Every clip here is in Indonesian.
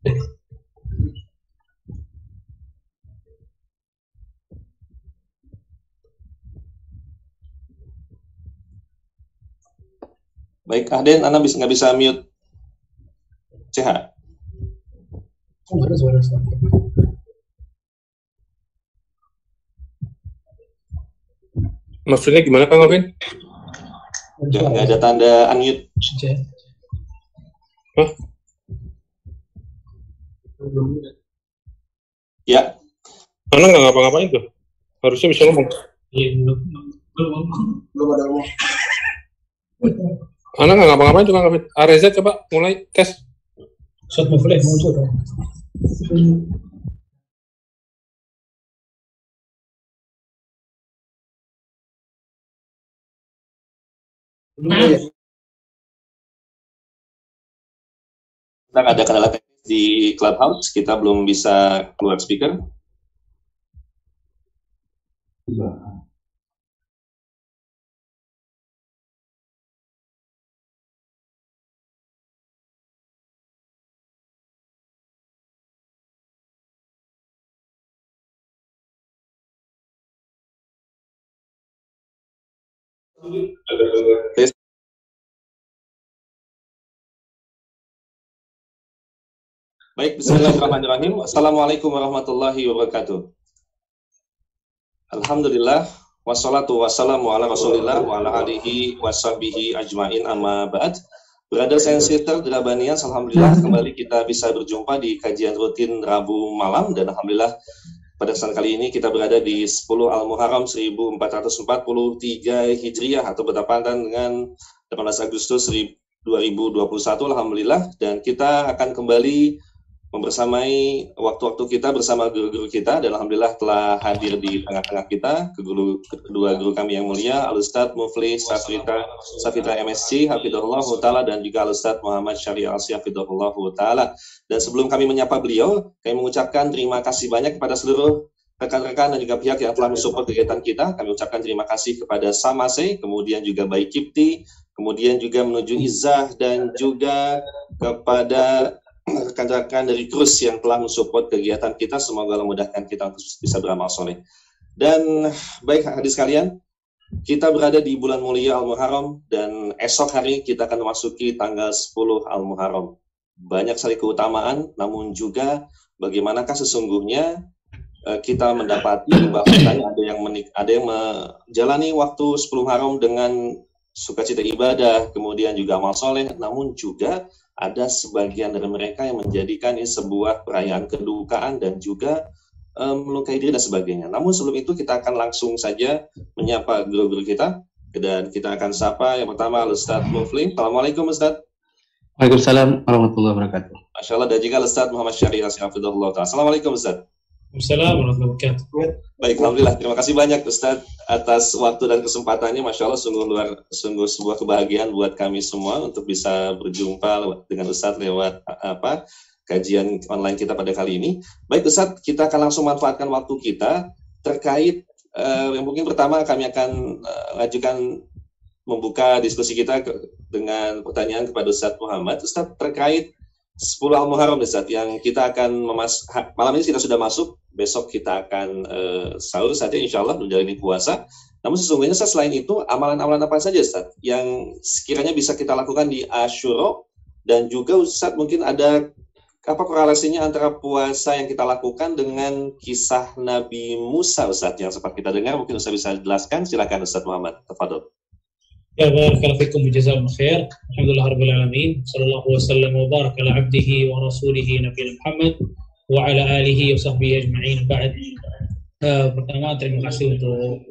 Baik, Aden, Anda bisa nggak bisa mute CH? Oh, ada suara Maksudnya gimana Kang Alvin? Nggak ada tanda unmute. Hah? Ya. Mana nggak ngapa-ngapain tuh? Harusnya bisa ngomong. Iya, belum ada ngomong. Anak nggak ngapa-ngapain tuh Kang Alvin. Areza coba mulai tes. Shot mulai muncul. Kita ada kendala teknis di Clubhouse, kita belum bisa keluar speaker. Baik, bismillahirrahmanirrahim. Assalamualaikum warahmatullahi wabarakatuh. Alhamdulillah, wassalatu wassalamu ala rasulillah wa ala alihi washabihi ajmain amma ba'd. And sisters Drabanian, Alhamdulillah kembali kita bisa berjumpa di kajian rutin Rabu malam dan Alhamdulillah pada kesempatan kali ini kita berada di 10 Al-Muharram 1443 Hijriah atau bertepatan dengan 18 Agustus 2021 Alhamdulillah dan kita akan kembali membersamai waktu-waktu kita bersama guru-guru kita dan alhamdulillah telah hadir di tengah-tengah kita ke guru kedua guru kami yang mulia Al Ustaz Mufli Safitra Safitra MSC Hafidhullah taala dan juga Al Ustaz Muhammad Syariah Asy Hafidhullah taala. Dan sebelum kami menyapa beliau, kami mengucapkan terima kasih banyak kepada seluruh rekan-rekan dan juga pihak yang telah mensupport kegiatan kita. Kami ucapkan terima kasih kepada Samase, kemudian juga Baik Kipti, kemudian juga menuju Izah dan juga kepada rekan-rekan dari Krus yang telah mensupport kegiatan kita. Semoga Allah mudahkan kita untuk bisa beramal soleh. Dan baik hadis kalian, kita berada di bulan mulia Al-Muharram dan esok hari kita akan memasuki tanggal 10 Al-Muharram. Banyak sekali keutamaan, namun juga bagaimanakah sesungguhnya eh, kita mendapati bahwa ada yang menik, ada yang menjalani waktu 10 Muharram dengan sukacita ibadah, kemudian juga amal soleh, namun juga ada sebagian dari mereka yang menjadikan ini sebuah perayaan kedukaan dan juga um, melukai diri dan sebagainya. Namun sebelum itu kita akan langsung saja menyapa guru-guru kita dan kita akan sapa yang pertama Ustaz Mufli. Assalamualaikum Ustaz. Waalaikumsalam warahmatullahi wabarakatuh. Masya Allah dan juga Ustaz Muhammad Syari Assalamualaikum Ustaz. Assalamualaikum warahmatullahi wabarakatuh. Baik, Alhamdulillah. Terima kasih banyak Ustaz atas waktu dan kesempatannya. Masya Allah, sungguh luar, sungguh sebuah kebahagiaan buat kami semua untuk bisa berjumpa dengan Ustaz lewat apa kajian online kita pada kali ini. Baik Ustaz, kita akan langsung manfaatkan waktu kita terkait uh, yang mungkin pertama kami akan uh, membuka diskusi kita ke, dengan pertanyaan kepada Ustaz Muhammad. Ustaz terkait 10 Al-Muharram Ustaz yang kita akan memas malam ini kita sudah masuk, besok kita akan uh, sahur saja insya Allah menjalani puasa. Namun sesungguhnya Ustaz, selain itu amalan-amalan apa saja Ustaz yang sekiranya bisa kita lakukan di Ashuro dan juga Ustaz mungkin ada apa korelasinya antara puasa yang kita lakukan dengan kisah Nabi Musa Ustaz yang sempat kita dengar mungkin Ustaz bisa jelaskan silakan Ustaz Muhammad tafadhol. Ya barakallahu fikum jazakum khair. Alhamdulillah alamin. Sallallahu wasallam wa baraka ala abdihi wa rasulihi Nabi Muhammad wa ala alihi wa sahbihi ajma'in ba'd uh, pertama terima kasih untuk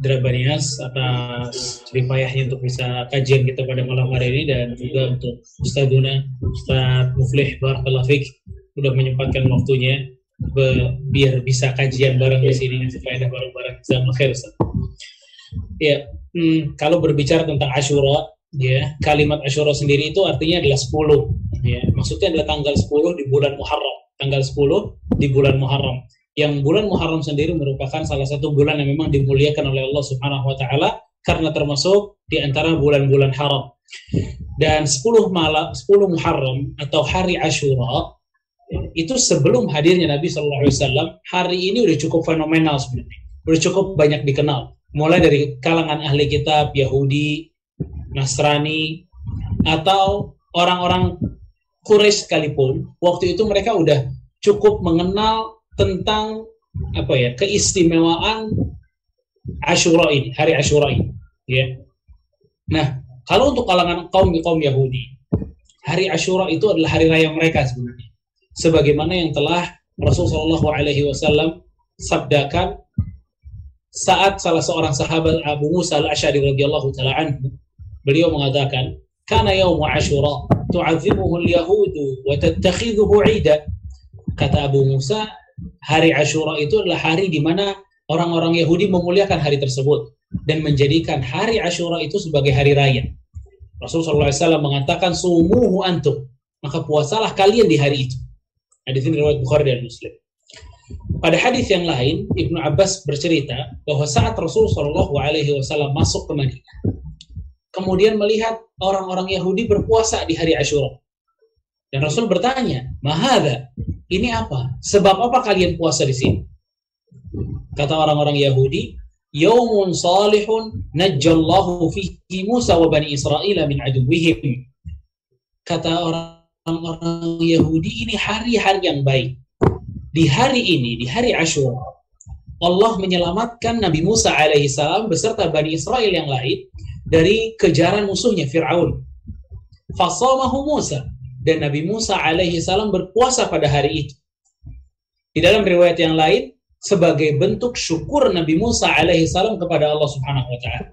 Drabanias atas ripayahnya untuk bisa kajian kita pada malam hari ini dan juga untuk Ustaduna Ustaz Muflih Barakallah Fik sudah menyempatkan waktunya biar bisa kajian bareng di sini ngasih faedah bareng-bareng. Khair Ustaz. Ya, hmm, kalau berbicara tentang Ashura, ya, kalimat Ashura sendiri itu artinya adalah 10, ya. Maksudnya adalah tanggal 10 di bulan Muharram, tanggal 10 di bulan Muharram. Yang bulan Muharram sendiri merupakan salah satu bulan yang memang dimuliakan oleh Allah Subhanahu wa taala karena termasuk di antara bulan-bulan haram. Dan 10 malam 10 Muharram atau hari Ashura itu sebelum hadirnya Nabi Shallallahu Alaihi Wasallam hari ini udah cukup fenomenal sebenarnya, udah cukup banyak dikenal. Mulai dari kalangan ahli kitab Yahudi, Nasrani, atau orang-orang Quraisy sekalipun, waktu itu mereka udah cukup mengenal tentang apa ya keistimewaan Ashura ini, hari Ashura ini, ya. Nah, kalau untuk kalangan kaum kaum Yahudi, hari Ashura itu adalah hari raya mereka sebenarnya. Sebagaimana yang telah Rasulullah SAW sabdakan saat salah seorang sahabat Abu Musa al-Ash'ari radhiyallahu taala anhu beliau mengatakan kana yaum Ashura tu'azzimuhu al-yahudu wa tattakhidhuhu 'ida kata Abu Musa hari Ashura itu adalah hari di mana orang-orang Yahudi memuliakan hari tersebut dan menjadikan hari Ashura itu sebagai hari raya. Rasulullah SAW mengatakan sumuhu antum. Maka puasalah kalian di hari itu. Hadis ini riwayat Bukhari dan Muslim. Pada hadis yang lain Ibnu Abbas bercerita bahwa saat Rasulullah SAW masuk ke Madinah kemudian melihat orang-orang Yahudi berpuasa di hari Ashura dan Rasul bertanya mahada ini apa sebab apa kalian puasa di sini kata orang-orang Yahudi yaumun salihun najjallahu fihi Musa wa bani Israel min aduwihim. Kata orang-orang Yahudi ini hari-hari yang baik. Di hari ini, di hari Ashura, Allah menyelamatkan Nabi Musa alaihissalam beserta Bani Israel yang lain dari kejaran musuhnya Fir'aun. Fasamahu Musa. Dan Nabi Musa alaihissalam berpuasa pada hari itu. Di dalam riwayat yang lain, sebagai bentuk syukur Nabi Musa alaihi salam kepada Allah Subhanahu wa taala.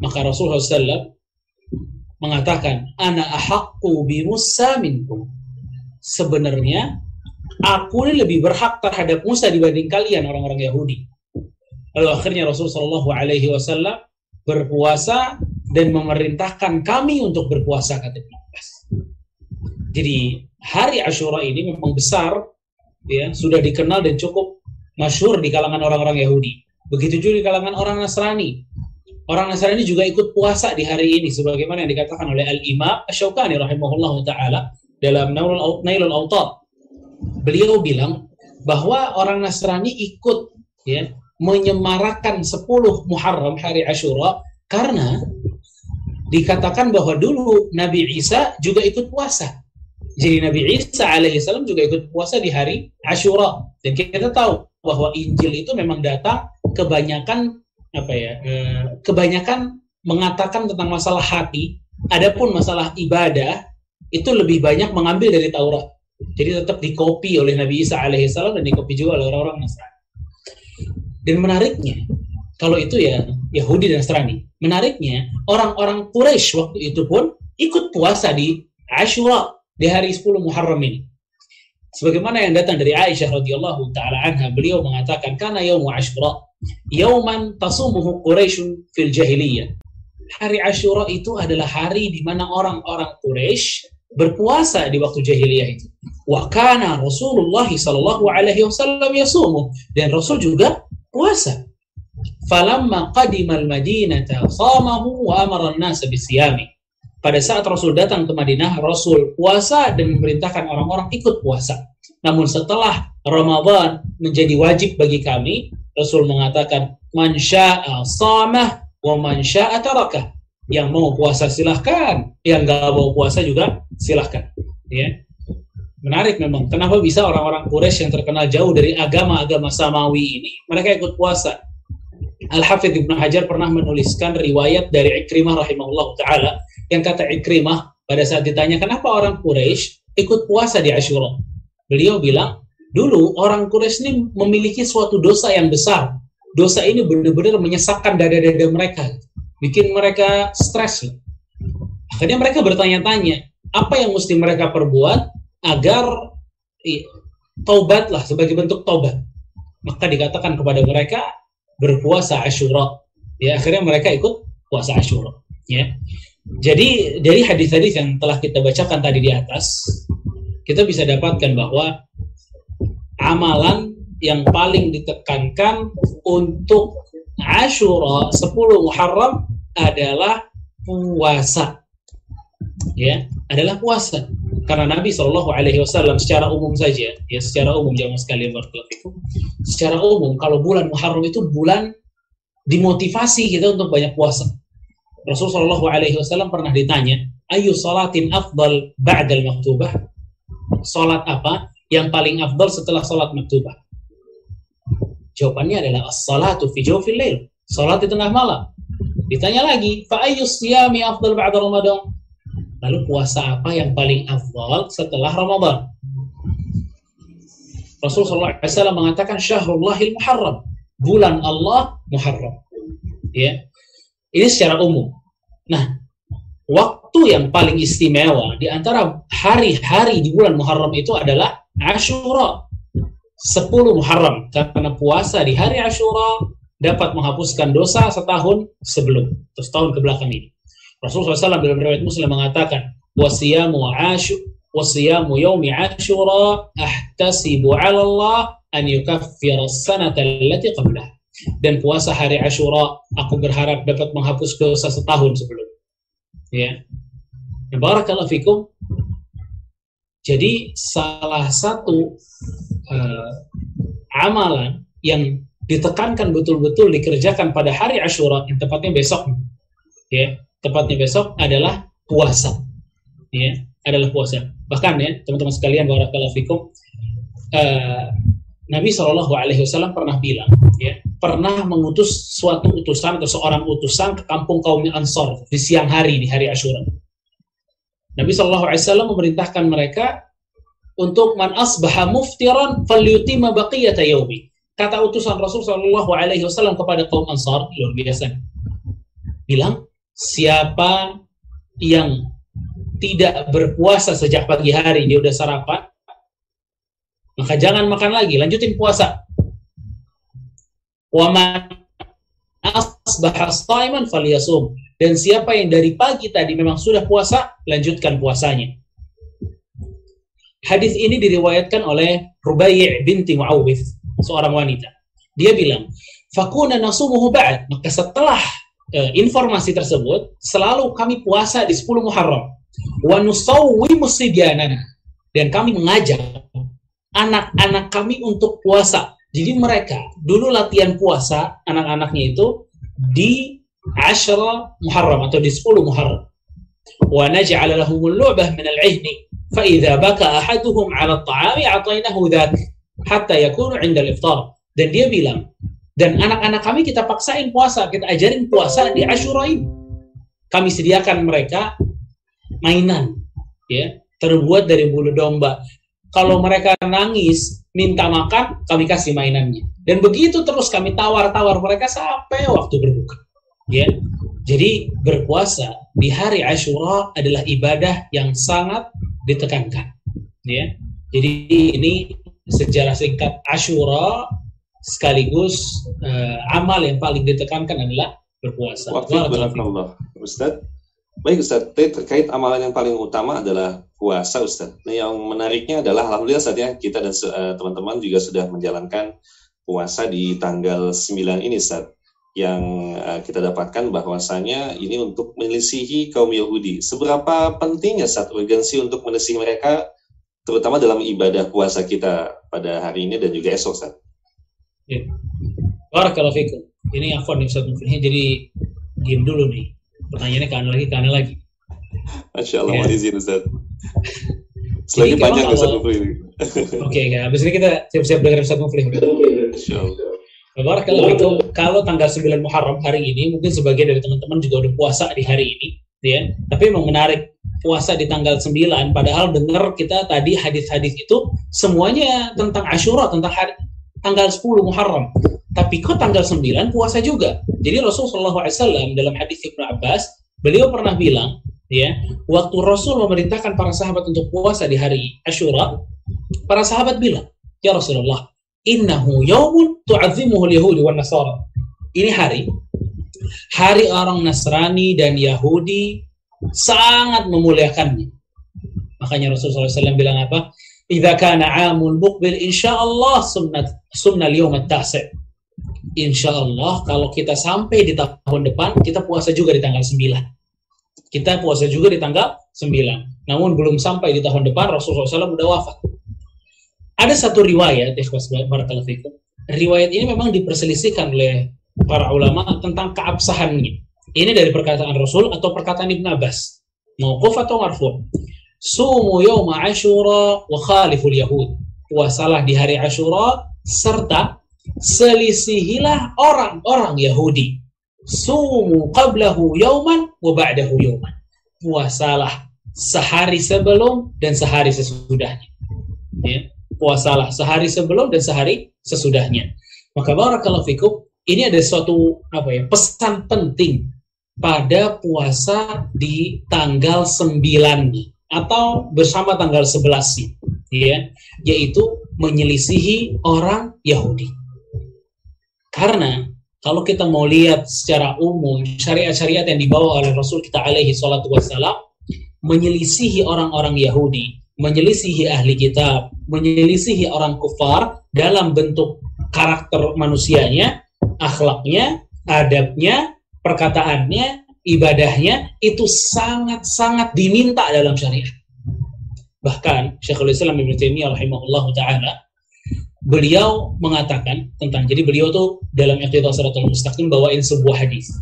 Maka Rasulullah SAW mengatakan, "Ana ahaqqu bi Musa minkum." Sebenarnya aku ini lebih berhak terhadap Musa dibanding kalian orang-orang Yahudi. Lalu akhirnya Rasulullah Shallallahu Alaihi Wasallam berpuasa dan memerintahkan kami untuk berpuasa kata Ibn Abbas. Jadi hari Ashura ini memang besar ya sudah dikenal dan cukup masyhur di kalangan orang-orang Yahudi. Begitu juga di kalangan orang Nasrani. Orang Nasrani juga ikut puasa di hari ini sebagaimana yang dikatakan oleh Al-Imam Asy-Syaukani rahimahullah taala dalam Nailul Autar. Beliau bilang bahwa orang Nasrani ikut ya menyemarakan 10 Muharram hari Ashura karena dikatakan bahwa dulu Nabi Isa juga ikut puasa. Jadi Nabi Isa alaihissalam juga ikut puasa di hari Ashura. Dan kita tahu bahwa Injil itu memang datang kebanyakan apa ya? Eh, kebanyakan mengatakan tentang masalah hati. Adapun masalah ibadah itu lebih banyak mengambil dari Taurat. Jadi tetap dikopi oleh Nabi Isa alaihissalam dan dikopi juga oleh orang-orang Nasrani. Dan menariknya, kalau itu ya Yahudi dan Nasrani. Menariknya, orang-orang Quraisy waktu itu pun ikut puasa di Ashura di hari 10 Muharram ini. Sebagaimana yang datang dari Aisyah radhiyallahu taala anha, beliau mengatakan karena yaum Ashura, yauman tasumuhu Quraisy fil jahiliyah. Hari Ashura itu adalah hari di mana orang-orang Quraisy berpuasa di waktu jahiliyah itu. Wa kana Rasulullah sallallahu alaihi wasallam dan Rasul juga puasa. Falamma qadima al-Madinata samahu wa amara an-nasa bisiyami pada saat Rasul datang ke Madinah, Rasul puasa dan memerintahkan orang-orang ikut puasa. Namun setelah Ramadan menjadi wajib bagi kami, Rasul mengatakan, "Man syaa samah wa man syaa tarakah." Yang mau puasa silahkan, yang nggak mau puasa juga silahkan. Ya. Menarik memang. Kenapa bisa orang-orang Quraisy yang terkenal jauh dari agama-agama samawi ini, mereka ikut puasa. Al-Hafidh Ibnu Hajar pernah menuliskan riwayat dari Ikrimah rahimahullah ta'ala yang kata Ikrimah pada saat ditanya kenapa orang Quraisy ikut puasa di Ashura. Beliau bilang, dulu orang Quraisy ini memiliki suatu dosa yang besar. Dosa ini benar-benar menyesakkan dada-dada mereka, bikin mereka stres. Akhirnya mereka bertanya-tanya, apa yang mesti mereka perbuat agar taubatlah sebagai bentuk taubat. Maka dikatakan kepada mereka berpuasa Ashura. Ya, akhirnya mereka ikut puasa Ashura. Ya. Jadi dari hadis-hadis yang telah kita bacakan tadi di atas, kita bisa dapatkan bahwa amalan yang paling ditekankan untuk Ashura 10 Muharram adalah puasa. Ya, adalah puasa. Karena Nabi Shallallahu Alaihi Wasallam secara umum saja, ya secara umum jangan sekalian berkelaku. Secara umum, kalau bulan Muharram itu bulan dimotivasi kita untuk banyak puasa. Rasul Shallallahu Alaihi Wasallam pernah ditanya, ayu salatin afdal ba'dal maktubah? Salat apa yang paling afdal setelah salat maktubah? Jawabannya adalah as-salatu fi jawfil lail. Salat di tengah malam. Ditanya lagi, fa ayu siyami afdal ba'da Ramadan? Lalu puasa apa yang paling afdal setelah Ramadan? Rasulullah SAW mengatakan Syahrullahil Muharram, bulan Allah Muharram. Ya. Ini secara umum. Nah, waktu yang paling istimewa di antara hari-hari di bulan Muharram itu adalah Ashura. 10 Muharram karena puasa di hari Ashura dapat menghapuskan dosa setahun sebelum atau setahun ke belakang ini. Rasulullah SAW dalam riwayat Muslim mengatakan, "Wasiyamu asyu wasiyamu yaumi asyura ahtasibu 'ala Allah an yukaffira as-sanata allati qablah." Dan puasa hari Asyura aku berharap dapat menghapus dosa setahun sebelum. Ya. Barakallahu fikum. Jadi salah satu uh, amalan yang ditekankan betul-betul dikerjakan pada hari Asyura yang tepatnya besok ya tepatnya besok adalah puasa. Ya, adalah puasa. Bahkan ya, teman-teman sekalian barakallahu fikum uh, Nabi Shallallahu alaihi wasallam pernah bilang, ya, pernah mengutus suatu utusan atau seorang utusan ke kampung kaum Ansor di siang hari di hari Asyura. Nabi Shallallahu alaihi wasallam memerintahkan mereka untuk man asbaha muftiran falyutima baqiyata yaumi. Kata utusan Rasul Shallallahu alaihi wasallam kepada kaum Ansar luar biasa. Bilang, siapa yang tidak berpuasa sejak pagi hari dia udah sarapan maka jangan makan lagi lanjutin puasa. Waman falyasum. Dan siapa yang dari pagi tadi memang sudah puasa lanjutkan puasanya. Hadis ini diriwayatkan oleh Rubai' binti Muawwidh seorang wanita. Dia bilang fakuna nasumuhu ba'd. Maka setelah eh, informasi tersebut, selalu kami puasa di 10 Muharram. Wa nusawwimu Dan kami mengajak anak-anak kami untuk puasa. Jadi mereka dulu latihan puasa anak-anaknya itu di Ashra Muharram atau di 10 Muharram. Wa naj'ala lahumul lu'bah min al-'ihni fa idza baka ahaduhum 'ala at-ta'ami a'taynahu dhak hatta yakunu 'inda al-iftar. Dan dia bilang, dan anak-anak kami kita paksain puasa, kita ajarin puasa di Ashura. Kami sediakan mereka mainan, ya, terbuat dari bulu domba. Kalau mereka nangis, minta makan, kami kasih mainannya. Dan begitu terus kami tawar-tawar mereka sampai waktu berbuka. Ya. Jadi berpuasa di hari Ashura adalah ibadah yang sangat ditekankan. Ya. Jadi ini sejarah singkat Ashura sekaligus uh, amal yang paling ditekankan adalah berpuasa. Waktu barakallah. Ustaz. Baik Ustaz, terkait amalan yang paling utama adalah puasa Ustaz. Nah yang menariknya adalah Alhamdulillah saat ya kita dan uh, teman-teman juga sudah menjalankan puasa di tanggal 9 ini Ustaz. Yang uh, kita dapatkan bahwasanya ini untuk melisihi kaum Yahudi. Seberapa pentingnya Ustaz urgensi untuk melisihi mereka terutama dalam ibadah puasa kita pada hari ini dan juga esok Ustaz? Ya. Barakallahu fikum. Ini afwan Ustaz Muflih. Jadi diam dulu nih. Pertanyaannya ke lagi, ke lagi. Masya Allah, ya. izin Ustaz. Selagi panjang Ustaz Muflih. Oke, okay, habis ini kita siap-siap dengar Ustaz Muflih. Masya Allah. Barakallahu fikum. Kalau tanggal 9 Muharram hari ini, mungkin sebagian dari teman-teman juga udah puasa di hari ini. Ya. Tapi memang menarik puasa di tanggal 9 padahal dengar kita tadi hadis-hadis itu semuanya tentang Asyura tentang hari tanggal 10 Muharram. Tapi kok tanggal 9 puasa juga. Jadi Rasulullah SAW dalam hadis Ibnu Abbas, beliau pernah bilang, ya, waktu Rasul memerintahkan para sahabat untuk puasa di hari Ashura, para sahabat bilang, "Ya Rasulullah, innahu yaumun tu'azzimuhu al-yahudi wan nasara." Ini hari hari orang Nasrani dan Yahudi sangat memuliakannya. Makanya Rasulullah SAW bilang apa? Idza kana 'amul muqbil insyaallah sunnat sunnal yawm at-tasi'. Insyaallah kalau kita sampai di tahun depan kita puasa juga di tanggal 9. Kita puasa juga di tanggal 9. namun belum sampai di tahun depan Rasulullah SAW sudah wafat. Ada satu riwayat, riwayat ini memang diperselisihkan oleh para ulama tentang keabsahannya. Ini dari perkataan Rasul atau perkataan Ibn Abbas. Mauquf atau marfu. Sumu yawma Ashura wa khaliful Yahud. Puasalah di hari Ashura serta selisihilah orang-orang Yahudi. Sumu qablahu yauman wa ba'dahu yauman. Puasalah sehari sebelum dan sehari sesudahnya. Ya. Puasalah sehari sebelum dan sehari sesudahnya. Maka barakallahu fikum, ini ada suatu apa ya, pesan penting pada puasa di tanggal 9 atau bersama tanggal 11 ya, yaitu menyelisihi orang Yahudi. Karena kalau kita mau lihat secara umum syariat-syariat yang dibawa oleh Rasul kita alaihi salatu wassalam menyelisihi orang-orang Yahudi, menyelisihi ahli kitab, menyelisihi orang kufar dalam bentuk karakter manusianya, akhlaknya, adabnya, perkataannya, ibadahnya itu sangat-sangat diminta dalam syariat. Bahkan Syekhul Islam Ibnu Taimiyah rahimahullah taala beliau mengatakan tentang jadi beliau tuh dalam Iqtidah Siratal Mustaqim bawain sebuah hadis.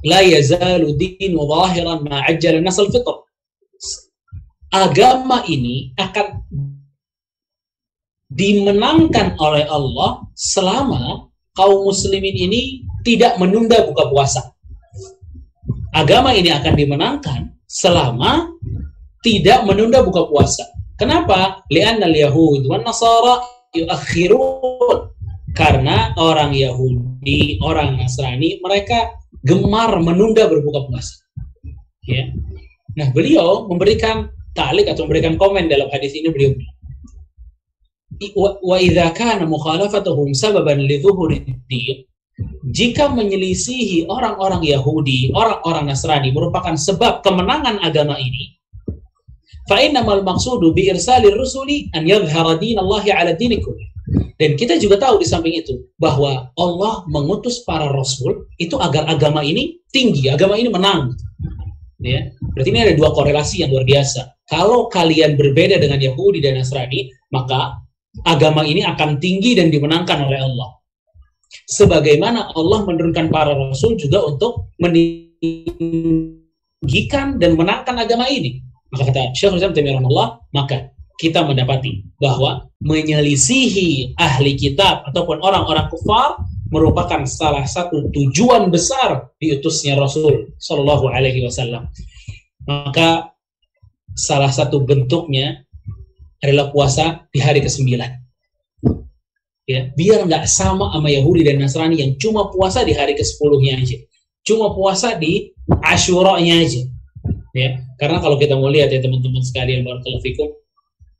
La yazalu dinu zahiran ma ajjala nasal fitr. Agama ini akan dimenangkan oleh Allah selama kaum muslimin ini tidak menunda buka puasa. Agama ini akan dimenangkan selama tidak menunda buka puasa. Kenapa? Lianna al-Yahud wan Nasara yuakhirun karena orang Yahudi, orang Nasrani mereka gemar menunda berbuka puasa. Ya. Nah, beliau memberikan ta'liq atau memberikan komen dalam hadis ini beliau bilang wa idza kana mukhalafatuhum sababan li jika menyelisihi orang-orang Yahudi, orang-orang Nasrani merupakan sebab kemenangan agama ini, Fa'innamal maqsudu bi irsalir rusuli an dinallahi. Dan kita juga tahu di samping itu bahwa Allah mengutus para rasul itu agar agama ini tinggi, agama ini menang. Ya. Berarti ini ada dua korelasi yang luar biasa. Kalau kalian berbeda dengan Yahudi dan Nasrani, maka agama ini akan tinggi dan dimenangkan oleh Allah. Sebagaimana Allah menurunkan para rasul juga untuk meninggikan dan menangkan agama ini. Maka kata Syekh Islam Taimiyah maka kita mendapati bahwa menyelisihi ahli kitab ataupun orang-orang kufar merupakan salah satu tujuan besar diutusnya Rasul Shallallahu Alaihi Wasallam. Maka salah satu bentuknya adalah puasa di hari ke-9. Ya, biar nggak sama sama Yahudi dan Nasrani yang cuma puasa di hari ke-10-nya aja. Cuma puasa di Asyura-nya aja. Ya karena kalau kita mau lihat ya teman-teman sekalian barakallahu fikum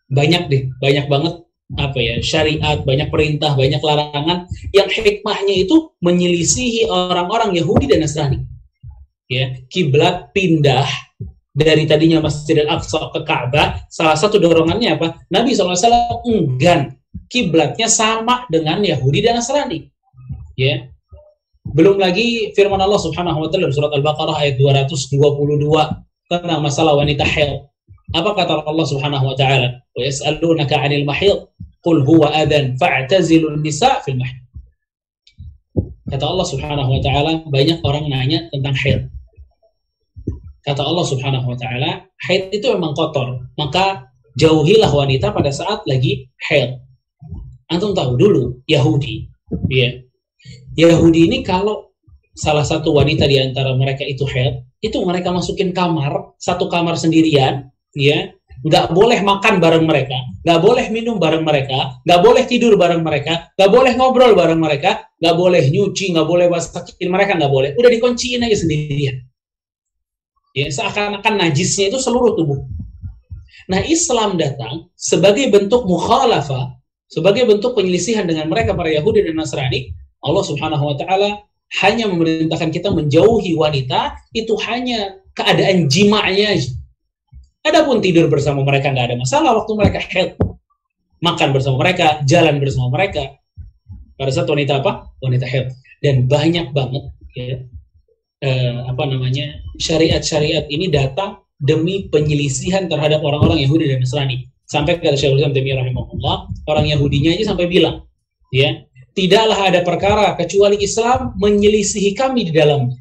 banyak deh banyak banget apa ya syariat banyak perintah banyak larangan yang hikmahnya itu menyelisihi orang-orang Yahudi dan Nasrani. Ya kiblat pindah dari tadinya Masjidil Aqsa ke Ka'bah salah satu dorongannya apa? Nabi SAW enggan kiblatnya sama dengan Yahudi dan Nasrani ya belum lagi firman Allah Subhanahu wa taala surat Al-Baqarah ayat 222 tentang masalah wanita haid. Apa kata Allah Subhanahu wa taala? Wa yas'alunaka 'anil mahid qul huwa adan fa'tazilun nisa fil mahid. Kata Allah Subhanahu wa taala, banyak orang nanya tentang haid. Kata Allah Subhanahu wa taala, haid itu memang kotor, maka jauhilah wanita pada saat lagi haid. Antum tahu dulu Yahudi, ya. Yahudi ini kalau salah satu wanita di antara mereka itu haid, itu mereka masukin kamar satu kamar sendirian ya nggak boleh makan bareng mereka, nggak boleh minum bareng mereka, nggak boleh tidur bareng mereka, nggak boleh ngobrol bareng mereka, nggak boleh nyuci, nggak boleh masakin mereka, nggak boleh. Udah dikunciin aja sendirian. Ya, seakan-akan najisnya itu seluruh tubuh. Nah, Islam datang sebagai bentuk mukhalafah, sebagai bentuk penyelisihan dengan mereka para Yahudi dan Nasrani. Allah Subhanahu wa taala hanya memerintahkan kita menjauhi wanita itu hanya keadaan jimanya. Adapun tidur bersama mereka nggak ada masalah waktu mereka head. Makan bersama mereka, jalan bersama mereka. Pada saat wanita apa? Wanita head. Dan banyak banget ya, eh, apa namanya syariat-syariat ini datang demi penyelisihan terhadap orang-orang Yahudi dan Nasrani. Sampai kata Syekhul Islam Taimiyah rahimahullah, orang Yahudinya aja sampai bilang, ya, tidaklah ada perkara kecuali Islam menyelisihi kami di dalamnya.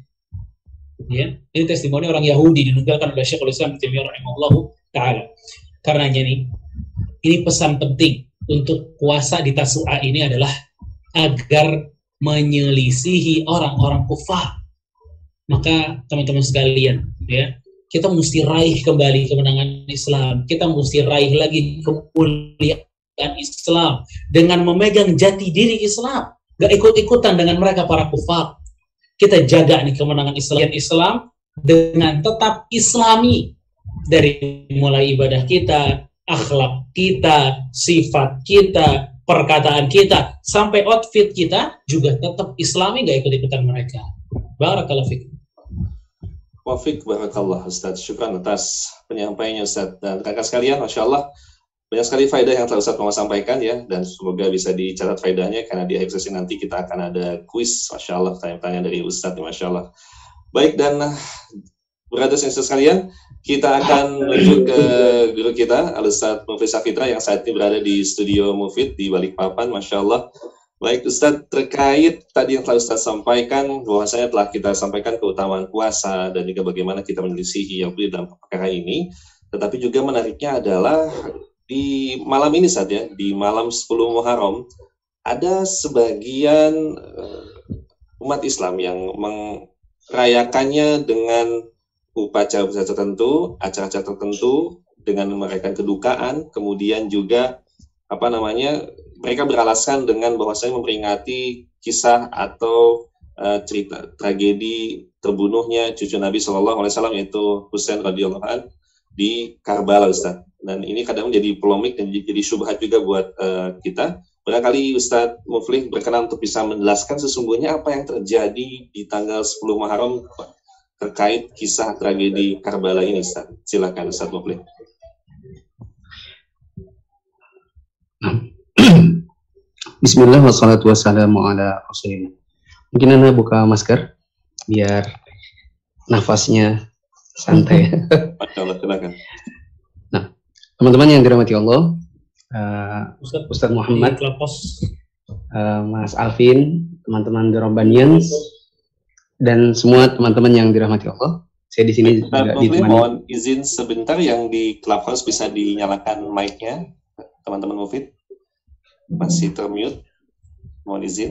Ya, ini testimoni orang Yahudi dinukilkan oleh Syekhul Islam Taimiyah rahimahullah taala. Karenanya nih, ini pesan penting untuk puasa di Tasu'a ini adalah agar menyelisihi orang-orang kufar. Maka teman-teman sekalian, ya, kita mesti raih kembali kemenangan Islam. Kita mesti raih lagi kemuliaan Islam dengan memegang jati diri Islam. Gak ikut-ikutan dengan mereka para kufar. Kita jaga nih kemenangan Islam, Islam dengan tetap Islami dari mulai ibadah kita, akhlak kita, sifat kita, perkataan kita, sampai outfit kita juga tetap Islami gak ikut-ikutan mereka. Barakallahu. Wafik barakallah Ustaz. Syukran atas penyampaiannya Ustaz. Dan kakak sekalian, Masya Allah, banyak sekali faedah yang telah Ustaz mau sampaikan ya, dan semoga bisa dicatat faedahnya karena di akhir sesi nanti kita akan ada kuis, Masya Allah, tanya-tanya dari Ustaz, Masya Allah. Baik, dan berada dan sekalian, kita akan menuju ke guru kita, Al-Ustaz Mufid Safitra, yang saat ini berada di studio Mufid di Balikpapan, Masya Allah. Baik Ustadz, terkait tadi yang telah Ustadz sampaikan, bahwasanya telah kita sampaikan keutamaan puasa dan juga bagaimana kita menyelisihi yang dalam perkara ini. Tetapi juga menariknya adalah di malam ini saja, di malam 10 Muharram, ada sebagian eh, umat Islam yang merayakannya dengan upacara-upacara tertentu, acara-acara tertentu, dengan merayakan kedukaan, kemudian juga apa namanya mereka beralasan dengan bahwasanya memperingati kisah atau uh, cerita tragedi terbunuhnya cucu Nabi Shallallahu Alaihi Wasallam yaitu Husain radhiyallahu an di Karbala Ustaz. Dan ini kadang menjadi polemik dan jadi syubhat juga buat uh, kita. Barangkali Ustadz Muflih berkenan untuk bisa menjelaskan sesungguhnya apa yang terjadi di tanggal 10 Muharram terkait kisah tragedi Karbala ini Ustaz. Silakan Ustadz Muflih. Bismillah wassalatu wassalamu ala rasulillah. Mungkin Anda buka masker biar nafasnya santai. nah, teman-teman yang dirahmati Allah, uh, Ustadz, Ustadz Muhammad, uh, Mas Alvin, teman-teman The Robanians, dan semua teman-teman yang dirahmati Allah. Saya di sini juga ditemani. Mohon izin sebentar yang di Clubhouse bisa dinyalakan mic-nya, teman-teman Mufid masih termute. Mohon izin.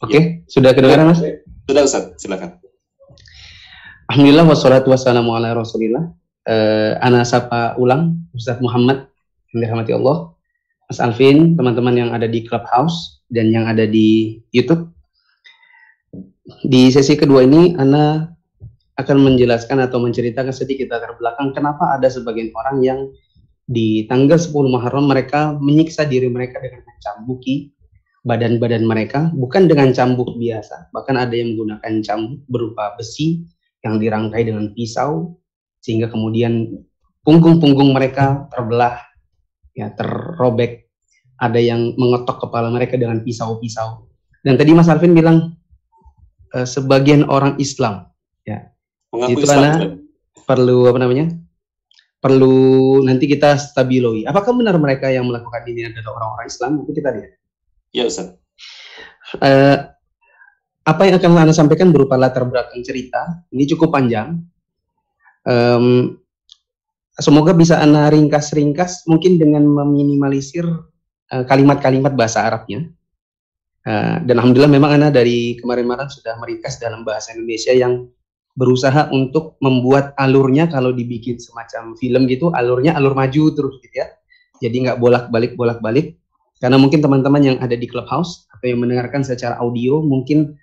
Oke, okay. ya. sudah kedengaran Mas? Sudah Ustaz, silakan. Alhamdulillah wassalatu wassalamu ala Rasulillah. Uh, ana sapa ulang Ustaz Muhammad yang dirahmati Allah. Mas Alvin, teman-teman yang ada di Clubhouse dan yang ada di YouTube. Di sesi kedua ini Ana akan menjelaskan atau menceritakan sedikit latar belakang kenapa ada sebagian orang yang di tanggal 10 Muharram mereka menyiksa diri mereka dengan mencambuki badan-badan mereka bukan dengan cambuk biasa. Bahkan ada yang menggunakan cambuk berupa besi yang dirangkai dengan pisau sehingga kemudian punggung-punggung mereka terbelah ya terrobek ada yang mengetok kepala mereka dengan pisau-pisau. Dan tadi Mas Alvin bilang e, sebagian orang Islam ya. Mengaku itu karena perlu apa namanya perlu nanti kita stabiloi. Apakah benar mereka yang melakukan ini adalah orang-orang Islam? Mungkin kita lihat. Ya, Ustaz. Uh, apa yang akan Anda sampaikan berupa latar belakang cerita, ini cukup panjang. Um, semoga bisa Anda ringkas-ringkas, mungkin dengan meminimalisir uh, kalimat-kalimat bahasa Arabnya. Uh, dan Alhamdulillah memang Anda dari kemarin-kemarin sudah meringkas dalam bahasa Indonesia yang berusaha untuk membuat alurnya kalau dibikin semacam film gitu alurnya alur maju terus gitu ya. Jadi nggak bolak-balik bolak-balik. Karena mungkin teman-teman yang ada di clubhouse atau yang mendengarkan secara audio mungkin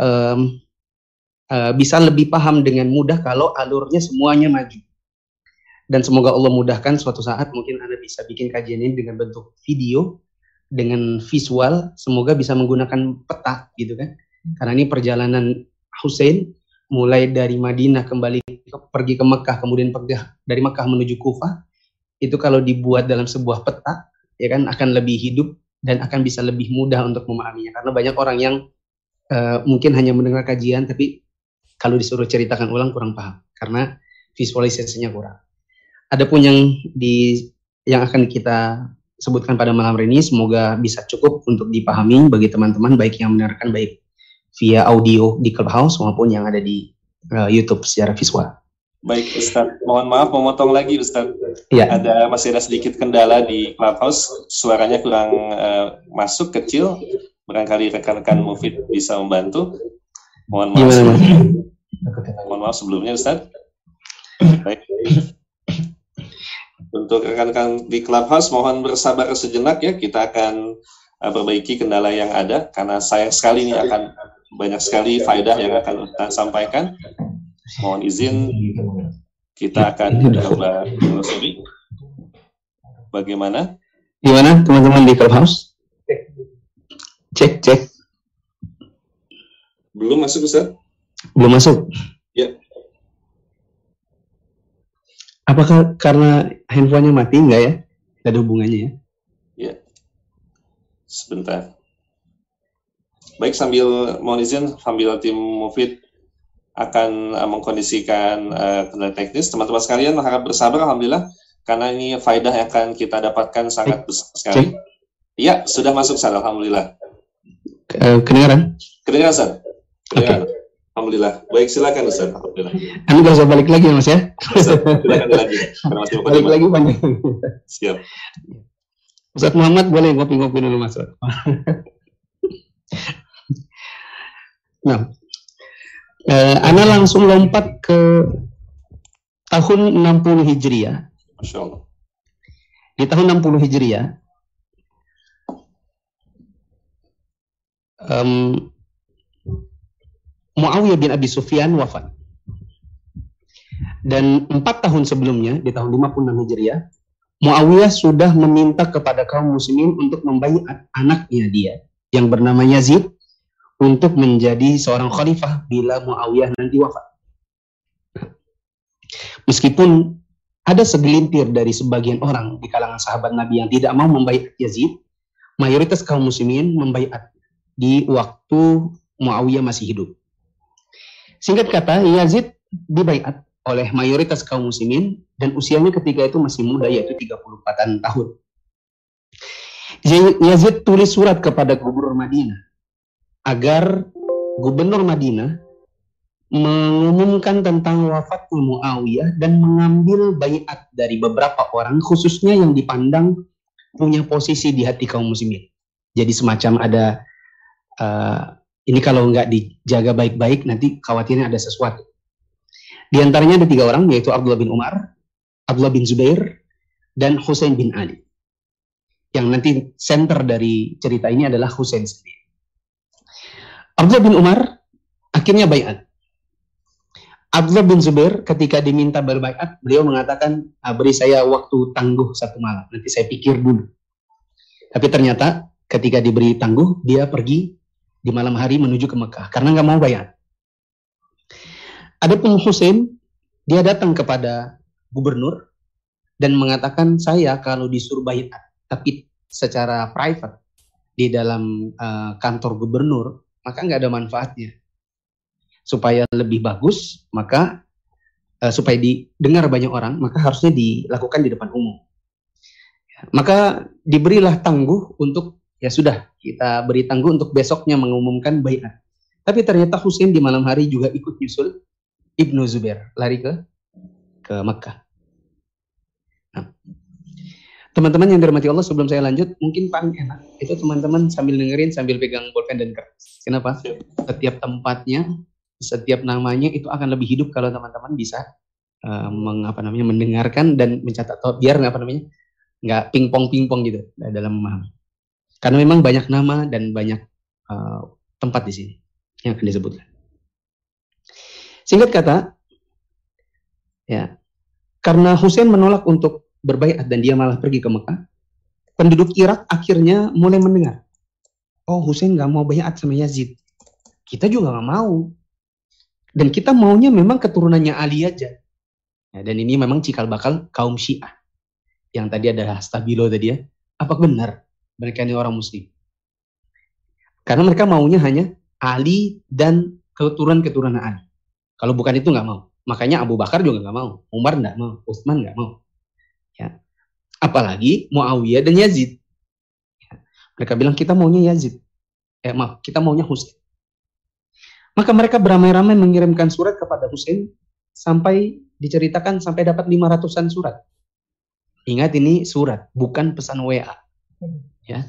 um, uh, bisa lebih paham dengan mudah kalau alurnya semuanya maju. Dan semoga Allah mudahkan suatu saat mungkin anda bisa bikin kajian ini dengan bentuk video dengan visual semoga bisa menggunakan peta gitu kan. Karena ini perjalanan Hussein mulai dari Madinah kembali ke, pergi ke Mekah kemudian pergi dari Mekah menuju Kufah itu kalau dibuat dalam sebuah peta ya kan akan lebih hidup dan akan bisa lebih mudah untuk memahaminya karena banyak orang yang uh, mungkin hanya mendengar kajian tapi kalau disuruh ceritakan ulang kurang paham karena visualisasinya kurang. Adapun yang di yang akan kita sebutkan pada malam hari ini semoga bisa cukup untuk dipahami bagi teman-teman baik yang mendengarkan baik via audio di Clubhouse maupun yang ada di uh, YouTube secara visual. Baik Ustaz, mohon maaf memotong lagi Ustaz. Ya. Ada masih ada sedikit kendala di Clubhouse, suaranya kurang uh, masuk kecil. Barangkali rekan-rekan Mufid bisa membantu. Mohon maaf. Gimana, Mas? Mohon maaf sebelumnya Ustaz. Baik. Untuk rekan-rekan di Clubhouse mohon bersabar sejenak ya, kita akan uh, perbaiki kendala yang ada karena sayang sekali ini akan banyak sekali faedah yang akan kita sampaikan. Mohon izin kita akan coba telusuri bagaimana. Gimana teman-teman di Clubhouse? Cek, cek. Belum masuk Ustaz? Belum masuk? Ya. Apakah karena handphonenya mati? Enggak ya? Tidak ada hubungannya ya? Ya. Sebentar. Baik, sambil mohon izin, sambil tim Mufid akan uh, mengkondisikan uh, kendala teknis. Teman-teman sekalian harap bersabar, Alhamdulillah, karena ini faedah yang akan kita dapatkan sangat besar sekali. Iya, sudah masuk, Ustaz, Alhamdulillah. Eh, kedengaran? Kedengaran, Ustaz? Kedengaran. Alhamdulillah. Baik, silakan, Ustaz. Alhamdulillah. Anda nggak usah balik lagi ya, Mas ya? Ustaz, silakan lagi. Balik lagi panjang. Siap. Ustaz Muhammad boleh ngopi-ngopi dulu Mas. Nah, eh, Ana langsung lompat ke tahun 60 Hijriah. Masya Allah. Di tahun 60 Hijriah, em, Muawiyah bin Abi Sufyan wafat. Dan empat tahun sebelumnya, di tahun 56 Hijriah, Muawiyah sudah meminta kepada kaum muslimin untuk membaiat anaknya dia yang bernama Yazid untuk menjadi seorang khalifah bila Muawiyah nanti wafat. Meskipun ada segelintir dari sebagian orang di kalangan sahabat Nabi yang tidak mau membaiat Yazid, mayoritas kaum muslimin membaiat di waktu Muawiyah masih hidup. Singkat kata, Yazid dibaiat oleh mayoritas kaum muslimin dan usianya ketika itu masih muda yaitu 34 tahun. Yazid tulis surat kepada gubernur Madinah agar gubernur Madinah mengumumkan tentang wafat Muawiyah dan mengambil bayat dari beberapa orang khususnya yang dipandang punya posisi di hati kaum muslimin. Jadi semacam ada uh, ini kalau nggak dijaga baik-baik nanti khawatirnya ada sesuatu. Di antaranya ada tiga orang yaitu Abdullah bin Umar, Abdullah bin Zubair, dan Husain bin Ali. Yang nanti center dari cerita ini adalah Husain sendiri. Abdullah bin Umar akhirnya bayat. Abdullah bin Zubair ketika diminta berbaikat, beliau mengatakan, "Ah, beri saya waktu tangguh satu malam, nanti saya pikir dulu. Tapi ternyata ketika diberi tangguh, dia pergi di malam hari menuju ke Mekah karena nggak mau bayar. Adapun Hussein, dia datang kepada gubernur dan mengatakan saya kalau disuruh bayat, tapi secara private di dalam uh, kantor gubernur, maka nggak ada manfaatnya. Supaya lebih bagus, maka uh, supaya didengar banyak orang, maka harusnya dilakukan di depan umum. Maka diberilah tangguh untuk ya sudah kita beri tangguh untuk besoknya mengumumkan bayat. Tapi ternyata Husain di malam hari juga ikut nyusul Ibnu Zubair lari ke ke Mekah. Nah, teman-teman yang dirahmati Allah sebelum saya lanjut mungkin paling enak itu teman-teman sambil dengerin sambil pegang bolpen dan kertas. Kenapa? Setiap tempatnya, setiap namanya itu akan lebih hidup kalau teman-teman bisa uh, mengapa namanya mendengarkan dan mencatat atau biar apa namanya nggak pingpong pingpong gitu dalam memahami. Karena memang banyak nama dan banyak uh, tempat di sini yang akan disebutkan. Singkat kata, ya, karena Hussein menolak untuk berbaikat dan dia malah pergi ke Mekah, penduduk Irak akhirnya mulai mendengar, oh Hussein nggak mau bayat sama Yazid, kita juga nggak mau, dan kita maunya memang keturunannya Ali aja. Ya, dan ini memang cikal bakal kaum Syiah yang tadi adalah stabilo tadi ya. Apa benar mereka ini orang Muslim? Karena mereka maunya hanya Ali dan keturunan-keturunan Ali. Kalau bukan itu nggak mau. Makanya Abu Bakar juga nggak mau, Umar nggak mau, Utsman nggak mau. Ya. Apalagi Muawiyah dan Yazid. Ya. Mereka bilang kita maunya Yazid. Eh maaf, kita maunya Husain. Maka mereka beramai-ramai mengirimkan surat kepada Husain sampai diceritakan sampai dapat 500-an surat. Ingat ini surat, bukan pesan WA. Ya.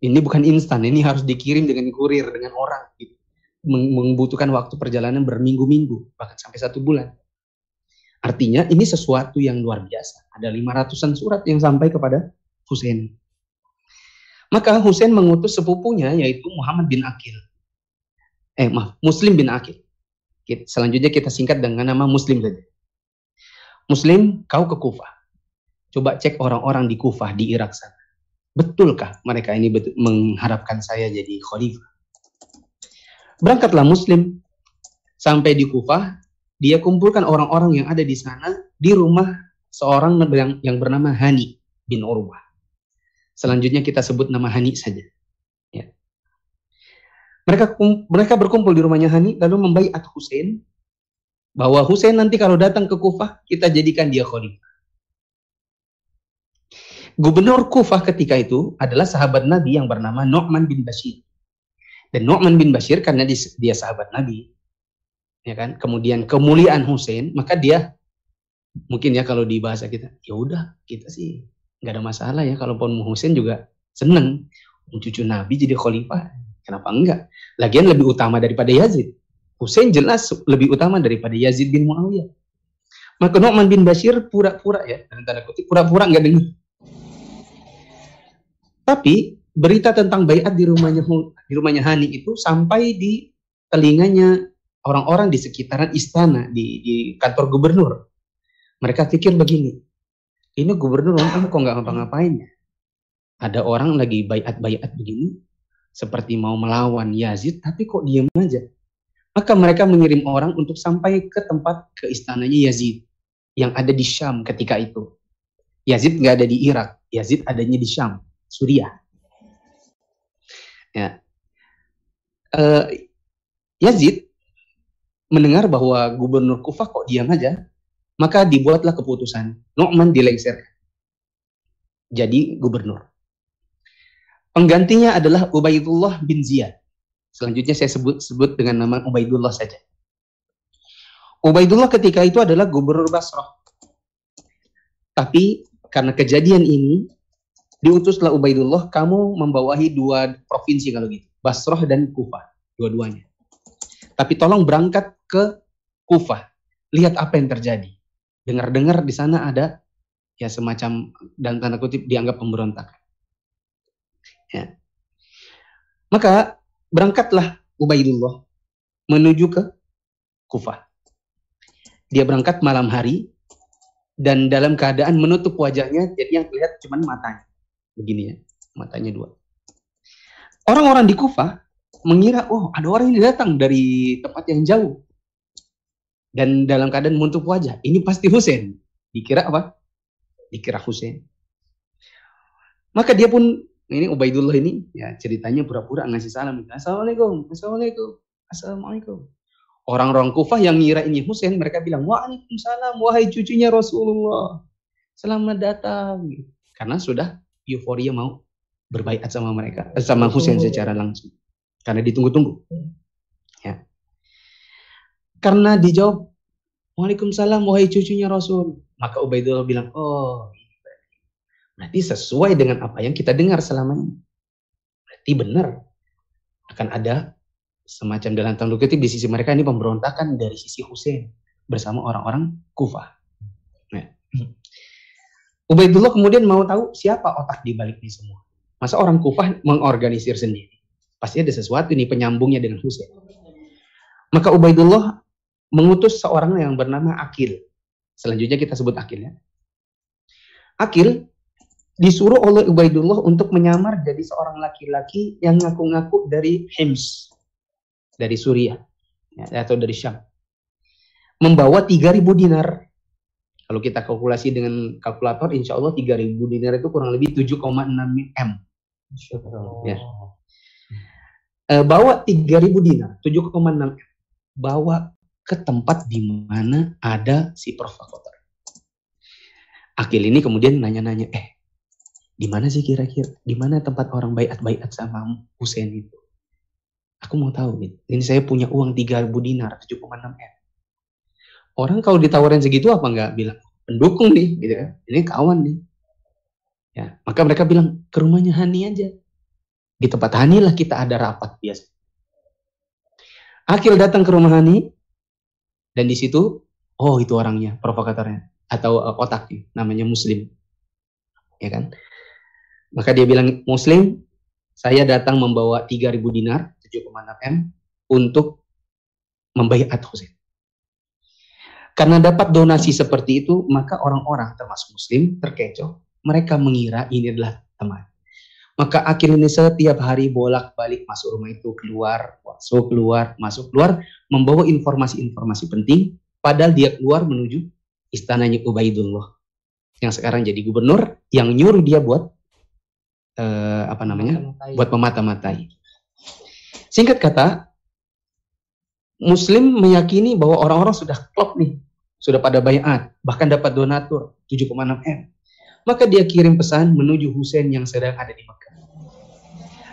Ini bukan instan, ini harus dikirim dengan kurir dengan orang. Gitu membutuhkan waktu perjalanan berminggu-minggu, bahkan sampai satu bulan. Artinya ini sesuatu yang luar biasa. Ada 500-an surat yang sampai kepada Husain. Maka Husain mengutus sepupunya yaitu Muhammad bin Akil. Eh maaf, Muslim bin Akil. Selanjutnya kita singkat dengan nama Muslim saja. Muslim, kau ke Kufah. Coba cek orang-orang di Kufah, di Irak sana. Betulkah mereka ini betul, mengharapkan saya jadi khalifah? Berangkatlah Muslim sampai di Kufah, dia kumpulkan orang-orang yang ada di sana di rumah seorang yang, yang bernama Hani bin Urwah. Selanjutnya kita sebut nama Hani saja. Ya. Mereka mereka berkumpul di rumahnya Hani lalu membaiat Hussein bahwa Hussein nanti kalau datang ke Kufah kita jadikan dia khalifah. Gubernur Kufah ketika itu adalah sahabat Nabi yang bernama Nu'man bin Bashir. Dan Nu'man bin Bashir karena dia sahabat Nabi, ya kan? Kemudian kemuliaan Hussein, maka dia mungkin ya kalau di bahasa kita, ya udah kita sih nggak ada masalah ya kalau kalaupun Hussein juga seneng cucu Nabi jadi khalifah. Kenapa enggak? Lagian lebih utama daripada Yazid. Hussein jelas lebih utama daripada Yazid bin Muawiyah. Maka Nu'man bin Bashir pura-pura ya, tanda kutip pura-pura nggak dengar. Tapi berita tentang bayat di rumahnya di rumahnya Hani itu sampai di telinganya orang-orang di sekitaran istana di, di kantor gubernur. Mereka pikir begini, ini gubernur kamu kok nggak ngapa-ngapain ya? Ada orang lagi bayat-bayat begini, seperti mau melawan Yazid, tapi kok diem aja. Maka mereka mengirim orang untuk sampai ke tempat ke istananya Yazid yang ada di Syam ketika itu. Yazid nggak ada di Irak, Yazid adanya di Syam, Suriah. Ya. Uh, Yazid mendengar bahwa gubernur Kufah kok diam aja, maka dibuatlah keputusan. Nu'man dilengserkan. Jadi gubernur. Penggantinya adalah Ubaidullah bin Ziyad. Selanjutnya saya sebut sebut dengan nama Ubaidullah saja. Ubaidullah ketika itu adalah gubernur Basrah. Tapi karena kejadian ini diutuslah Ubaidullah, kamu membawahi dua provinsi kalau gitu, Basrah dan Kufah, dua-duanya. Tapi tolong berangkat ke Kufah, lihat apa yang terjadi. Dengar-dengar di sana ada ya semacam dan tanda kutip dianggap pemberontakan. Ya. Maka berangkatlah Ubaidullah menuju ke Kufah. Dia berangkat malam hari dan dalam keadaan menutup wajahnya, jadi yang terlihat cuma matanya begini ya, matanya dua. Orang-orang di Kufah mengira, oh ada orang ini datang dari tempat yang jauh. Dan dalam keadaan menutup wajah, ini pasti Husain. Dikira apa? Dikira Husain. Maka dia pun, ini Ubaidullah ini, ya ceritanya pura-pura ngasih salam. Assalamualaikum, Assalamualaikum, Assalamualaikum. Orang-orang Kufah yang ngira ini Husain, mereka bilang, Waalaikumsalam, wahai cucunya Rasulullah. Selamat datang. Karena sudah euforia mau berbaikat sama mereka, eh, sama Husain secara langsung. Karena ditunggu-tunggu. Ya. Karena dijawab, Waalaikumsalam, wahai cucunya Rasul. Maka Ubaidullah bilang, oh, berarti sesuai dengan apa yang kita dengar selama ini. Berarti benar akan ada semacam dalam tanda kutip di sisi mereka ini pemberontakan dari sisi Husain bersama orang-orang Kufah. Nah. Ubaidullah kemudian mau tahu siapa otak di balik ini semua. Masa orang Kufah mengorganisir sendiri? Pasti ada sesuatu ini penyambungnya dengan Husain. Maka Ubaidullah mengutus seorang yang bernama Akil. Selanjutnya kita sebut Akil ya. Akil disuruh oleh Ubaidullah untuk menyamar jadi seorang laki-laki yang ngaku-ngaku dari Hims, dari Suriah ya, atau dari Syam. Membawa 3000 dinar kalau kita kalkulasi dengan kalkulator, insya Allah 3.000 dinar itu kurang lebih 7,6 M. Ya. E, bawa 3.000 dinar, 7,6 M. Bawa ke tempat di mana ada si provokator. Akil ini kemudian nanya-nanya, eh di mana sih kira-kira, di mana tempat orang bayat-bayat sama Hussein itu? Aku mau tahu gitu. Ini saya punya uang 3000 dinar, 7,6 M. Orang kalau ditawarin segitu apa nggak bilang pendukung nih, gitu kan? Ini kawan nih. Ya, maka mereka bilang ke rumahnya Hani aja. Di tempat Hani lah kita ada rapat biasa. Akil datang ke rumah Hani dan di situ, oh itu orangnya, provokatornya atau uh, otaknya, namanya Muslim, ya kan? Maka dia bilang Muslim, saya datang membawa 3.000 dinar 7,6 M untuk membaiat Husain. Karena dapat donasi seperti itu, maka orang-orang termasuk muslim terkecoh. Mereka mengira ini adalah teman. Maka akhirnya setiap hari bolak-balik masuk rumah itu, keluar, masuk, keluar, masuk, keluar, membawa informasi-informasi penting, padahal dia keluar menuju istananya Ubaidullah yang sekarang jadi gubernur yang nyuruh dia buat eh, apa namanya? Buat memata-matai. Singkat kata, Muslim meyakini bahwa orang-orang sudah klop nih, sudah pada bayat, bahkan dapat donatur 7,6 M. Maka dia kirim pesan menuju Husain yang sedang ada di Mekah.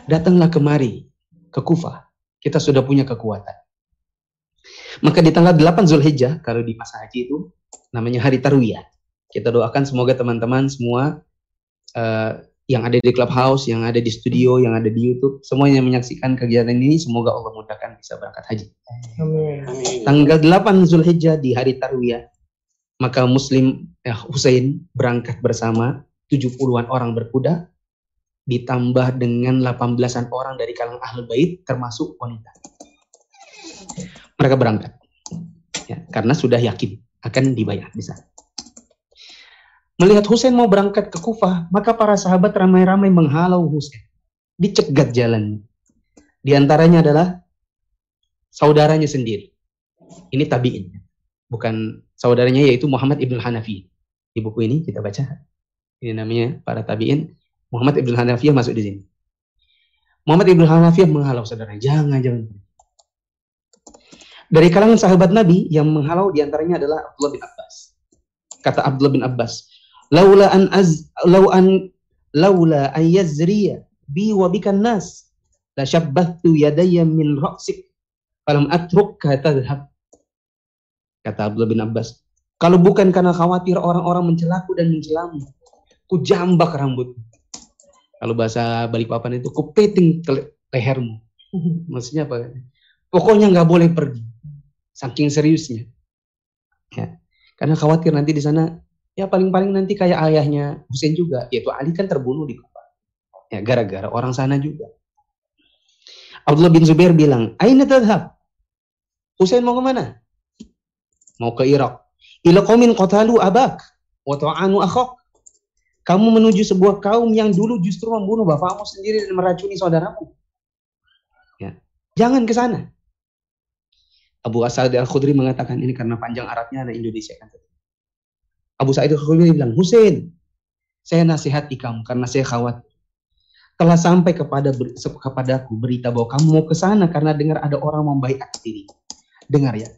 Datanglah kemari ke Kufah. Kita sudah punya kekuatan. Maka di tanggal 8 Zulhijjah, kalau di masa haji itu, namanya hari Tarwiyah. Kita doakan semoga teman-teman semua uh, yang ada di clubhouse, yang ada di studio, yang ada di YouTube, semuanya menyaksikan kegiatan ini, semoga Allah mudahkan bisa berangkat haji. Amin. Tanggal 8 Zulhijjah di hari Tarwiyah, maka Muslim eh, Hussein berangkat bersama 70-an orang berkuda, ditambah dengan 18-an orang dari kalangan ahli bait, termasuk wanita. Mereka berangkat, ya, karena sudah yakin akan dibayar di sana. Melihat Husain mau berangkat ke Kufah, maka para sahabat ramai-ramai menghalau Husain. Dicegat jalan. Di antaranya adalah saudaranya sendiri. Ini tabi'in. Bukan saudaranya yaitu Muhammad Ibn Hanafi. Di buku ini kita baca. Ini namanya para tabi'in. Muhammad Ibn Hanafi masuk di sini. Muhammad Ibn Hanafi menghalau saudara. Jangan, jangan. Dari kalangan sahabat Nabi yang menghalau di antaranya adalah Abdullah bin Abbas. Kata Abdullah bin Abbas, laula an az law an laula an yazriya bi wa bikan nas la syabbahtu yadayya min ra'sik falam atrukka tadhhab kata Abdullah bin Abbas kalau bukan karena khawatir orang-orang mencelaku dan mencelamu ku jambak rambut kalau bahasa Balikpapan itu ku peting ke lehermu maksudnya apa pokoknya nggak boleh pergi saking seriusnya ya karena khawatir nanti di sana ya paling-paling nanti kayak ayahnya Husain juga, yaitu Ali kan terbunuh di Kufa. Ya, gara-gara orang sana juga. Abdullah bin Zubair bilang, Aina tadhab? Husain mau ke mana? Mau ke Irak. Ila qatalu abak wa ta'anu akhok. Kamu menuju sebuah kaum yang dulu justru membunuh bapakmu sendiri dan meracuni saudaramu. Ya. Jangan ke sana. Abu Asad al-Khudri mengatakan ini karena panjang Arabnya ada Indonesia kan. Abu Sa'id al-Khudri bilang, Hussein, saya nasihati kamu karena saya khawatir. Telah sampai kepada kepadaku berita bahwa kamu mau ke sana karena dengar ada orang membaiat diri. Dengar ya.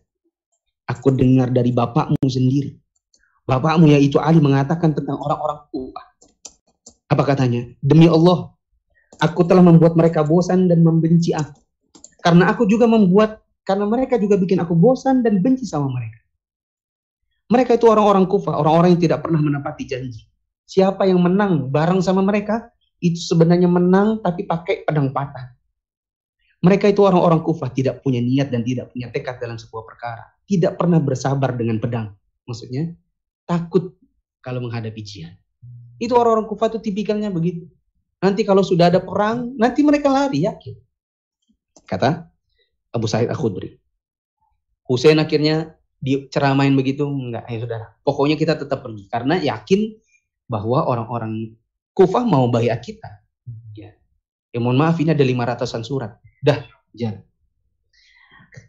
Aku dengar dari bapakmu sendiri. Bapakmu yaitu Ali mengatakan tentang orang-orang tua. Apa katanya? Demi Allah, aku telah membuat mereka bosan dan membenci aku. Karena aku juga membuat, karena mereka juga bikin aku bosan dan benci sama mereka. Mereka itu orang-orang kufah, orang-orang yang tidak pernah menepati janji. Siapa yang menang bareng sama mereka, itu sebenarnya menang tapi pakai pedang patah. Mereka itu orang-orang kufah, tidak punya niat dan tidak punya tekad dalam sebuah perkara. Tidak pernah bersabar dengan pedang. Maksudnya, takut kalau menghadapi jihad. Itu orang-orang kufah itu tipikalnya begitu. Nanti kalau sudah ada perang, nanti mereka lari, yakin. Kata Abu Sa'id Al-Khudri. Hussein akhirnya diceramain begitu enggak ya saudara pokoknya kita tetap pergi karena yakin bahwa orang-orang kufah mau bayar kita ya. ya mohon maaf ini ada 500an surat dah jalan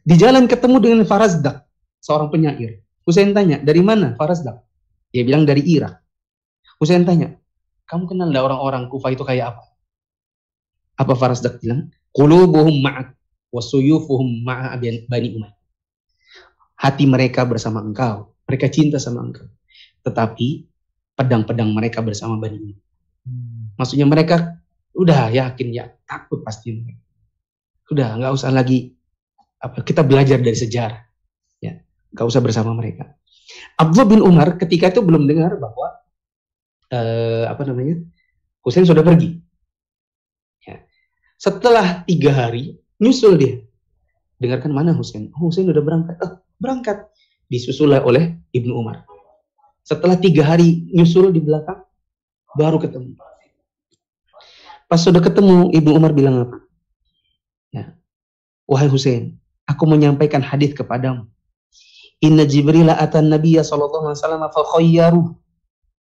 di jalan ketemu dengan Farazdak seorang penyair Husain tanya dari mana Farazdak dia bilang dari Irak Husain tanya kamu kenal enggak orang-orang kufah itu kayak apa apa Farazdak bilang qulubuhum ma'ak wasuyufuhum ma'a bani Umayyah hati mereka bersama engkau. Mereka cinta sama engkau. Tetapi pedang-pedang mereka bersama Bani Umayyah. Hmm. Maksudnya mereka udah yakin ya takut pasti mereka. Udah nggak usah lagi apa kita belajar dari sejarah. Ya, nggak usah bersama mereka. Abdullah bin Umar ketika itu belum dengar bahwa eh, apa namanya Husain sudah pergi. Ya. Setelah tiga hari nyusul dia. Dengarkan mana Husain? Oh, Husain udah berangkat. Oh, berangkat. Disusul oleh Ibnu Umar. Setelah tiga hari nyusul di belakang, baru ketemu. Pas sudah ketemu, Ibnu Umar bilang apa? Ya. Wahai Husain, aku menyampaikan hadis kepadamu. Inna Jibril atan Nabiya sallallahu alaihi wasallam fa khayyaru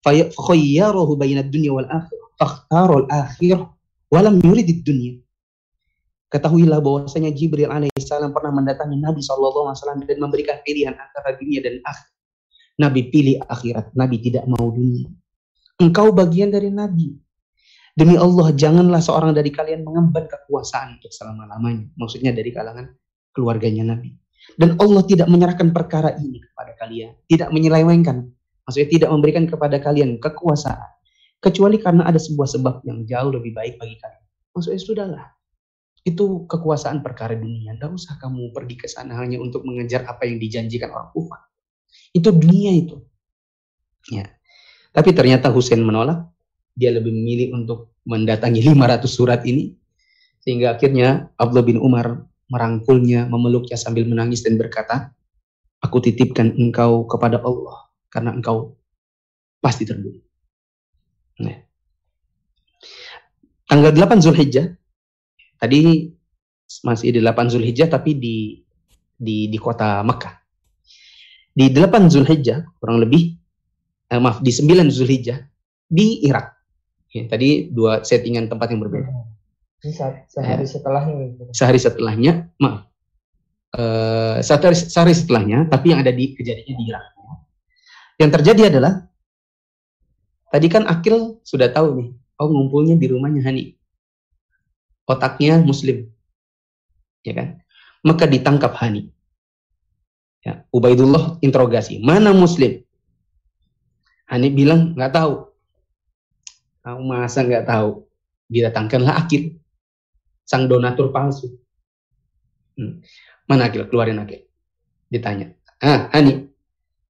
fa khayyaruhu bainad dunya wal akhirah. Fakhtarul akhirah walam yuridid dunya. Ketahuilah bahwasanya Jibril alaihissalam pernah mendatangi Nabi Shallallahu alaihi wasallam dan memberikan pilihan antara dunia dan akhirat. Nabi pilih akhirat, Nabi tidak mau dunia. Engkau bagian dari Nabi. Demi Allah, janganlah seorang dari kalian mengemban kekuasaan untuk selama-lamanya. Maksudnya dari kalangan keluarganya Nabi. Dan Allah tidak menyerahkan perkara ini kepada kalian. Tidak menyelewengkan. Maksudnya tidak memberikan kepada kalian kekuasaan. Kecuali karena ada sebuah sebab yang jauh lebih baik bagi kalian. Maksudnya sudahlah itu kekuasaan perkara dunia. Tidak usah kamu pergi ke sana hanya untuk mengejar apa yang dijanjikan orang kufar. Itu dunia itu. Ya. Tapi ternyata Husain menolak. Dia lebih memilih untuk mendatangi 500 surat ini. Sehingga akhirnya Abdullah bin Umar merangkulnya, memeluknya sambil menangis dan berkata, Aku titipkan engkau kepada Allah karena engkau pasti terbunuh. Nah. Tanggal 8 Zulhijjah Tadi masih di 8 Zulhijjah tapi di di di kota Mekah. Di 8 Zulhijjah kurang lebih eh, maaf di 9 Zulhijjah di Irak. Ya, tadi dua settingan tempat yang berbeda. Sehari setelahnya. Sehari setelahnya, maaf. Uh, sehari, sehari setelahnya, tapi yang ada di kejadiannya di Irak. Yang terjadi adalah tadi kan Akil sudah tahu nih, oh ngumpulnya di rumahnya Hani otaknya muslim. Ya kan? Maka ditangkap Hani. Ya, Ubaidullah interogasi, mana muslim? Hani bilang, nggak tahu. Kamu masa nggak tahu? Didatangkanlah Akil, sang donatur palsu. Hmm. Mana Akil? Keluarin Akil. Ditanya. Ah, Hani,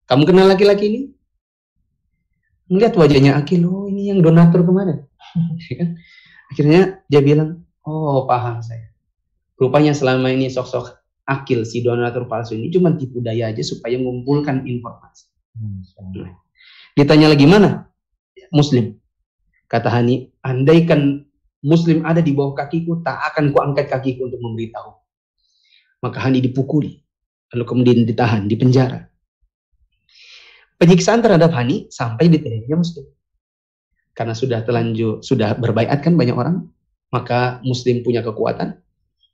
kamu kenal laki-laki ini? Melihat wajahnya Akil, oh ini yang donatur ke mana? Ya kan? Akhirnya dia bilang, Oh, paham saya. Rupanya selama ini sok-sok akil si donatur palsu ini cuma tipu daya aja supaya mengumpulkan informasi. Hmm, nah, ditanya lagi mana? Muslim. Kata Hani, andaikan Muslim ada di bawah kakiku, tak akan ku angkat kakiku untuk memberitahu. Maka Hani dipukuli, lalu kemudian ditahan, di penjara. Penyiksaan terhadap Hani sampai di televisi Muslim. Karena sudah telanjur, sudah berbaikat kan banyak orang, maka muslim punya kekuatan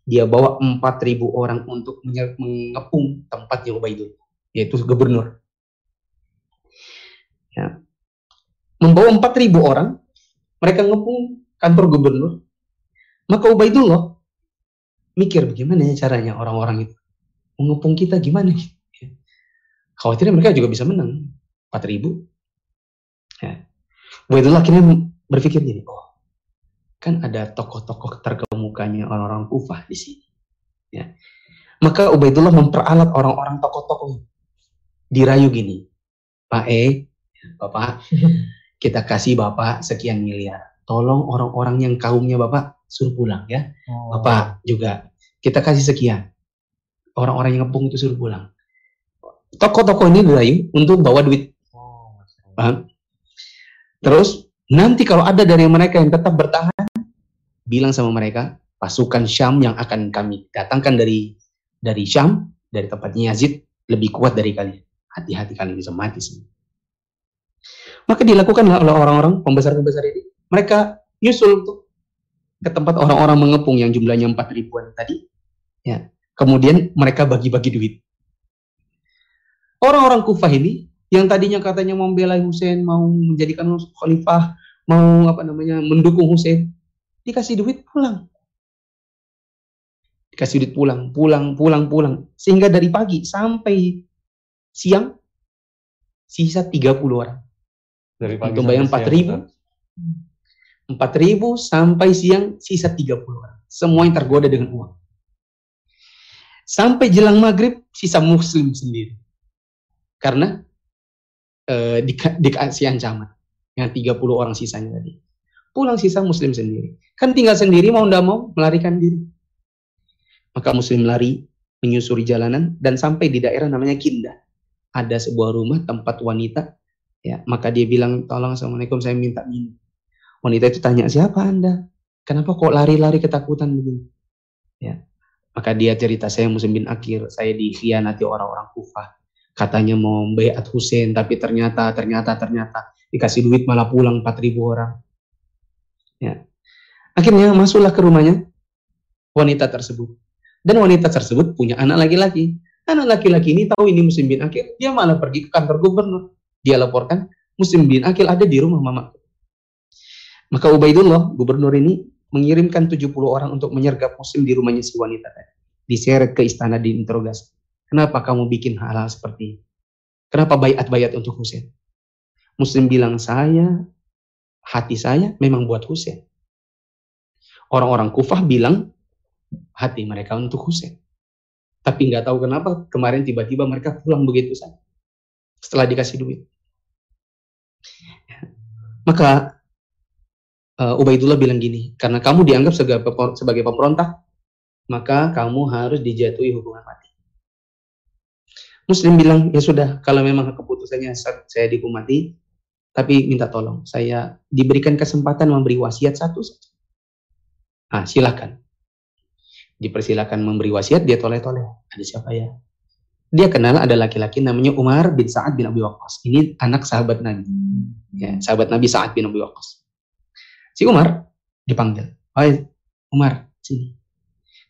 dia bawa 4000 orang untuk mengepung tempatnya Ubaidullah yaitu gubernur ya. membawa 4000 orang mereka ngepung kantor gubernur maka Ubaidullah mikir bagaimana ya caranya orang-orang itu mengepung kita gimana ya. khawatirnya mereka juga bisa menang 4000 ya. Ubaidullah akhirnya berpikir gini oh kan ada tokoh-tokoh terkemukanya orang-orang Kufah di sini. Ya. Maka Ubaidullah memperalat orang-orang tokoh-tokoh dirayu gini, Pak E, Bapak, kita kasih Bapak sekian miliar. Tolong orang-orang yang kaumnya Bapak suruh pulang ya. Oh. Bapak juga kita kasih sekian. Orang-orang yang ngepung itu suruh pulang. Tokoh-tokoh ini dirayu untuk bawa duit. Oh, Paham? Terus nanti kalau ada dari mereka yang tetap bertahan, bilang sama mereka, pasukan Syam yang akan kami datangkan dari dari Syam, dari tempatnya Yazid, lebih kuat dari kalian. Hati-hati kalian bisa mati semua. Maka dilakukanlah oleh orang-orang pembesar-pembesar ini. Mereka nyusul tuh ke tempat orang-orang mengepung yang jumlahnya 4 ribuan tadi. Ya. Kemudian mereka bagi-bagi duit. Orang-orang Kufah ini yang tadinya katanya membela Hussein, mau menjadikan khalifah, mau apa namanya mendukung Hussein, dikasih duit pulang. Dikasih duit pulang, pulang, pulang, pulang. Sehingga dari pagi sampai siang sisa 30 orang. Dari pagi Untuk bayang sampai 4.000. siang, Ustaz. 4.000 sampai siang sisa 30 orang. Semua yang tergoda dengan uang. Sampai jelang maghrib sisa muslim sendiri. Karena eh, di, dikasih ancaman. Yang 30 orang sisanya tadi. Pulang sisa muslim sendiri. Kan tinggal sendiri mau ndak mau melarikan diri. Maka muslim lari menyusuri jalanan dan sampai di daerah namanya Kinda. Ada sebuah rumah tempat wanita ya maka dia bilang tolong assalamualaikum saya minta minum wanita itu tanya siapa anda? Kenapa kok lari-lari ketakutan begini? Ya maka dia cerita saya muslim bin akir saya dikhianati orang-orang kufah. Katanya mau bayat Hussein tapi ternyata ternyata ternyata dikasih duit malah pulang 4000 orang. Ya akhirnya masuklah ke rumahnya wanita tersebut. Dan wanita tersebut punya anak laki-laki. Anak laki-laki ini tahu ini muslim bin akir dia malah pergi ke kantor gubernur. Dia laporkan Muslim bin Akil ada di rumah mama. Maka Ubaidullah, gubernur ini mengirimkan 70 orang untuk menyergap Muslim di rumahnya si wanita tadi. Diseret ke istana diinterogasi. Kenapa kamu bikin hal-hal seperti ini? Kenapa bayat-bayat untuk Husain? Muslim bilang, saya, hati saya memang buat Husain. Orang-orang Kufah bilang, hati mereka untuk Husain. Tapi nggak tahu kenapa kemarin tiba-tiba mereka pulang begitu saja setelah dikasih duit. Maka uh, Ubaidullah bilang gini, karena kamu dianggap sebagai, pemberontak, maka kamu harus dijatuhi hukuman mati. Muslim bilang, ya sudah, kalau memang keputusannya saya dihukum mati, tapi minta tolong, saya diberikan kesempatan memberi wasiat satu saja. Ah, silakan. Dipersilakan memberi wasiat, dia toleh-toleh. Ada siapa ya? dia kenal ada laki-laki namanya Umar bin Sa'ad bin Abi Waqqas. Ini anak sahabat Nabi. Ya, sahabat Nabi Sa'ad bin Abi Waqqas. Si Umar dipanggil. Hai Umar, sini.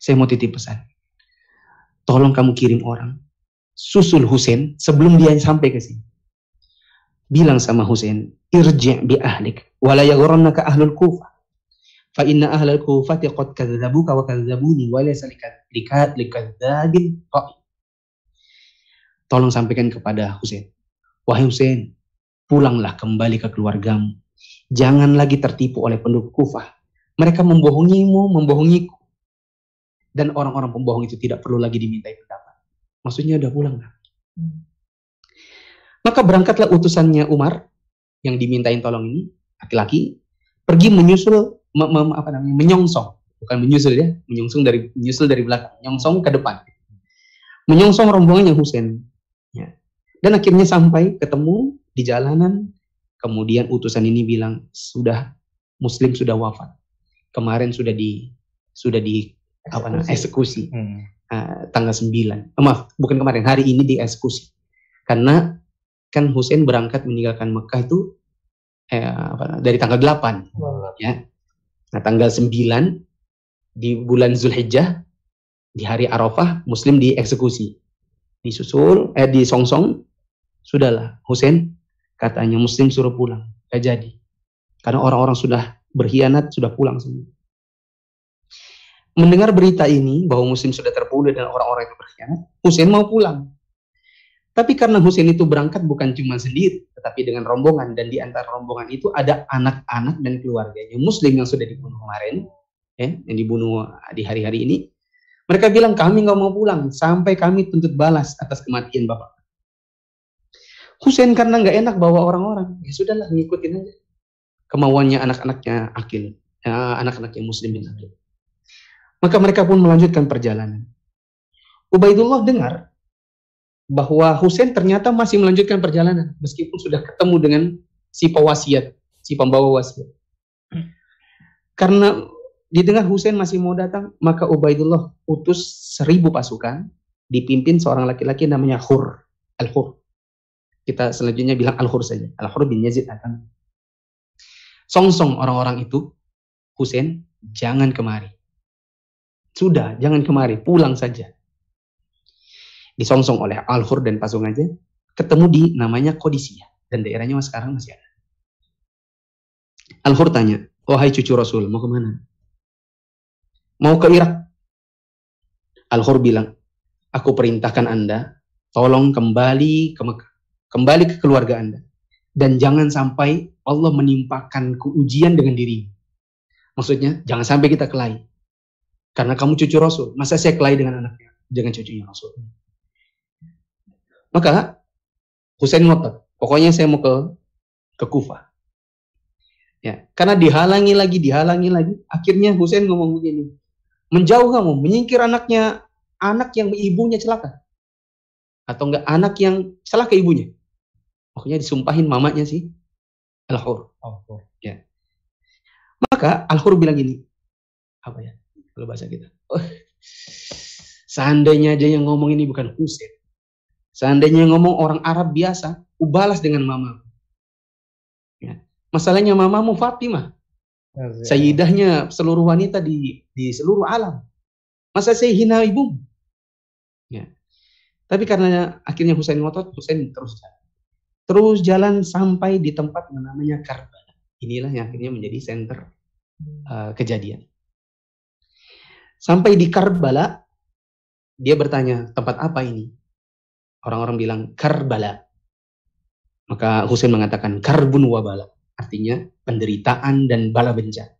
Saya mau titip pesan. Tolong kamu kirim orang. Susul Husain sebelum dia sampai ke sini. Bilang sama Husain, irji' bi ahlik. Wala yaghurannaka ahlul kufah. Fa inna ahlul kufati qad kadzabuka wa kadzabuni wa laysa likat likadzabin tolong sampaikan kepada Hussein. Wahai Hussein, pulanglah kembali ke keluargamu. Jangan lagi tertipu oleh penduduk Kufah. Mereka membohongimu, membohongiku. Dan orang-orang pembohong itu tidak perlu lagi dimintai pendapat. Maksudnya udah pulang. Kan? Maka berangkatlah utusannya Umar yang dimintain tolong ini, laki-laki, pergi menyusul, me, me, apa namanya, menyongsong. Bukan menyusul ya, menyongsong dari menyusul dari belakang, menyongsong ke depan. Menyongsong rombongannya Husain Ya. Dan akhirnya sampai ketemu di jalanan, kemudian utusan ini bilang sudah Muslim sudah wafat. Kemarin sudah di sudah di eksekusi. apa namanya eksekusi hmm. uh, tanggal 9. Oh, maaf, bukan kemarin, hari ini dieksekusi. Karena kan Hussein berangkat meninggalkan Mekah itu eh, apa, dari tanggal 8. Hmm. Ya. Nah, tanggal 9 di bulan Zulhijjah di hari Arafah Muslim dieksekusi disusul eh di songsong sudahlah Husain katanya muslim suruh pulang. Gak jadi. Karena orang-orang sudah berkhianat sudah pulang semua. Mendengar berita ini bahwa muslim sudah terbunuh dan orang-orang itu berkhianat Husain mau pulang. Tapi karena Husain itu berangkat bukan cuma sendiri tetapi dengan rombongan. Dan di antara rombongan itu ada anak-anak dan keluarganya. Muslim yang sudah dibunuh kemarin ya yang dibunuh di hari-hari ini. Mereka bilang kami nggak mau pulang. Sampai kami tuntut balas atas kematian bapak. Husain karena nggak enak bawa orang-orang, ya sudahlah ngikutin aja kemauannya anak-anaknya Akil, ya, anak-anaknya Muslim bin Akil. Maka mereka pun melanjutkan perjalanan. Ubaidullah dengar bahwa Husain ternyata masih melanjutkan perjalanan meskipun sudah ketemu dengan si pewasiat, si pembawa wasiat. Karena Didengar Husain masih mau datang, maka Ubaidullah utus seribu pasukan dipimpin seorang laki-laki namanya Hur, Al-Hur. Kita selanjutnya bilang Al-Hur saja. Al-Hur bin Yazid akan songsong orang-orang itu, Husain, jangan kemari. Sudah, jangan kemari, pulang saja. Disongsong oleh Al-Hur dan pasukannya, ketemu di namanya Kodisia. Dan daerahnya sekarang masih ada. Al-Hur tanya, wahai cucu Rasul, mau ke mana? mau ke Irak. Al-Hur bilang, aku perintahkan Anda tolong kembali ke Mekah. Kembali ke keluarga Anda. Dan jangan sampai Allah menimpakan keujian dengan dirimu. Maksudnya, jangan sampai kita kelahi. Karena kamu cucu Rasul. Masa saya kelahi dengan anaknya? Dengan cucunya Rasul. Maka, Husain ngotot. Pokoknya saya mau ke ke Kufah. Ya, karena dihalangi lagi, dihalangi lagi. Akhirnya Husain ngomong begini. Menjauh kamu, menyingkir anaknya, anak yang ibunya celaka. Atau enggak anak yang celaka ibunya. Pokoknya disumpahin mamanya sih. Al-Hur. Ya. Maka Al-Hur bilang gini. Apa ya? Kalau bahasa kita. Oh, seandainya aja yang ngomong ini bukan Husain. Seandainya yang ngomong orang Arab biasa, ubalas dengan mama. Ya. Masalahnya mamamu Fatimah. Sayyidahnya seluruh wanita di di seluruh alam. Masa saya hina ibu? Ya. Tapi karena akhirnya Husain ngotot, Husain terus jalan. Terus jalan sampai di tempat yang namanya Karbala. Inilah yang akhirnya menjadi center uh, kejadian. Sampai di Karbala, dia bertanya, tempat apa ini? Orang-orang bilang, Karbala. Maka Husain mengatakan, Karbun wabala. Artinya, penderitaan dan bala bencana.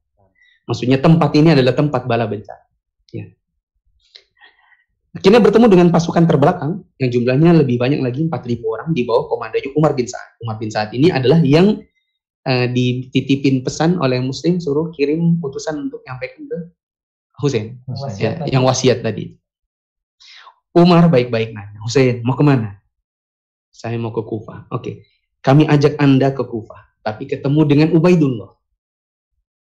Maksudnya tempat ini adalah tempat bala bencana. Ya. Akhirnya bertemu dengan pasukan terbelakang yang jumlahnya lebih banyak lagi 4.000 orang di bawah komandanya Umar bin Sa'ad. Umar bin Sa'ad ini adalah yang uh, dititipin pesan oleh Muslim suruh kirim utusan untuk nyampaikan ke Husain, ya, yang wasiat tadi. Umar baik-baik nanya, Husain mau ke mana? Saya mau ke Kufah. Oke, kami ajak anda ke Kufah, tapi ketemu dengan Ubaidullah.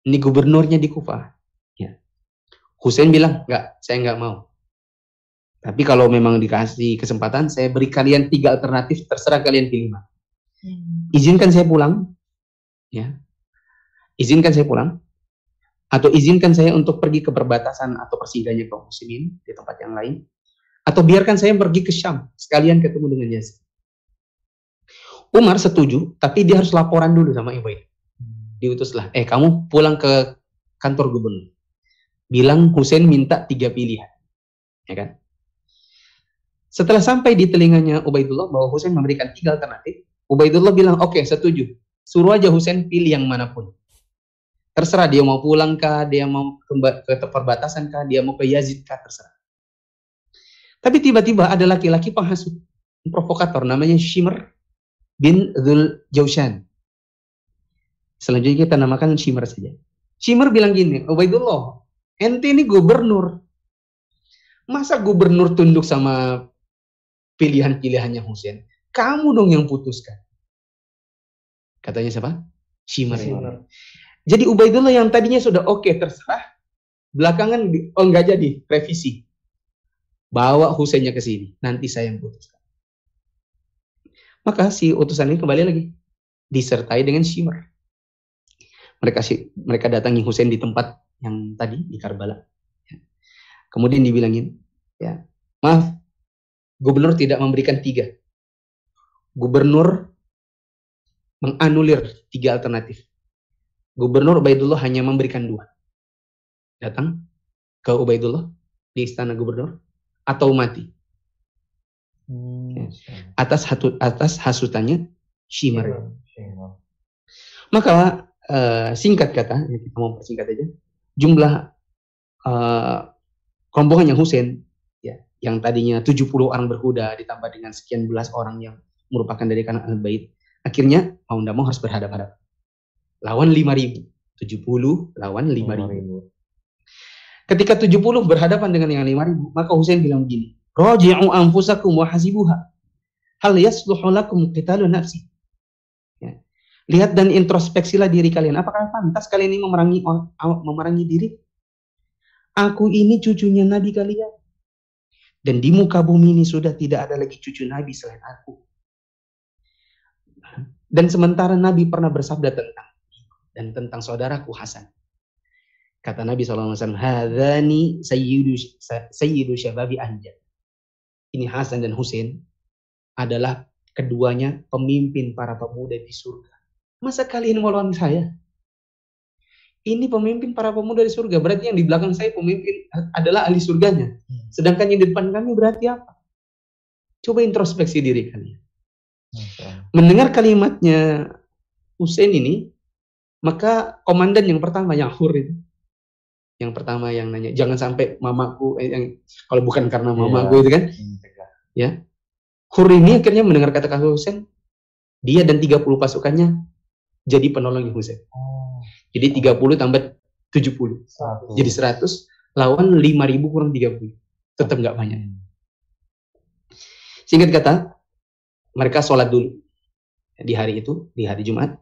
Ini gubernurnya di Kufah. Ya. Husain bilang, enggak, saya enggak mau. Tapi kalau memang dikasih kesempatan, saya beri kalian tiga alternatif, terserah kalian pilih mana. Izinkan saya pulang, ya. Izinkan saya pulang, atau izinkan saya untuk pergi ke perbatasan atau persinggahannya kaum muslimin di tempat yang lain atau biarkan saya pergi ke Syam sekalian ketemu dengan Yazid. Umar setuju, tapi dia harus laporan dulu sama Ibu. Diutuslah, eh kamu pulang ke kantor gubernur. Bilang Husain minta tiga pilihan. Ya kan? Setelah sampai di telinganya Ubaidullah bahwa Husain memberikan tiga alternatif, Ubaidullah bilang, oke okay, setuju. Suruh aja Husain pilih yang mana pun. Terserah dia mau pulang kah, dia mau ke, ke perbatasan kah, dia mau ke Yazid kah, terserah. Tapi tiba-tiba ada laki-laki penghasut, provokator namanya Shimmer bin Dhul Jaushan. Selanjutnya kita namakan Shimmer saja. Shimmer bilang gini, Ubaidullah, ente ini gubernur. Masa gubernur tunduk sama pilihan-pilihannya Husain? Kamu dong yang putuskan. Katanya siapa? Shimmer. Shimmer. Jadi Ubaidullah yang tadinya sudah oke okay, terserah, belakangan oh nggak jadi revisi. Bawa Husainnya ke sini, nanti saya yang putuskan. Maka si utusan ini kembali lagi disertai dengan Shimmer. Mereka mereka datangi Husain di tempat yang tadi di Karbala. Kemudian dibilangin, ya maaf, gubernur tidak memberikan tiga. Gubernur menganulir tiga alternatif. Gubernur Ubaidullah hanya memberikan dua. Datang ke Ubaidullah di istana gubernur atau mati. Hmm. Atas hatu, atas hasutannya Shimmer. Maka uh, singkat kata, kita mau persingkat aja, jumlah uh, rombongannya Husain ya, yang tadinya 70 orang berkuda ditambah dengan sekian belas orang yang merupakan dari kalangan al-bait, akhirnya mau tidak mau harus berhadapan lawan 5000. 70 lawan 5000. Ketika 70 berhadapan dengan yang 5000, maka Husain bilang begini, "Raji'u anfusakum wa hasibuha. Hal yasluhu lakum qitalu nafsi." Ya. Lihat dan introspeksilah diri kalian. Apakah pantas kalian ini memerangi memerangi diri? Aku ini cucunya Nabi kalian. Dan di muka bumi ini sudah tidak ada lagi cucu Nabi selain aku. Dan sementara Nabi pernah bersabda tentang dan tentang saudaraku Hasan. Kata Nabi SAW, Hadani sayyidu, sayyidu syababi anjad. Ini Hasan dan Husain adalah keduanya pemimpin para pemuda di surga. Masa kalian mau lawan saya? Ini pemimpin para pemuda di surga. Berarti yang di belakang saya pemimpin adalah ahli surganya. Sedangkan yang di depan kami berarti apa? Coba introspeksi diri kalian. Mendengar kalimatnya Hussein ini, maka komandan yang pertama yang Hur itu, yang pertama yang nanya, jangan sampai mamaku, eh, yang, kalau bukan karena mamaku itu kan, ya. Hur ini akhirnya mendengar kata-kata Hussein, dia dan 30 pasukannya jadi penolong Hussein. Oh. Jadi 30 tambah 70. Jadi 100 lawan 5000 kurang 30. Tetap nggak banyak. Singkat kata, mereka sholat dulu di hari itu, di hari Jumat,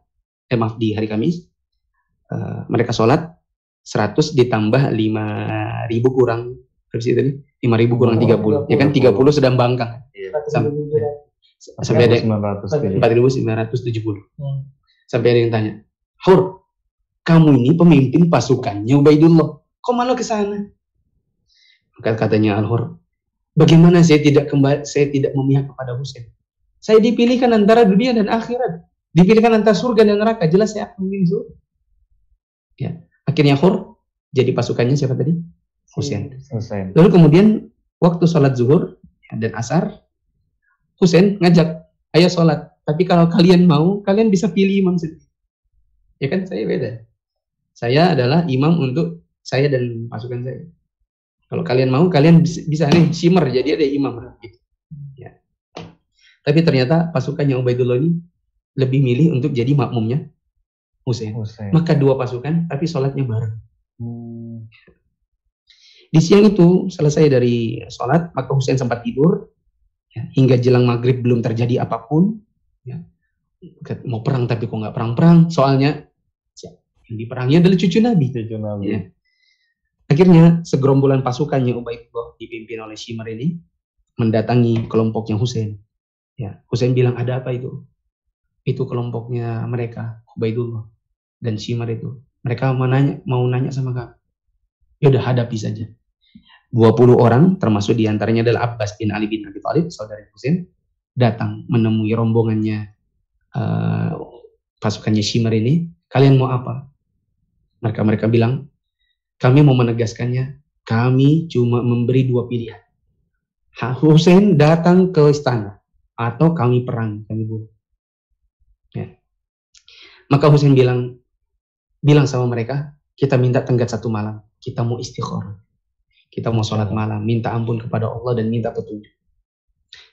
eh maaf di hari Kamis. Eh, mereka sholat 100 ditambah 5000 kurang berapa sih tadi? 5000 kurang 30. Ya kan 30 sedang bangkang. Sam- Sampai ada 900 4970. Hmm. Sampai ada yang tanya, Hur, kamu ini pemimpin pasukannya Ubaidullah. Kok malah ke sana? Maka katanya Al-Hur, bagaimana saya tidak kembali, saya tidak memihak kepada Husain? Saya dipilihkan antara dunia dan akhirat. Dipilihkan antara surga dan neraka. Jelas saya akan memilih surga. Ya. Akhirnya Hur jadi pasukannya siapa tadi? Husain. Husain. Lalu kemudian waktu sholat zuhur dan asar, Husain ngajak, ayo sholat. Tapi kalau kalian mau, kalian bisa pilih imam sendiri. Ya kan saya beda. Saya adalah imam untuk saya dan pasukan saya. Kalau kalian mau, kalian bisa, bisa nih shimmer, jadi ada imam. Gitu. Ya. Tapi ternyata pasukannya Ubaidullah ini lebih milih untuk jadi makmumnya Husain. Maka dua pasukan, tapi sholatnya bareng. Hmm. Di siang itu selesai dari sholat, maka Husain sempat tidur ya, hingga jelang maghrib belum terjadi apa pun. Ya. Mau perang tapi kok nggak perang-perang, soalnya ya, yang diperangi adalah cucu Nabi. Cucu Nabi. Ya. Akhirnya segerombolan pasukannya Ubaidullah dipimpin oleh Shimar ini mendatangi kelompoknya Husain. Ya, Husain bilang ada apa itu? Itu kelompoknya mereka Ubaidullah dan Shimar itu. Mereka mau nanya, mau nanya sama kamu. Ya udah hadapi saja. 20 orang termasuk di antaranya adalah Abbas bin Ali bin Abi Thalib saudara Husain datang menemui rombongannya eh, pasukannya Shimar ini. Kalian mau apa? Mereka mereka bilang kami mau menegaskannya, kami cuma memberi dua pilihan. Ha- Hussein datang ke istana atau kami perang, kami bunuh. Ya. Maka Hussein bilang, bilang sama mereka, kita minta tenggat satu malam, kita mau istikharah, kita mau sholat malam, minta ampun kepada Allah dan minta petunjuk.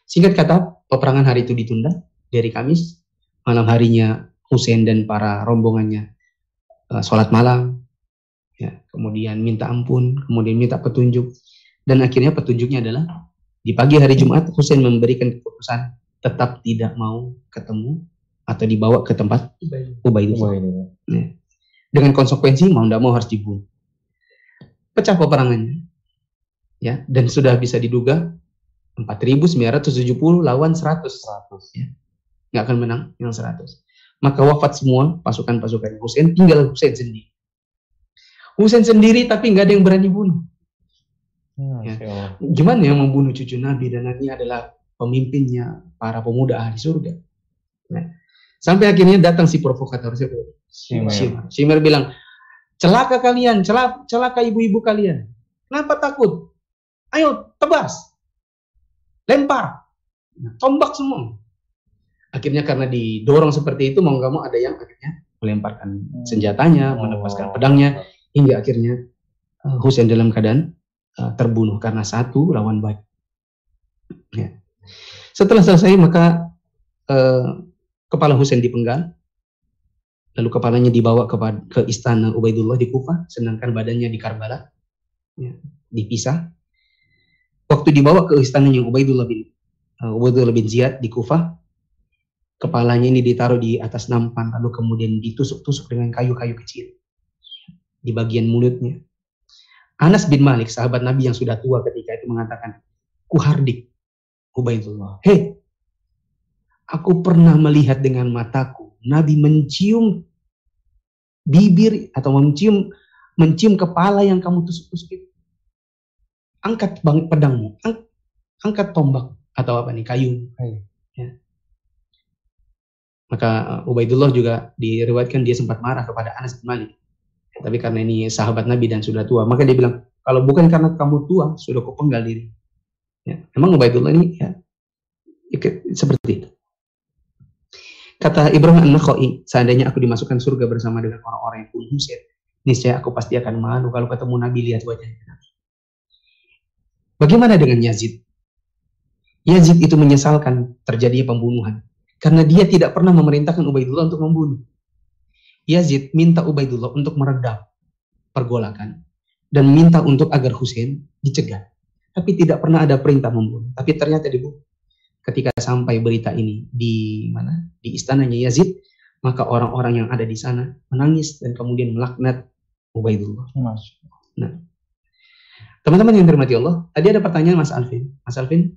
Singkat kata, peperangan hari itu ditunda dari Kamis, malam harinya Hussein dan para rombongannya sholat malam, ya, kemudian minta ampun, kemudian minta petunjuk, dan akhirnya petunjuknya adalah di pagi hari Jumat Husain memberikan keputusan tetap tidak mau ketemu atau dibawa ke tempat Ubaidullah. Wah, ini. Dengan konsekuensi mau tidak mau harus dibunuh. Pecah peperangannya, ya, dan sudah bisa diduga 4.970 lawan 100 100. nggak akan menang yang 100. Maka wafat semua pasukan-pasukan Husain, tinggal Husain sendiri. Husain sendiri tapi nggak ada yang berani bunuh. Ya. Allah. Gimana yang membunuh cucu Nabi dan nanti adalah pemimpinnya para pemuda ahli surga. Nah, sampai akhirnya datang si provokator siapa? Shimar. Shimar. Shimar bilang, celaka kalian, celaka, celaka ibu-ibu kalian. Kenapa takut? Ayo tebas, lempar, tombak semua. Akhirnya karena didorong seperti itu mau nggak mau ada yang akhirnya melemparkan senjatanya, menepaskan Oh. pedangnya, hingga akhirnya uh, Husain dalam keadaan uh, terbunuh karena satu lawan banyak. Ya. Setelah selesai maka uh, kepala Husain dipenggal, lalu kepalanya dibawa ke, ke istana Ubaidullah di Kufah, sedangkan badannya di Karbala, ya, dipisah. Waktu dibawa ke istananya Ubaidullah bin uh, Ubaidullah bin Ziyad di Kufah, kepalanya ini ditaruh di atas nampan, lalu kemudian ditusuk-tusuk dengan kayu-kayu kecil di bagian mulutnya. Anas bin Malik, sahabat Nabi yang sudah tua ketika itu mengatakan, Kuhardik, Ubaidullah. Hei, aku pernah melihat dengan mataku, Nabi mencium bibir atau mencium mencium kepala yang kamu tusuk-tusuk itu. Angkat bang, pedangmu, ang- angkat tombak atau apa nih kayu. Kayu. Maka uh, Ubaidullah juga diriwayatkan dia sempat marah kepada Anas bin Malik. Tapi karena ini sahabat Nabi dan sudah tua, maka dia bilang, kalau bukan karena kamu tua, sudah kau penggal diri. Ya. Memang Ubaidullah ini ya, seperti itu. Kata Ibrahim An-Nakhai, seandainya aku dimasukkan surga bersama dengan orang-orang yang bunuh Husain, niscaya aku pasti akan malu kalau ketemu Nabi lihat wajahnya. Bagaimana dengan Yazid? Yazid itu menyesalkan terjadinya pembunuhan karena dia tidak pernah memerintahkan Ubaidullah untuk membunuh. Yazid minta Ubaidullah untuk meredam pergolakan dan minta untuk agar Husain dicegah. Tapi tidak pernah ada perintah membunuh. Tapi ternyata dibunuh. Ketika sampai berita ini di mana? Di istananya Yazid, maka orang-orang yang ada di sana menangis dan kemudian melaknat Ubaidullah. Mas. Teman-teman yang dirahmati Allah, tadi ada pertanyaan Mas Alvin. Mas Alvin,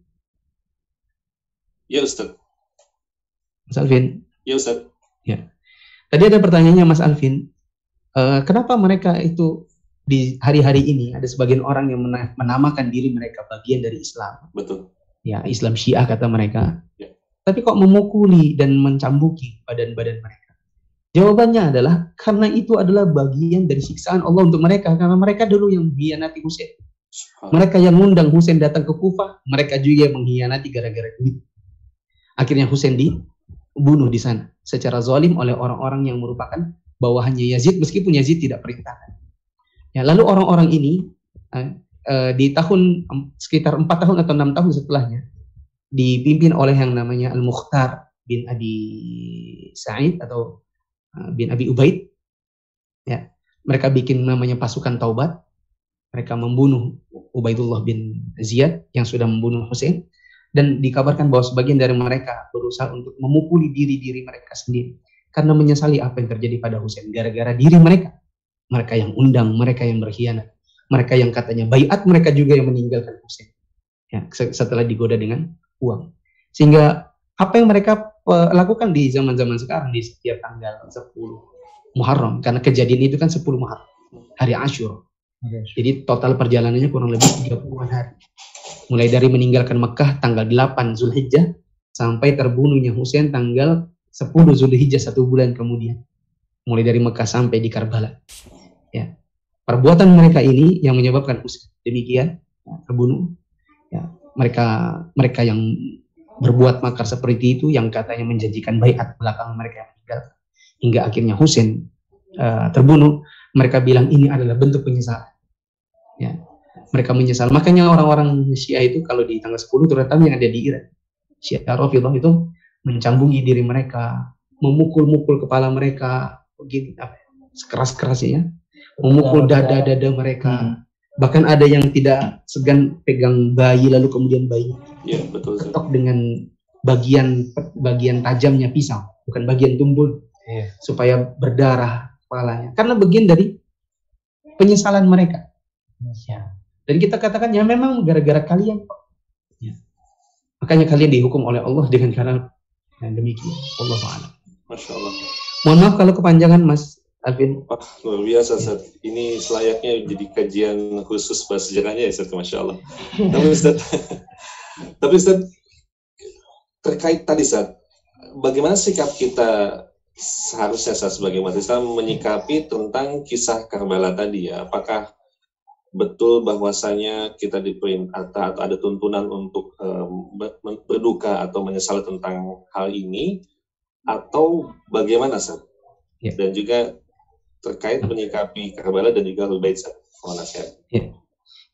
Ya Ustaz. Mas Alvin, Ya Ustaz. Tadi ada pertanyaannya Mas Alvin, eh, kenapa mereka itu di hari-hari ini ada sebagian orang yang mena- menamakan diri mereka bagian dari Islam, Betul. ya Islam Syiah kata mereka, Ya. tapi kok memukuli dan mencambuki badan-badan mereka? Jawabannya adalah karena itu adalah bagian dari siksaan Allah untuk mereka karena mereka dulu yang mengkhianati Husain. Mereka yang ngundang Husain datang ke Kufah, mereka juga yang mengkhianati gara-gara duit. Akhirnya Husain dibunuh di sana secara zalim oleh orang-orang yang merupakan bawahannya Yazid meskipun Yazid tidak perintahkan. Ya, lalu orang-orang ini eh, eh, di tahun sekitar empat tahun atau enam tahun setelahnya dipimpin oleh yang namanya Al Mukhtar bin Abi Sa'id atau eh, bin Abi Ubaid. Ya, mereka bikin namanya pasukan Taubat. Mereka membunuh Ubaidullah bin Ziyad yang sudah membunuh Hussein dan dikabarkan bahwa sebagian dari mereka berusaha untuk memukuli diri-diri mereka sendiri karena menyesali apa yang terjadi pada Hussein gara-gara diri mereka. Mereka yang undang mereka yang berkhianat mereka yang katanya bayat mereka juga yang meninggalkan Hussein. Ya se- setelah digoda dengan uang. Sehingga apa yang mereka eh, lakukan di zaman-zaman sekarang di setiap tanggal 10 Muharram. Karena kejadian itu kan 10 Muharram hari Ashur jadi total perjalanannya kurang lebih 30-an hari. Mulai dari meninggalkan Mekah tanggal 8 Zulhijjah sampai terbunuhnya Husain tanggal 10 Zulhijjah satu bulan kemudian. Mulai dari Mekah sampai di Karbala. Ya. Perbuatan mereka ini yang menyebabkan Husain demikian ya, terbunuh. Ya, mereka mereka yang berbuat makar seperti itu yang katanya menjanjikan bayat belakang mereka yang meninggal hingga akhirnya Husain eh, terbunuh mereka bilang ini adalah bentuk penyesalan. Ya. Mereka menyesal. Makanya orang-orang Syiah itu kalau di tanggal 10 terutama yang ada di Iran. Syiah Rafidhah itu mencambungi diri mereka, memukul-mukul kepala mereka, begini apa ya, sekeras-kerasnya ya. Memukul dada-dada mereka. Bahkan ada yang tidak segan pegang bayi lalu kemudian bayi Ya, betul ketok dengan bagian bagian tajamnya pisau, bukan bagian tumbul Iya. supaya berdarah kepalanya. Karena bagian dari penyesalan mereka. Ya. Dan kita katakan ya memang gara-gara kalian. Ya. Makanya kalian dihukum oleh Allah dengan cara yang demikian. Allah a'lam. Masya Allah. Mohon maaf kalau kepanjangan Mas Alvin. Wah, luar biasa Ustaz. Ini selayaknya jadi kajian khusus bahasa sejarahnya ya Ustaz, Masya Allah. Tapi Ustaz, tapi Ustaz, terkait tadi Ustaz, bagaimana sikap kita seharusnya Ustaz sebagai umat Islam menyikapi tentang kisah Karbala tadi ya? Apakah betul bahwasanya kita diperintah atau ada tuntunan untuk ber- berduka atau menyesal tentang hal ini atau bagaimana Ustaz? Ya. Dan juga terkait menyikapi Karbala dan juga Ahlul Bait Ustaz. Mohon nasihat.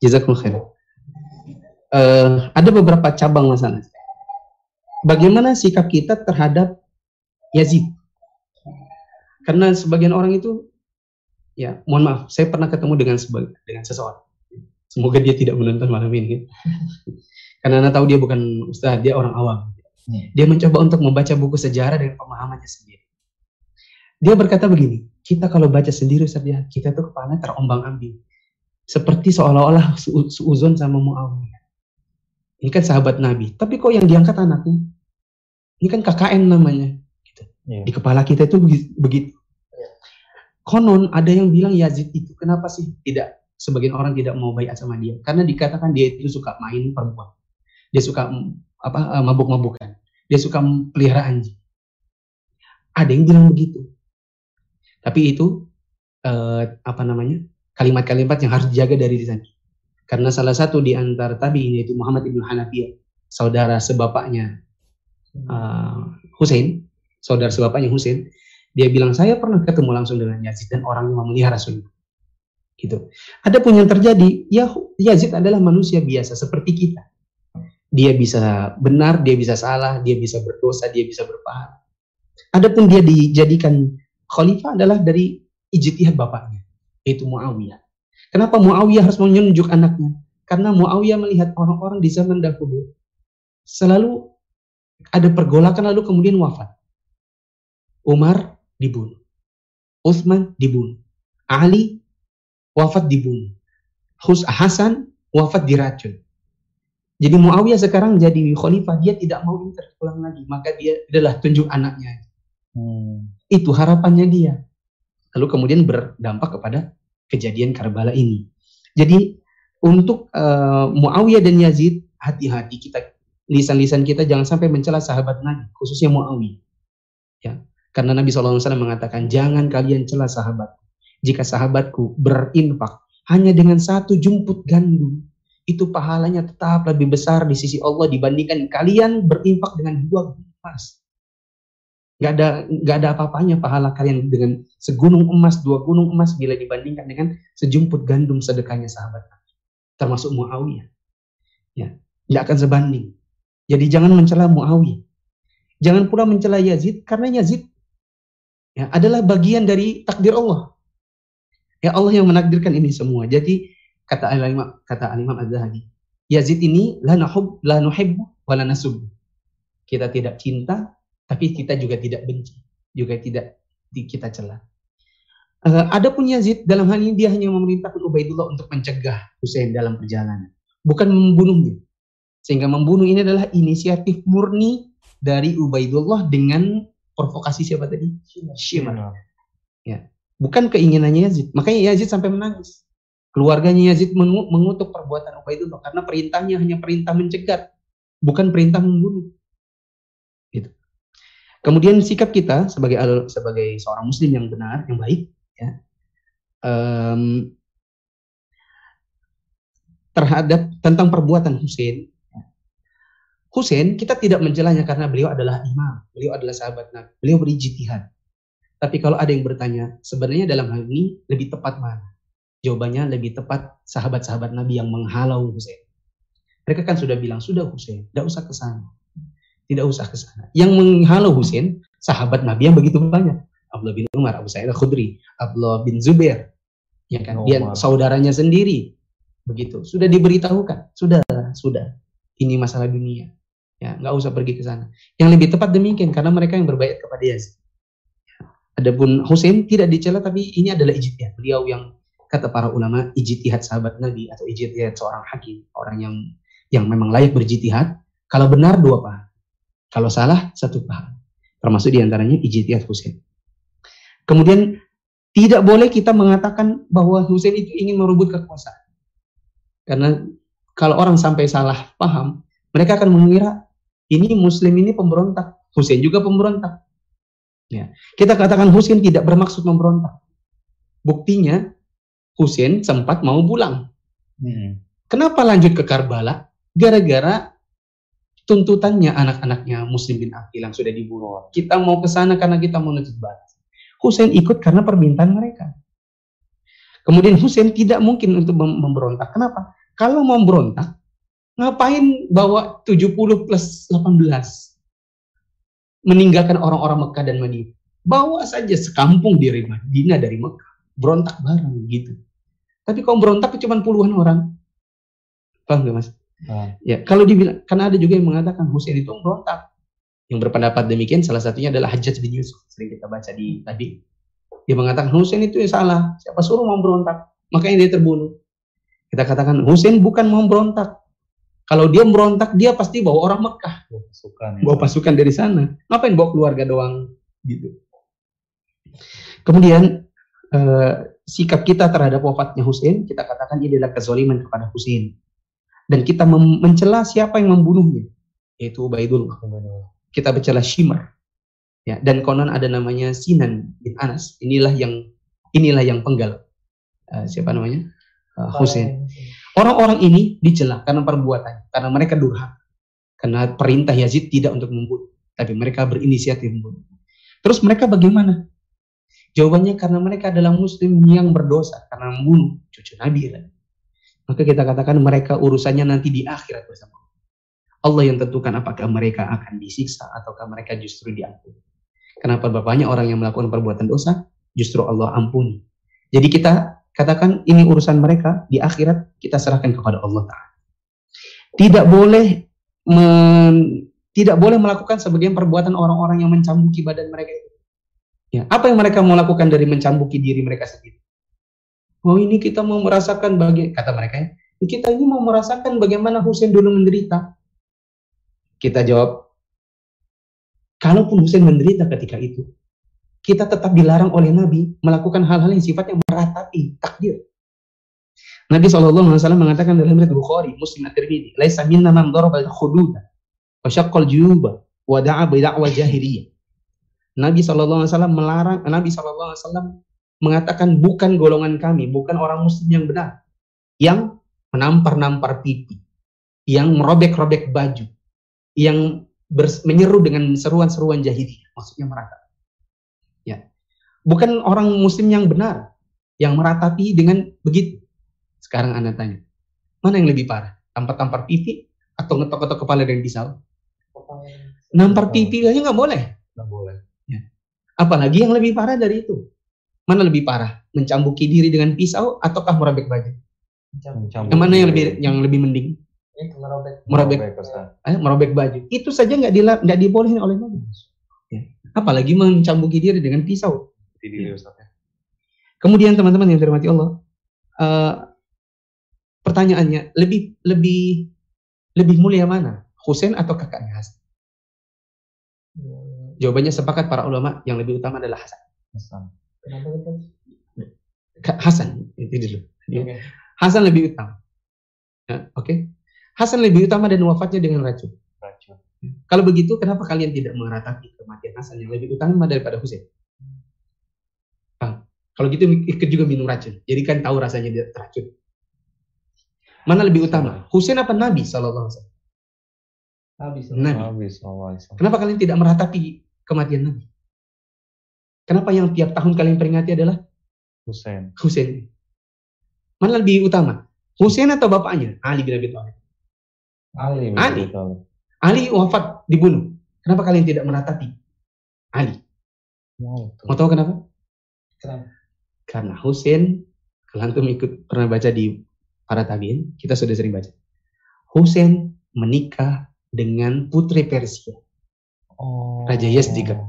Jazakumullah khair. Eh, ada beberapa cabang masalah. Bagaimana sikap kita terhadap Yazid? Karena sebagian orang itu, ya mohon maaf, saya pernah ketemu dengan dengan seseorang. Semoga dia tidak menonton malam ini. Karena anda tahu dia bukan ustadz, dia orang awam. Iya. Dia mencoba untuk membaca buku sejarah dengan pemahamannya sendiri. Dia berkata begini, kita kalau baca sendiri Ustaz ya, kita tuh kepala terombang ambing seperti seolah-olah su- suuzon sama Muawiyah. Ini kan sahabat Nabi, tapi kok yang diangkat anaknya? Ini kan KKN namanya. Gitu. Di kepala kita itu begi- begitu. Konon ada yang bilang Yazid itu kenapa sih tidak sebagian orang tidak mau bayat sama dia? Karena dikatakan dia itu suka main perempuan. Dia suka mm, apa eh, mabuk-mabukan. Dia suka pelihara anjing. Ada yang bilang begitu. Tapi itu eh, apa namanya? kalimat-kalimat yang harus dijaga dari lisan. Karena salah satu di antara tabi'in yaitu Muhammad ibn Hanafiyah, saudara sebapaknya uh, Hussein, saudara sebapaknya Hussein, dia bilang saya pernah ketemu langsung dengan Yazid dan orang yang memelihara sunnah. Gitu. Adapun yang terjadi, ya Yazid adalah manusia biasa seperti kita. Dia bisa benar, dia bisa salah, dia bisa berdosa, dia bisa berpahala. Adapun dia dijadikan khalifah adalah dari ijtihad bapaknya, yaitu Muawiyah. Kenapa Muawiyah harus menunjuk anaknya? Karena Muawiyah melihat orang-orang di zaman dahulu selalu ada pergolakan lalu kemudian wafat. Umar dibunuh. Utsman dibunuh. Ali wafat dibunuh. Hus Hasan wafat diracun. Jadi Muawiyah sekarang jadi khalifah, dia tidak mau terulang lagi, maka dia adalah tunjuk anaknya. Hmm. Itu harapannya dia. Lalu kemudian berdampak kepada kejadian Karbala ini. Jadi untuk uh, Muawiyah dan Yazid, hati-hati kita lisan-lisan kita jangan sampai mencela sahabat Nabi, khususnya Muawiyah. Ya, karena Nabi SAW mengatakan jangan kalian cela sahabat. Jika sahabatku berinfak hanya dengan satu jumput gandum, itu pahalanya tetap lebih besar di sisi Allah dibandingkan kalian berinfak dengan dua emas. Gak ada gak ada apa-apanya pahala kalian dengan segunung emas, dua gunung emas bila dibandingkan dengan sejumput gandum sedekahnya sahabat termasuk Muawiyah. Ya, tidak akan sebanding. Jadi jangan mencela Muawiyah. Jangan pula mencela Yazid karena Yazid ya, adalah bagian dari takdir Allah. Ya Allah yang menakdirkan ini semua. Jadi kata Al-Imam kata Al-Imam Az-Zahabi, Yazid ini la nahub la nuhibbu wa. Kita tidak cinta tapi kita juga tidak benci, juga tidak kita celah. Uh, Adapun Yazid dalam hal ini dia hanya memerintahkan Ubaidullah untuk mencegah Hussein dalam perjalanan, bukan membunuhnya. Sehingga membunuh ini adalah inisiatif murni dari Ubaidullah dengan provokasi siapa tadi? Shimar. Ya, bukan keinginannya Yazid. Makanya Yazid sampai menangis. Keluarganya Yazid mengutuk perbuatan Ubaidullah karena perintahnya hanya perintah mencegat, bukan perintah membunuh. Gitu. Kemudian sikap kita sebagai sebagai seorang muslim yang benar, yang baik, ya, um, terhadap tentang perbuatan Hussein. Hussein kita tidak menjelanya karena beliau adalah imam, beliau adalah sahabat Nabi, beliau berijtihad. Tapi kalau ada yang bertanya, sebenarnya dalam hal ini lebih tepat mana? Jawabannya lebih tepat sahabat-sahabat Nabi yang menghalau Hussein. Mereka kan sudah bilang, sudah Hussein, tidak usah ke sana. Tidak usah ke sana. Yang menghalau Hussein, sahabat Nabi yang begitu banyak. Abdullah bin Umar, Abu Sa'id al-Khudri, Abdullah bin Zubair, ya kan, dia saudaranya sendiri, begitu. Sudah diberitahukan, sudah, sudah. Ini masalah dunia. Ya, nggak usah pergi ke sana. Yang lebih tepat demikian karena mereka yang berbayat kepada Yazid. Adapun Hussein tidak dicela tapi ini adalah ijtihad. Beliau yang kata para ulama ijtihad sahabat Nabi atau ijtihad seorang hakim, orang yang yang memang layak berjitihad. Kalau benar dua pahala. Kalau salah satu pahala. Termasuk di antaranya ijtihad Hussein. Kemudian tidak boleh kita mengatakan bahwa Hussein itu ingin merebut kekuasaan. Karena kalau orang sampai salah paham, mereka akan mengira ini Muslim ini pemberontak, Hussein juga pemberontak. Ya. Kita katakan Hussein tidak bermaksud memberontak. Buktinya Hussein sempat mau pulang. Hmm. Kenapa lanjut ke Karbala? Gara-gara tuntutannya anak-anaknya Muslim bin Aqil yang sudah dibunuh. Kita mau ke sana karena kita mau nuntut balas. Hussein ikut karena permintaan mereka. Kemudian Hussein tidak mungkin untuk memberontak. Kenapa? Kalau mau memberontak, ngapain bawa 70 plus 18? Meninggalkan orang-orang Mekah dan Madinah. Bawa saja sekampung di Madinah dari Mekah. Berontak bareng gitu. Tapi kalau berontak cuma puluhan orang. Paham gak mas? Hmm. Ya, kalau dibilang, karena ada juga yang mengatakan Hussein itu berontak. Yang berpendapat demikian salah satunya adalah Hajjaj bin Yusuf. Sering kita baca di tadi. Dia mengatakan Hussein itu yang salah. Siapa suruh mau berontak? Makanya dia terbunuh. Kita katakan Hussein bukan mau berontak. Kalau dia berontak, dia pasti bawa orang Mekah. Bawa pasukan. Ya. Bawa pasukan dari sana. Ngapain bawa keluarga doang? Gitu. Kemudian eh, sikap kita terhadap wafatnya Hussein, kita katakan ini adalah kezaliman kepada Hussein. Dan kita mencela siapa yang membunuhnya, yaitu Ubaidullah. Kita mencela Shimar. Ya, dan konon ada namanya Sinan bin Anas. Inilah yang inilah yang penggal. Uh, siapa namanya? Uh, Hussein. Orang-orang ini dicela karena perbuatan, karena mereka durhaka. Karena perintah Yazid tidak untuk membunuh. tapi mereka berinisiatif membunuh. Terus mereka bagaimana? Jawabannya karena mereka adalah muslim yang berdosa karena membunuh cucu Nabi. Maka kita katakan mereka urusannya nanti di akhirat bersama Allah. Allah yang tentukan apakah mereka akan disiksa ataukah mereka justru diampuni. Kenapa bapaknya orang yang melakukan perbuatan dosa justru Allah ampuni. Jadi kita katakan ini urusan mereka di akhirat kita serahkan kepada Allah Taala. Tidak boleh men- tidak boleh melakukan sebagian perbuatan orang-orang yang mencambuki badan mereka. Ya, apa yang mereka mau lakukan dari mencambuki diri mereka sendiri? Oh ini kita mau merasakan bagi kata mereka ya, kita ini mau merasakan bagaimana Husain dulu menderita. Kita jawab, kalaupun Husain menderita ketika itu, kita tetap dilarang oleh Nabi melakukan hal-hal yang sifatnya meratapi takdir. Nabi SAW mengatakan dalam riwayat Bukhari, Muslim At-Tirmidzi, "Laisa minna man daraba al-khududa wa syaqqa al-juyuba wa da'a bi da'wa jahiliyah." Nabi SAW melarang, Nabi SAW mengatakan bukan golongan kami, bukan orang muslim yang benar, yang menampar-nampar pipi, yang merobek-robek baju, yang menyeru dengan seruan-seruan jahiliyah, maksudnya merata. Ya. Bukan orang muslim yang benar, yang meratapi dengan begitu. Sekarang Anda tanya, mana yang lebih parah? Tampar-tampar pipi atau ngetok-ngetok kepala dengan pisau? Nampar pipi aja nggak boleh. Nggak boleh. Apalagi yang lebih parah dari itu. Mana lebih parah? Mencambuki diri dengan pisau ataukah merobek baju? Mencambuk Yang mana yang lebih yang lebih mending? Merobek. Merobek Ustaz. eh, merobek baju. Itu saja nggak nggak dibolehin oleh Nabi. Apalagi mencambuki diri dengan pisau. Di diri Ustaz. ya. Kemudian teman-teman yang dirahmati Allah, eh, pertanyaannya lebih lebih lebih mulia mana? Husain atau kakaknya Hasan? Hmm, Jawabannya sepakat para ulama yang lebih utama adalah Hasan. Hasan. Kenapa gitu? Hasan itu dulu. Ya. Oke. Hasan lebih utama. Ya, Oke. Hasan lebih utama dan wafatnya dengan racun. Kalau begitu, kenapa kalian tidak meratapi kematian Hasan yang lebih utama daripada Husain? Kalau gitu ikut juga minum racun. Jadi kan tahu rasanya dia racun. Mana lebih utama? Husain apa Nabi Sallallahu Alaihi Wasallam? Nabi. Allah. Kenapa kalian tidak meratapi kematian Nabi? Kenapa yang tiap tahun kalian peringati adalah Husain. Husain? Mana lebih utama? Husain atau bapaknya? Ali bin Abi Thalib. Ali. Ali. Ali wafat dibunuh. Kenapa kalian tidak meratapi Ali? Tuh. Mau tahu kenapa? Kenapa? Karena Husain, kalau antum ikut pernah baca di para tabiin, kita sudah sering baca. Husain menikah dengan putri Persia, Oh. Raja Yazdiga.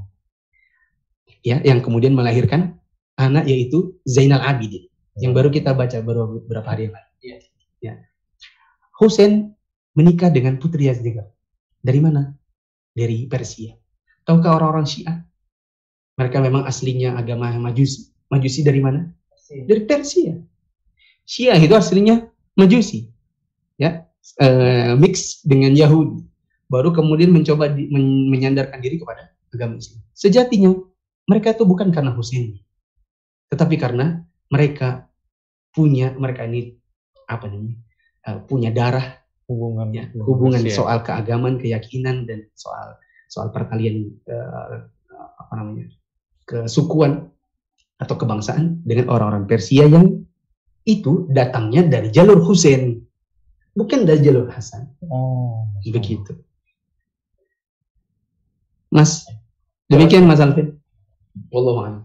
ya, yang kemudian melahirkan anak yaitu Zainal Abidin, yang baru kita baca baru beberapa hari yang lalu. Iya. Ya. Husain menikah dengan putri Yazdiga. Dari mana? Dari Persia. Tahukah orang-orang Syiah? Mereka memang aslinya agama Majusi. Majusi dari mana? Sih. dari Persia. Syiah itu aslinya Majusi, ya, eh, mix dengan Yahudi. Baru kemudian mencoba di- men- menyandarkan diri kepada agama Islam. Sejatinya mereka itu bukan karena Husain, tetapi karena mereka punya mereka ini apa namanya eh, punya darah Hubungan. ya, hubungan Rusia. soal keagamaan, keyakinan dan soal soal perkalian eh, apa namanya kesukuan atau kebangsaan dengan orang-orang Persia yang itu datangnya dari jalur Husain, bukan dari jalur Hasan. Oh. Begitu. Mas, demikian Mas Alvin. Wallahu a'lam.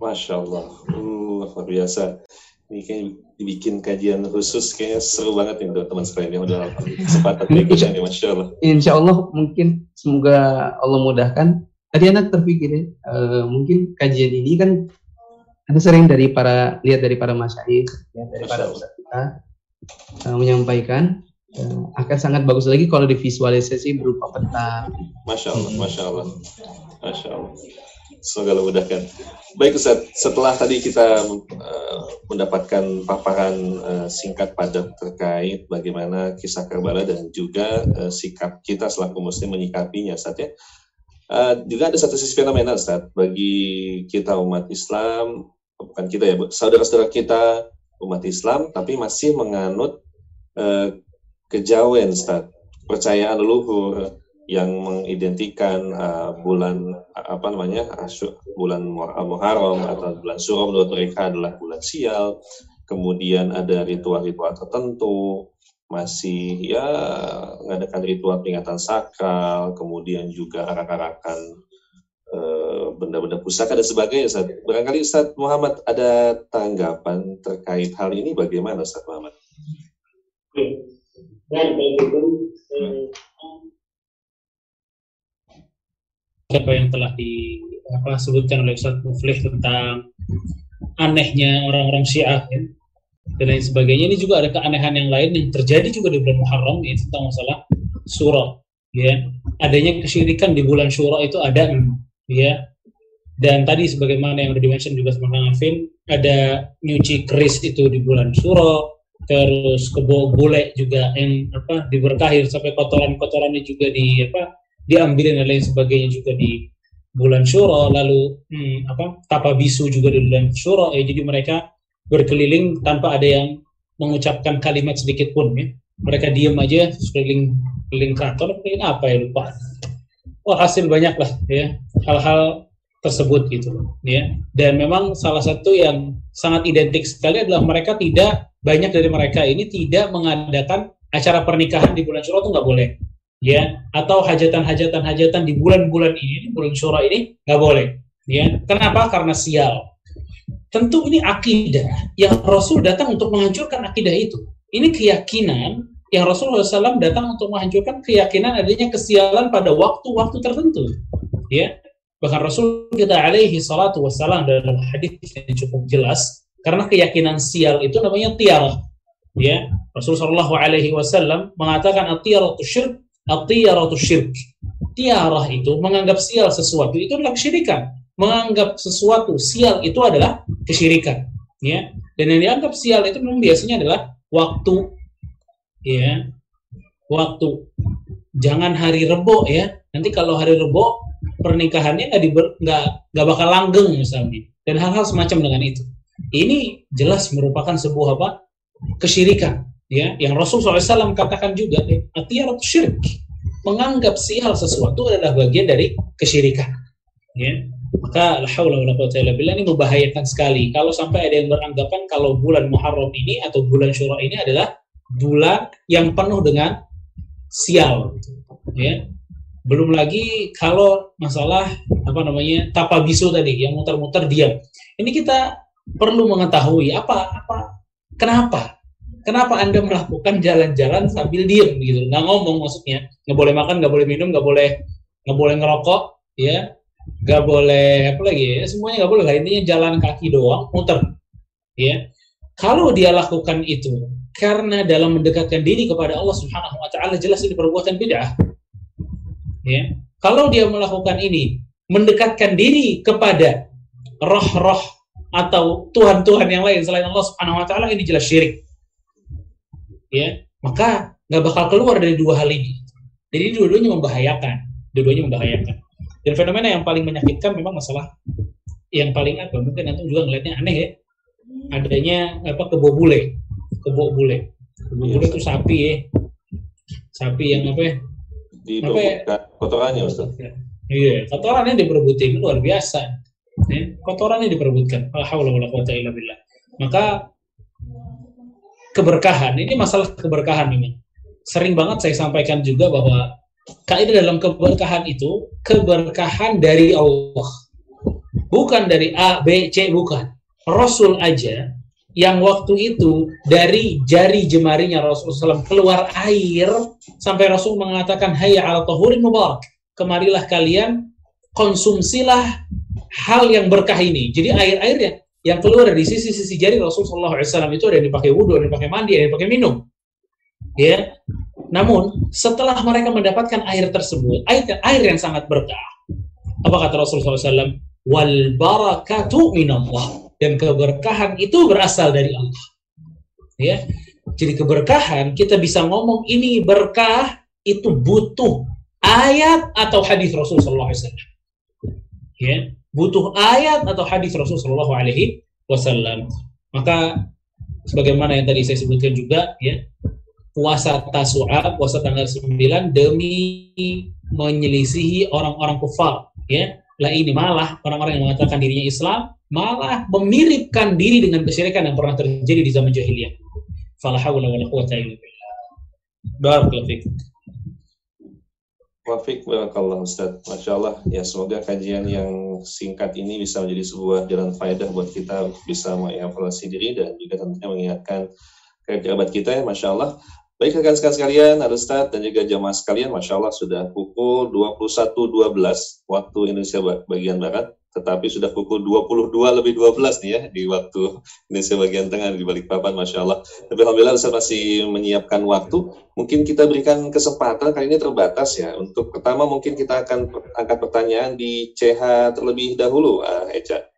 Masya Allah, Hmm, luar biasa. Ini kayak dibikin kajian khusus, kayaknya seru banget nih teman-teman sekalian yang udah kesempatan berikutnya nih, Masya Allah. Insya Allah mungkin semoga Allah mudahkan. Tadi anak terpikir ya, eh, mungkin kajian ini kan ada sering dari para lihat dari para masyaikh, ya, dari para ustadz kita eh, menyampaikan eh, akan sangat bagus lagi kalau divisualisasi berupa peta. Masya Allah, Masya Allah, Masya Allah. Semoga Allah mudahkan. Baik Ustaz, setelah tadi kita eh, mendapatkan paparan eh, singkat padat terkait bagaimana kisah Karbala dan juga eh, sikap kita selaku muslim menyikapinya Ustaz ya. Eh, juga ada satu sisi fenomenal Ustaz bagi kita umat Islam, bukan kita ya, saudara-saudara kita umat Islam tapi masih menganut eh, kejawen Ustaz, percayaan leluhur, yang mengidentikan uh, bulan apa namanya asy- bulan Mu- Muharram atau bulan Syuro menurut mereka adalah bulan sial. Kemudian ada ritual-ritual tertentu, masih ya mengadakan ritual peringatan sakral, kemudian juga arak-arakan eh, benda-benda pusaka dan sebagainya. Ustaz. Barangkali Ustaz Muhammad ada tanggapan terkait hal ini bagaimana Ustaz Muhammad? Baik, baik, itu, eh, apa yang telah di apa sebutkan oleh Ustaz Muflih tentang anehnya orang-orang Syiah ya, dan lain sebagainya. Ini juga ada keanehan yang lain yang terjadi juga di bulan Muharram yaitu tentang masalah surah ya. Adanya kesyirikan di bulan Syura itu ada ya. Dan tadi sebagaimana yang sudah dimention juga sama Kang Afin ada nyuci keris itu di bulan Syura terus kebo bule juga yang apa diberkahi sampai kotoran-kotorannya juga di apa diambilin dan lain sebagainya juga di bulan Syuro lalu hmm, apa tapa bisu juga di bulan Syuro ya jadi mereka berkeliling tanpa ada yang mengucapkan kalimat sedikit pun ya. Mereka diem aja sekeliling keliling keraton keliling apa ya lupa. Wah hasil banyak lah ya hal-hal tersebut gitu ya. Dan memang salah satu yang sangat identik sekali adalah mereka tidak banyak dari mereka ini tidak mengadakan acara pernikahan di bulan Syuro itu nggak boleh ya atau hajatan-hajatan hajatan di bulan-bulan ini di bulan Syura ini nggak boleh. Ya kenapa? Karena sial. Tentu ini akidah yang Rasul datang untuk menghancurkan akidah itu. Ini keyakinan yang Rasulullah SAW datang untuk menghancurkan keyakinan adanya kesialan pada waktu-waktu tertentu. Ya bahkan Rasul kita alaihi salatu wassalam dalam hadis yang cukup jelas karena keyakinan sial itu namanya tiarah. Ya Rasulullah Shallallahu alaihi wasallam mengatakan atiyaratu syirk atiyaratu syirk. Tiarah itu menganggap sial sesuatu itu adalah kesyirikan. Menganggap sesuatu sial itu adalah kesyirikan ya. Dan yang dianggap sial itu memang biasanya adalah waktu ya. Waktu. Jangan hari rebo ya. Nanti kalau hari rebo pernikahannya nggak nggak nggak bakal langgeng misalnya. Dan hal-hal semacam dengan itu. Ini jelas merupakan sebuah apa? Kesyirikan ya yang Rasul SAW katakan juga atiyaratu syirik menganggap sial sesuatu adalah bagian dari kesyirikan. Ya maka la haula wala ini membahayakan sekali. Kalau sampai ada yang beranggapan kalau bulan Muharram ini atau bulan Syura ini adalah bulan yang penuh dengan sial ya. Belum lagi kalau masalah apa namanya tapa bisu tadi yang muter-muter diam. Ini kita perlu mengetahui apa apa kenapa kenapa anda melakukan jalan-jalan sambil diem gitu nggak ngomong maksudnya nggak boleh makan nggak boleh minum nggak boleh nggak boleh ngerokok ya nggak boleh apa lagi ya semuanya nggak boleh intinya jalan kaki doang muter ya kalau dia lakukan itu karena dalam mendekatkan diri kepada Allah Subhanahu wa taala jelas ini perbuatan bid'ah. Ya. Kalau dia melakukan ini mendekatkan diri kepada roh-roh atau tuhan-tuhan yang lain selain Allah Subhanahu wa taala ini jelas syirik. Ya, maka nggak bakal keluar dari dua hal ini. Jadi dua-duanya membahayakan, dua-duanya membahayakan. Dan fenomena yang paling menyakitkan memang masalah yang paling apa? Mungkin nanti juga ngelihatnya aneh ya. Adanya apa kebo bule kebo bule. Kebo bule itu sapi ya. Sapi yang apa ya? Diperbutkan kotorannya Ustaz. Iya, kotorannya diperebutin luar biasa. Ya, kotorannya diperebutkan. La haula wala quwata illa billah. Maka keberkahan, ini masalah keberkahan ini. Sering banget saya sampaikan juga bahwa kaidah dalam keberkahan itu keberkahan dari Allah. Bukan dari A, B, C, bukan. Rasul aja yang waktu itu dari jari jemarinya Rasulullah SAW keluar air sampai Rasul mengatakan hayya al tahurin mubarak kemarilah kalian konsumsilah hal yang berkah ini jadi air-airnya yang keluar dari sisi-sisi jari Rasulullah SAW itu ada yang dipakai wudhu, ada yang dipakai mandi, ada yang dipakai minum ya namun setelah mereka mendapatkan air tersebut air, air yang sangat berkah apa kata Rasulullah SAW wal barakatu minallah dan keberkahan itu berasal dari Allah. Ya. Jadi keberkahan kita bisa ngomong ini berkah itu butuh ayat atau hadis Rasulullah SAW. Ya, butuh ayat atau hadis Rasulullah Alaihi Wasallam. Maka sebagaimana yang tadi saya sebutkan juga, ya puasa Tasu'a, puasa tanggal 9 demi menyelisihi orang-orang kufar ya. Lah ini malah orang-orang yang mengatakan dirinya Islam malah memiripkan diri dengan kesyirikan yang pernah terjadi di zaman jahiliyah. Quwata illa billah. Barakallahu Wafik barakallah Ustaz. Masya Allah. Ya semoga kajian yang singkat ini bisa menjadi sebuah jalan faedah buat kita bisa mengevaluasi diri dan juga tentunya mengingatkan kerabat kita ya Masya Allah. Baik rekan-rekan sekalian, Ustaz dan juga jamaah sekalian, Masya Allah sudah pukul 21.12 waktu Indonesia bagian Barat tetapi sudah pukul 22 lebih 12 nih ya di waktu Indonesia bagian tengah di balik papan Masya Allah. Tapi Alhamdulillah saya masih menyiapkan waktu. Mungkin kita berikan kesempatan kali ini terbatas ya. Untuk pertama mungkin kita akan angkat pertanyaan di CH terlebih dahulu, uh, Eca.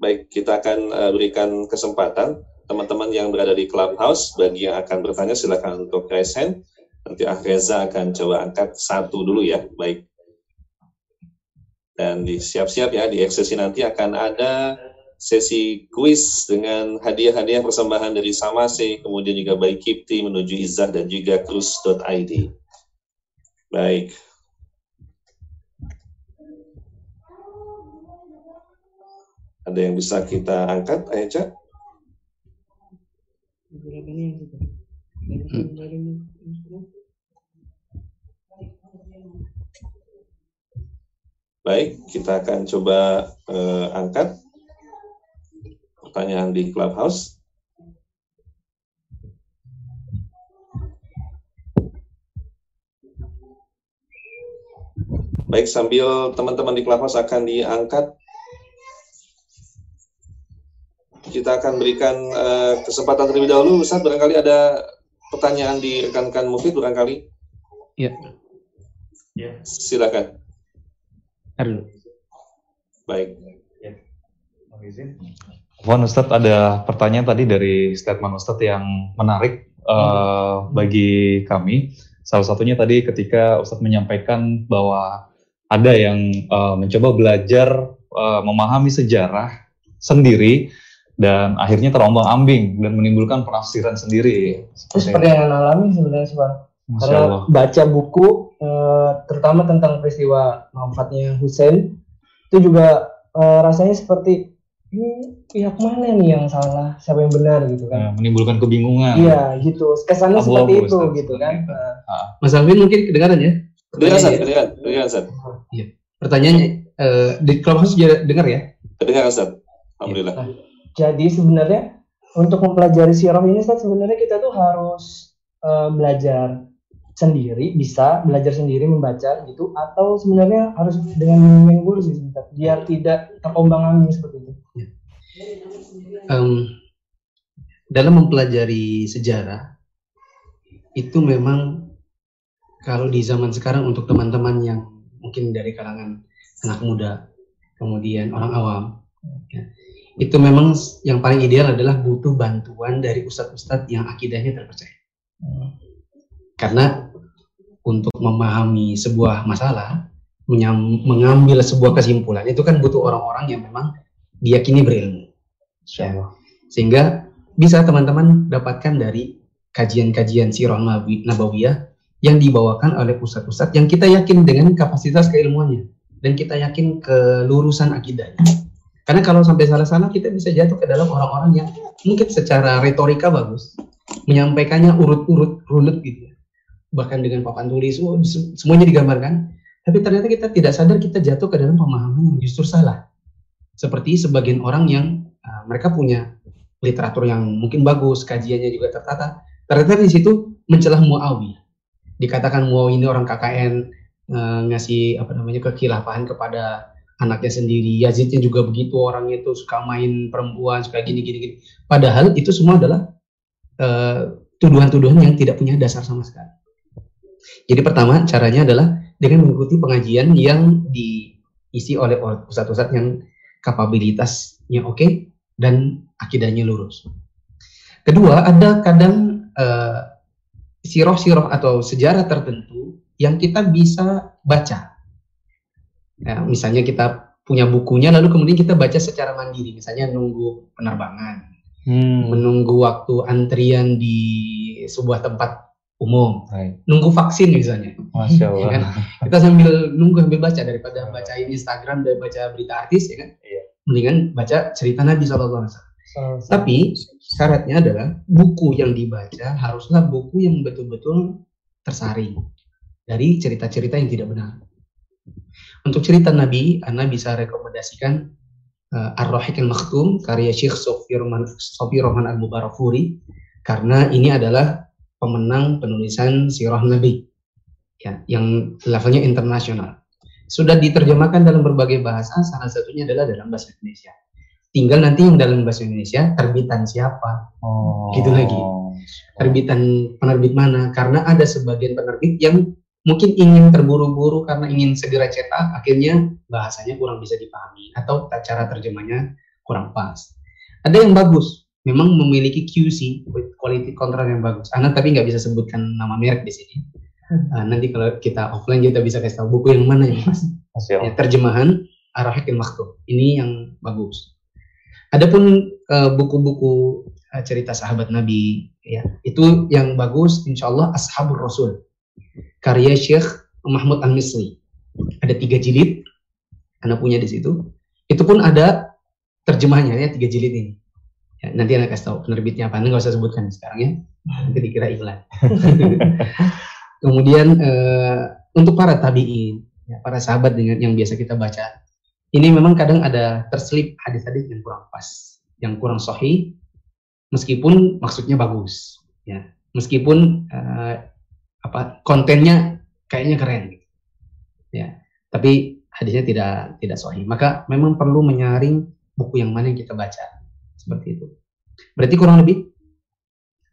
Baik, kita akan uh, berikan kesempatan teman-teman yang berada di Clubhouse. Bagi yang akan bertanya silakan untuk raise hand. Nanti Ahreza akan coba angkat satu dulu ya. Baik, dan siap-siap ya di eksesi nanti akan ada sesi kuis dengan hadiah-hadiah persembahan dari Samase, kemudian juga baik Kipti menuju Izzah dan juga Krus.id. Baik. Ada yang bisa kita angkat, Aisyah? Hmm. Baik, kita akan coba uh, angkat pertanyaan di Clubhouse. Baik, sambil teman-teman di Clubhouse akan diangkat, kita akan berikan uh, kesempatan terlebih dahulu. Ustaz, barangkali ada pertanyaan di rekan-rekan Mufid, barangkali. Ya. Ya. Silakan dulu. Baik. Ya. Mohon Ustadz ada pertanyaan tadi dari statement Ustadz yang menarik uh, bagi kami. Salah satunya tadi ketika Ustadz menyampaikan bahwa ada yang uh, mencoba belajar uh, memahami sejarah sendiri dan akhirnya terombang ambing dan menimbulkan penafsiran sendiri. Itu seperti yang alami sebenarnya sih Karena baca buku uh, terutama tentang peristiwa wafatnya Hussein. Itu juga uh, rasanya seperti ini pihak mana nih yang salah? Siapa yang benar gitu kan? Ya, menimbulkan kebingungan. Iya gitu. Kesannya Abu seperti itu Ustaz. gitu kan? Uh, Mas Alvin mungkin kedengaran ya? Kedengaran Ustaz kedengaran kedengaran Ustaz. Iya. Pertanyaannya uh, di clubhouse juga dengar ya? Kedengaran Ustaz. Alhamdulillah. Nah, jadi sebenarnya untuk mempelajari sirah ini Ustaz sebenarnya kita tuh harus uh, belajar sendiri bisa belajar sendiri membaca gitu atau sebenarnya harus dengan bimbingan guru sih sebentar biar tidak terombang ambing seperti itu. Um, dalam mempelajari sejarah itu memang kalau di zaman sekarang untuk teman-teman yang mungkin dari kalangan anak muda kemudian orang awam ya, itu memang yang paling ideal adalah butuh bantuan dari ustadz-ustadz yang akidahnya terpercaya. Hmm. Karena untuk memahami sebuah masalah, mengambil sebuah kesimpulan itu kan butuh orang-orang yang memang diyakini berilmu. Ya. Sehingga bisa teman-teman dapatkan dari kajian-kajian sirah nabawiyah yang dibawakan oleh pusat-pusat yang kita yakin dengan kapasitas keilmuannya dan kita yakin kelurusan akidahnya. Karena kalau sampai salah-salah kita bisa jatuh ke dalam orang-orang yang mungkin secara retorika bagus, menyampaikannya urut-urut runut gitu bahkan dengan papan tulis, oh, semuanya digambarkan. Tapi ternyata kita tidak sadar kita jatuh ke dalam pemahaman yang justru salah. Seperti sebagian orang yang uh, mereka punya literatur yang mungkin bagus, kajiannya juga tertata. Ternyata di situ mencelah Muawiyah. Dikatakan Muawiyah ini orang KKN uh, ngasih apa namanya kekilafahan kepada anaknya sendiri. Yazidnya juga begitu orang itu suka main perempuan, suka gini gini gini. Padahal itu semua adalah uh, tuduhan-tuduhan yang tidak punya dasar sama sekali. Jadi pertama caranya adalah dengan mengikuti pengajian yang diisi oleh pusat-pusat yang kapabilitasnya oke okay, dan akidahnya lurus. Kedua, ada kadang uh, siroh-siroh atau sejarah tertentu yang kita bisa baca. Ya, misalnya kita punya bukunya, lalu kemudian kita baca secara mandiri. Misalnya nunggu penerbangan, hmm. menunggu waktu antrian di sebuah tempat umum. Baik. Nunggu vaksin misalnya. Masya Ya Allah. kan? Kita sambil nunggu sambil baca daripada bacain Instagram dan baca berita artis ya kan. Iya. Mendingan baca cerita Nabi SAW. Satu. Tapi syaratnya adalah buku yang dibaca haruslah buku yang betul-betul tersaring dari cerita-cerita yang tidak benar. Untuk cerita Nabi, Anda bisa rekomendasikan uh, Ar-Rahiq al-Maktum karya Syekh Sofi Roman, Sofi Roman al-Mubarakfuri karena ini adalah pemenang penulisan sirah Nabi ya, yang levelnya internasional. Sudah diterjemahkan dalam berbagai bahasa, salah satunya adalah dalam bahasa Indonesia. Tinggal nanti yang dalam bahasa Indonesia terbitan siapa, Oh. Gitu lagi. terbitan penerbit mana? Karena ada sebagian penerbit yang mungkin ingin terburu-buru karena ingin segera cetak, akhirnya bahasanya kurang bisa dipahami atau cara terjemahnya kurang pas. Ada yang bagus, memang memiliki QC quality control yang bagus. Anak tapi nggak bisa sebutkan nama merek di sini. Ah, nanti kalau kita offline kita bisa kasih tahu buku yang mana yang pas. Masya Ya, terjemahan Ar-Rahiq Maktum. Ini yang bagus. Adapun eh, buku-buku eh, cerita sahabat Nabi, ya itu yang bagus. Insya Allah Ashabul Rasul, karya Syekh Mahmud Al Misri. Ada tiga jilid, anda punya di situ. Itu pun ada terjemahnya ya tiga jilid ini. Ya, nanti anda kasih tahu penerbitnya apa. Nggak usah sebutkan sekarang ya. Nanti dikira iklan. Kemudian eh, untuk para tabiin, ya, para sahabat dengan yang biasa kita baca, ini memang kadang ada terselip hadis-hadis yang kurang pas, yang kurang sahih, meskipun maksudnya bagus, ya, meskipun eh, apa kontennya kayaknya keren, ya, tapi hadisnya tidak tidak sahih. Maka memang perlu menyaring buku yang mana yang kita baca, seperti itu. Berarti kurang lebih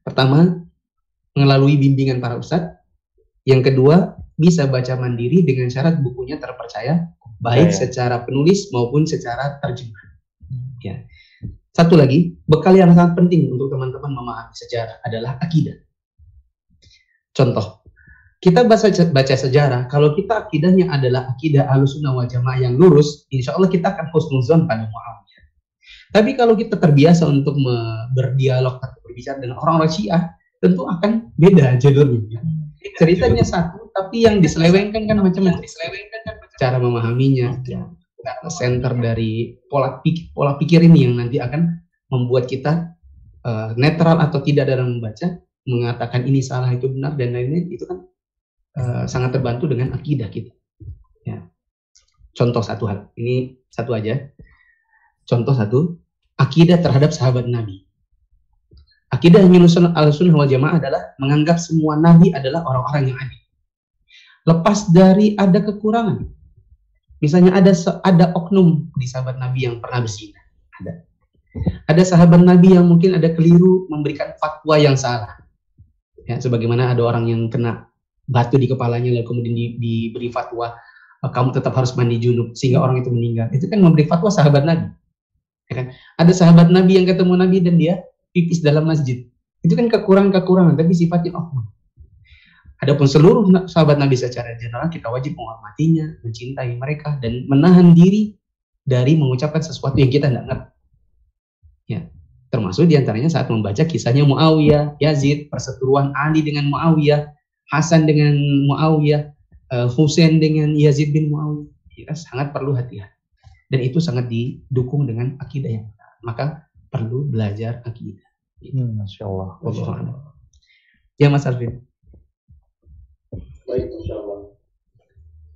pertama melalui bimbingan para ustadz yang kedua, bisa baca mandiri dengan syarat bukunya terpercaya, baik Percaya. secara penulis maupun secara terjemah. Ya. Satu lagi, bekal yang sangat penting untuk teman-teman memahami sejarah adalah akidah. Contoh, kita baca, baca sejarah, kalau kita akidahnya adalah akidah alusunnah wal jamaah yang lurus, insya Allah kita akan husnuzon pada Muawiyah. Tapi kalau kita terbiasa untuk berdialog atau berbicara dengan orang-orang Syiah, tentu akan beda jalurnya. Ceritanya satu tapi yang diselewengkan kan macam-macam. diselewengkan kan cara memahaminya. Ya. center dari pola pikir pola pikir ini yang nanti akan membuat kita eh, netral atau tidak dalam membaca mengatakan ini salah itu benar dan lain-lain itu kan eh, sangat terbantu dengan akidah kita. Ya. Contoh satu hal. Ini satu aja contoh satu akidah terhadap sahabat Nabi Akidah al-sunnah wal jamaah adalah menganggap semua nabi adalah orang-orang yang adil. Lepas dari ada kekurangan. Misalnya ada ada oknum di sahabat nabi yang pernah berzina. Ada. Ada sahabat nabi yang mungkin ada keliru memberikan fatwa yang salah. Ya, sebagaimana ada orang yang kena batu di kepalanya lalu kemudian di- diberi fatwa "Eh, kamu tetap harus mandi junub sehingga orang itu meninggal. Itu kan memberi fatwa sahabat nabi. Ya kan? Ada sahabat nabi yang ketemu nabi dan dia pipis dalam masjid. Itu kan kekurangan-kekurangan, tapi sifatnya oknum. Adapun seluruh sahabat Nabi secara general kita wajib menghormatinya, mencintai mereka, dan menahan diri dari mengucapkan sesuatu yang kita tidak ngerti. Ya, termasuk di antaranya saat membaca kisahnya Muawiyah, Yazid, perseteruan Ali dengan Muawiyah, Hasan dengan Muawiyah, eh, Husain dengan Yazid bin Muawiyah. Kita sangat perlu hati-hati. Dan itu sangat didukung dengan akidah yang benar. Maka perlu belajar akidah. Hmm, Masya Allah. Wallahu a'lam. Ya Mas Alvin. Baik, Masya Allah.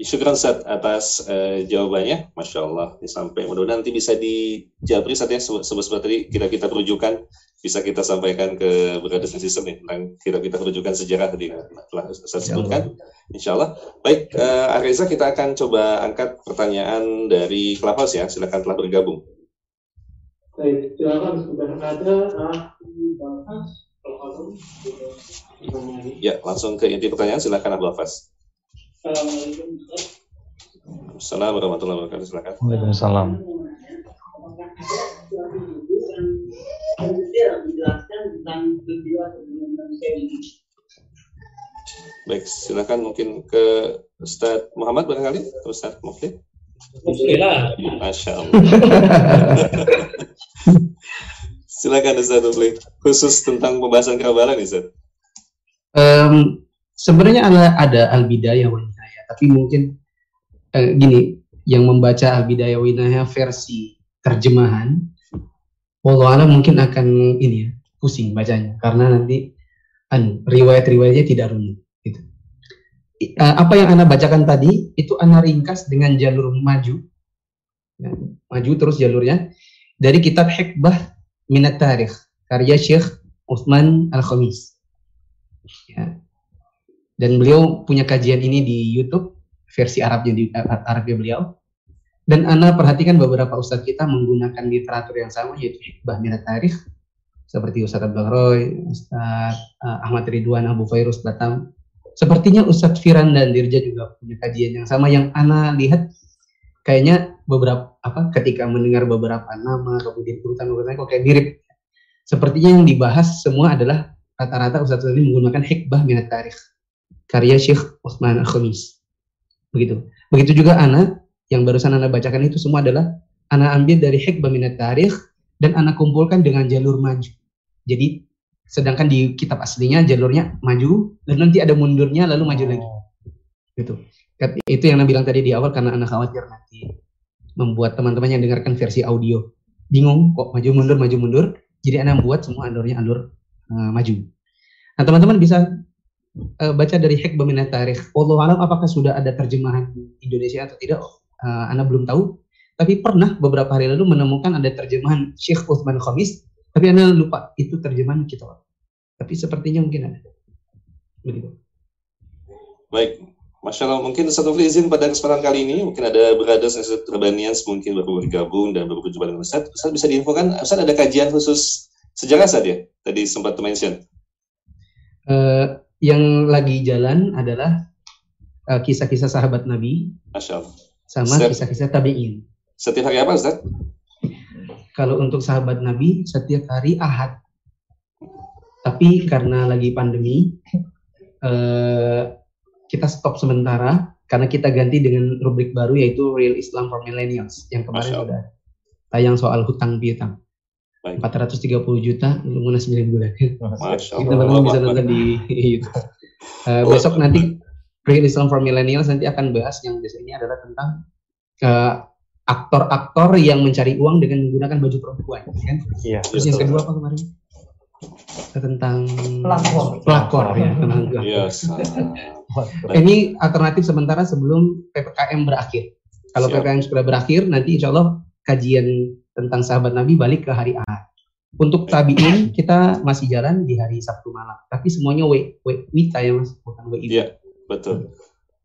Syukran Ustaz atas eh, jawabannya, Masya Allah. Sampai mudah-mudahan nanti bisa dijabri saat ya sebab tadi kita kita perujukan bisa kita sampaikan ke Brothers and Sisters nih tentang kita kita perujukan sejarah tadi telah Ustaz sebutkan. Insya Allah. Baik, eh, Areza kita akan coba angkat pertanyaan dari Clubhouse ya. Silakan telah bergabung. Baik, silakan sudah ada. Ya, langsung ke inti pertanyaan. Silakan Abu Hafaz. Assalamualaikum Ustaz. Assalamualaikum warahmatullahi wabarakatuh. Silakan. Waalaikumsalam. Baik, silakan mungkin ke Ustadz Muhammad barangkali, Ustadz Mufti. Alhamdulillah. Masya Allah. silakan Ustadz Mufti. Khusus tentang pembahasan kerabalan nih, Ustadz. Em, sebenarnya ada, ada al-bidayah wa nihayah, tapi mungkin eh, gini, yang membaca al-bidayah wa nihayah versi terjemahan, wallahu alam mungkin akan ini ya, pusing bacanya karena nanti anu, riwayat-riwayatnya tidak runut gitu. Eh, apa yang Anda bacakan tadi itu Anda ringkas dengan jalur maju. Ya, maju terus jalurnya dari kitab Hikbah Minat Tarikh karya Syekh Utsman Al-Khamis. Ya. Dan beliau punya kajian ini di YouTube versi Arabnya di Ar- Arabnya beliau. Dan Ana perhatikan beberapa ustadz kita menggunakan literatur yang sama yaitu Hikbah Minat Tarikh seperti Ustadz Abdul Roy, Ustadz eh, Ahmad Ridwan Abu Fairuz Batam. Sepertinya Ustadz Firan dan Dirja juga punya kajian yang sama yang Ana lihat kayaknya beberapa apa ketika mendengar beberapa nama kemudian urutan-urutannya kok kayak mirip. Sepertinya yang dibahas semua adalah rata-rata Ustadz ini menggunakan Hikbah Minat Tarikh karya Syekh Utsman Al-Khamis. Begitu. Begitu juga Ana yang barusan Ana bacakan itu semua adalah Ana ambil dari Hikbah Minat Tarikh dan Ana kumpulkan dengan jalur maju. Jadi sedangkan di kitab aslinya jalurnya maju dan nanti ada mundurnya lalu maju lagi. Gitu. Itu yang Ana bilang tadi di awal karena Ana khawatir nanti membuat teman-teman yang dengarkan versi audio bingung kok maju mundur maju mundur. Jadi Ana membuat semua alurnya alur eh, maju. Nah, teman-teman bisa eh, baca dari Hikbah Minat Tarikh. Wallahu alam apakah sudah ada terjemahan Indonesia atau tidak? Eh, Ana belum tahu. Tapi pernah beberapa hari lalu menemukan ada terjemahan Syekh Utsman Khamis, tapi Ana lupa itu terjemahan kita. Tapi sepertinya mungkin ada. Begitu. Baik, Masya Allah, mungkin satu izin pada kesempatan kali ini, mungkin ada brothers and sisters Urbanians mungkin baru bergabung dan baru berjumpa dengan Ustaz. Ustaz bisa diinfokan, Ustaz ada kajian khusus sejarah Ustaz ya? Tadi sempat mention. Eh, yang lagi jalan adalah eh, kisah-kisah sahabat Nabi Masya Allah. sama kisah-kisah tabi'in. Setiap hari apa Ustaz? Kalau untuk sahabat Nabi setiap hari Ahad. Tapi karena lagi pandemi, eh, kita stop sementara karena kita ganti dengan rubrik baru yaitu Real Islam for Millennials yang kemarin sudah tayang soal hutang piutang. Baik. 430 juta lunas 9 bulan. Masya Allah. teman-teman bisa nonton di YouTube. Eh, Allah besok nanti Real Islam for Millennials nanti akan bahas yang biasanya adalah tentang eh, aktor-aktor yang mencari uang dengan menggunakan baju perempuan. Kan? Iya. Terus yang kedua apa kemarin? Tentang Pelakor. pelakor ya. tentang pelakor. Iya, Ini alternatif sementara sebelum PPKM berakhir. Kalau Siap. PPKM sudah berakhir, nanti insya Allah kajian tentang sahabat Nabi balik ke hari Ahad. Untuk tabiin kita masih jalan di hari Sabtu malam. Tapi semuanya w, w wita ya mas, bukan w Iya. Betul.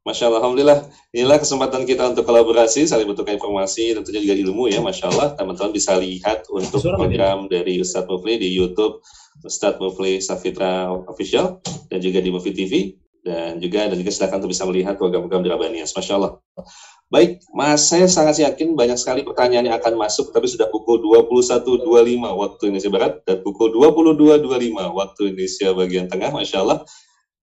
Masya Allah, Alhamdulillah. Inilah kesempatan kita untuk kolaborasi, saling bertukar informasi, tentunya juga ilmu ya, Masya Allah. Teman-teman bisa lihat untuk program dari Ustadz Mufli di YouTube, Ustadz Mufli Safitra Official, dan juga di Movie TV, dan juga dan juga silakan untuk bisa melihat program-program di Rabanias. Masya Allah. Baik, Mas, saya sangat yakin banyak sekali pertanyaan yang akan masuk, tapi sudah pukul 21.25 waktu Indonesia Barat, dan pukul 22.25 waktu Indonesia bagian tengah, Masya Allah.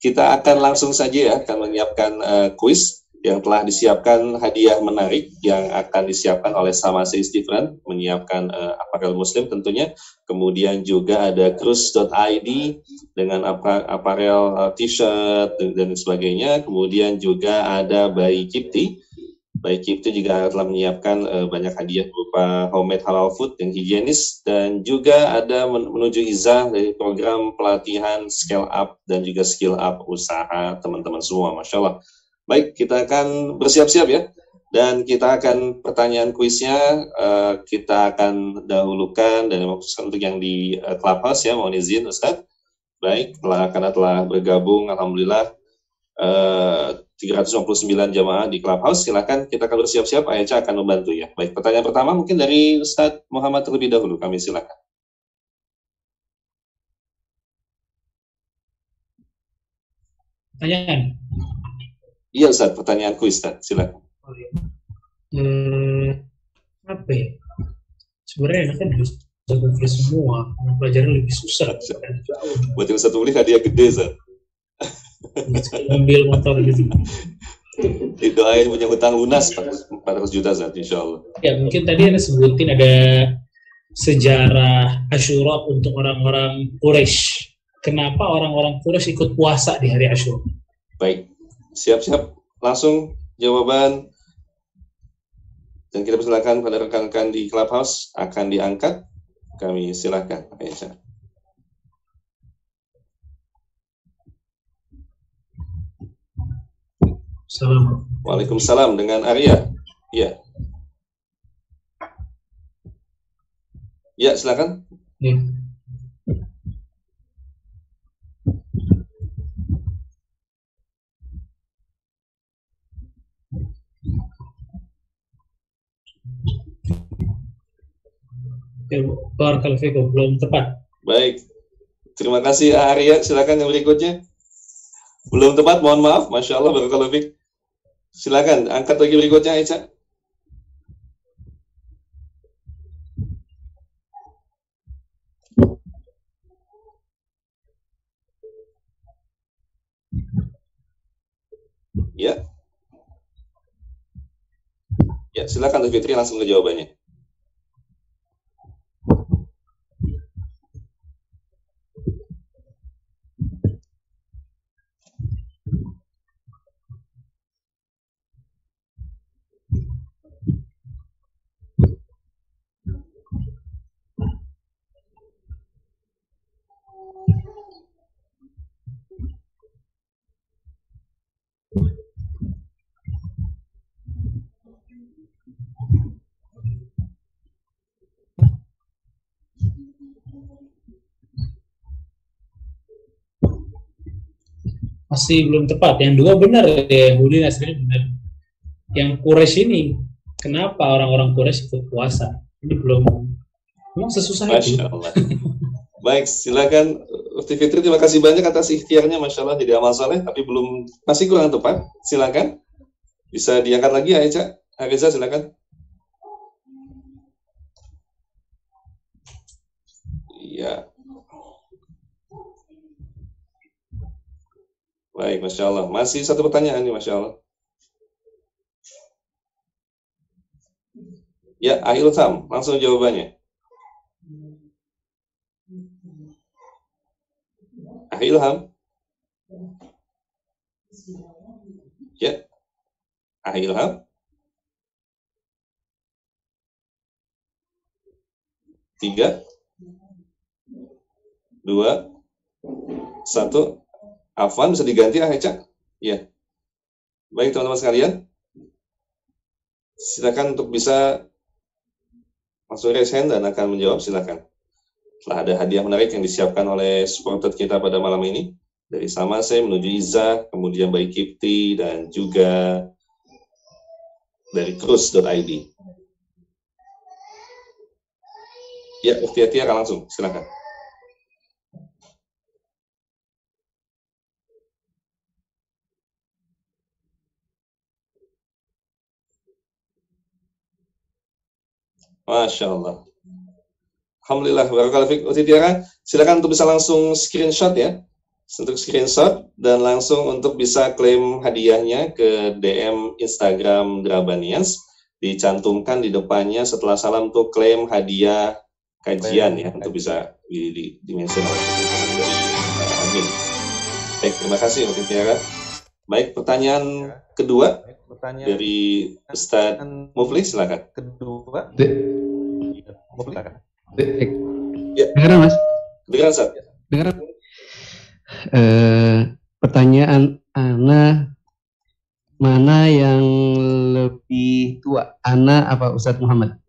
Kita akan langsung saja ya, akan menyiapkan eh, kuis yang telah disiapkan hadiah menarik yang akan disiapkan oleh Sama Stephen, menyiapkan eh, apparel muslim tentunya. Kemudian juga ada cruise.id dengan apa- apparel eh, t-shirt dan, sebagainya. Kemudian juga ada Bayi Kipti. Bayi Kipti juga telah menyiapkan eh, banyak hadiah berupa homemade halal food yang higienis dan juga ada men- menuju izah dari program pelatihan scale up dan juga skill up usaha teman-teman semua. Masya Allah. Baik, kita akan bersiap-siap ya. Dan kita akan pertanyaan kuisnya eh, kita akan dahulukan dan maksudkan untuk yang di eh, Clubhouse ya, mohon izin Ustaz. Baik, telah karena telah bergabung Alhamdulillah eh, 359 jamaah di Clubhouse. Silakan kita akan bersiap-siap, Ayah akan membantu ya. Baik, pertanyaan pertama mungkin dari Ustaz Muhammad terlebih dahulu. Kami silakan. Pertanyaan. Iya Ustaz, pertanyaan kuis Ustaz. Silakan. Oh, iya. Hmm, apa ya? Sebenarnya kan harus Google semua. Pelajaran lebih susah. Kan. Buat yang satu beli hadiah gede Ustaz. Ambil motor gitu. Doain punya hutang lunas 400 juta Ustaz, insya Allah. Ya mungkin tadi ada sebutin ada sejarah Ashura untuk orang-orang Quraisy. kenapa orang-orang Quraisy ikut puasa di hari Asyura? Baik, siap-siap langsung jawaban dan kita persilakan pada rekan-rekan di Clubhouse akan diangkat. Kami silakan. Aisyah. Salam. Waalaikumsalam dengan Arya. Iya. Ya, silakan. Ya. Barakallahu fikum. belum tepat. Baik. Terima kasih Arya. Silakan yang berikutnya. Belum tepat, mohon maaf. Masya Allah, barakallahu fiik. Silakan, angkat lagi berikutnya Aisyah. Ya. Ya, silakan Fitri langsung ke jawabannya. Masih belum tepat. Yang dua benar ya, Yahudi Nasrani benar. Yang Quraisy ini, kenapa orang-orang Quraisy ikut puasa? Ini belum Memang sesusah itu. Masya Allah. Baik, silakan Ukti Fitri. Terima kasih banyak atas ikhtiarnya, Masya Allah, jadi amal soleh, tapi belum masih kurang tepat. Silakan. Bisa diangkat lagi, Aisyah. Ariza, silakan. Iya. Baik, Masya Allah. Masih satu pertanyaan nih, Masya Allah. Ya, Ahil Sam, langsung jawabannya. Ahli Ilham. Ya. Ahli Ilham. Tiga. Dua. Satu. Afwan bisa diganti ah Eca? Ya. Baik teman-teman sekalian. Silakan untuk bisa langsung raise hand dan akan menjawab silakan. Telah ada hadiah menarik yang disiapkan oleh supporter kita pada malam ini. Dari Samase menuju Iza, kemudian Baik Kipti, dan juga dari Cruise.id. Ya, Atia akan langsung, silakan. Masya Allah. Alhamdulillah, barakallahu fiik. Uti Tiara, silakan untuk bisa langsung screenshot ya. Untuk screenshot dan langsung untuk bisa klaim hadiahnya ke DM Instagram Drabanias. Dicantumkan di depannya setelah salam untuk klaim hadiah kajian ya untuk bisa di, di, dimention oleh uh, admin. Baik, terima kasih Uti Tiara. Baik, pertanyaan kedua Pertanyaan dari Ustadz Mufli, silakan. kedua. Baik. Ya. Dengar mas? Dengar Ustaz. Dengar. Eh, pertanyaan Ana mana yang lebih tua? Ana apa Ustadz Muhammad?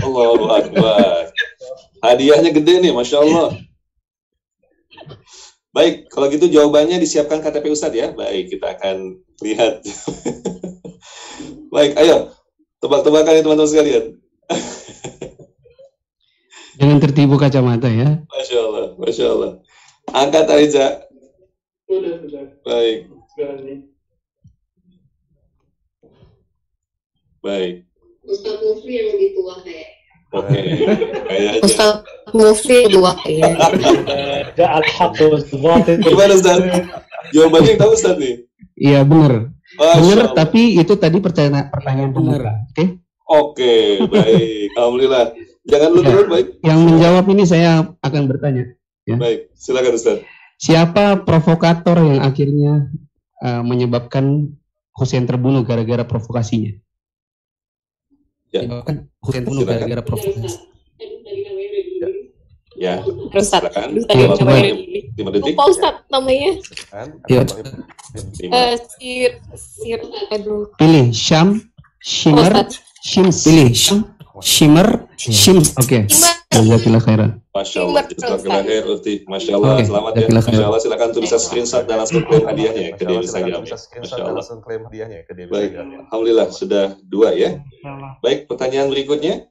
Allahu Akbar. Hadiahnya gede nih, Masya Allah. Baik, kalau gitu jawabannya disiapkan KTP Ustadz ya. Baik, kita akan lihat. Baik, ayo. Tebak-tebakan ya teman-teman sekalian. Jangan tertipu kacamata ya. Masya Allah, Masya Allah. Angkat Aiza. Sudah, sudah. Baik, Sudah baik. Ustadz Mufli yang lebih tua kayak. Oke. Ustaz Mufti dua ya. Ja'al haqqu Gimana Ustaz? Jawabannya yang tahu Ustaz nih. Iya benar. Benar tapi itu tadi pertanyaan pertanyaan benar. Oke. Oke, baik. Alhamdulillah. Jangan lupa ya. baik. Yang menjawab ini saya akan bertanya. Ya. Baik, silakan Ustaz. Siapa provokator yang akhirnya uh, menyebabkan Hussein terbunuh gara-gara provokasinya? Ya. Menyebabkan Hussein terbunuh Silakan. gara-gara provokasi. Ya, Ustaz, silakan. bisa Lima namanya menit, dulu. lima detik. Lupa Ustaz namanya. Ya. Eh, sir, sir, aduh. pilih Syam, Shimmer, Oh, Ustaz. Shims. Pilih Syam, Shimmer, Shims. Oke. Jazakallah khairan. Masya Allah, jazakallah khair, Uti. Masya Allah, Oke, selamat ya. Masya. Allah, silakan tuh bisa screenshot dan langsung klaim hadiahnya ya ke DM Instagram. bisa ya. screenshot Masya Allah. langsung klaim hadiahnya ke DM Baik, Instagram. Alhamdulillah sudah dua ya. Baik, pertanyaan berikutnya.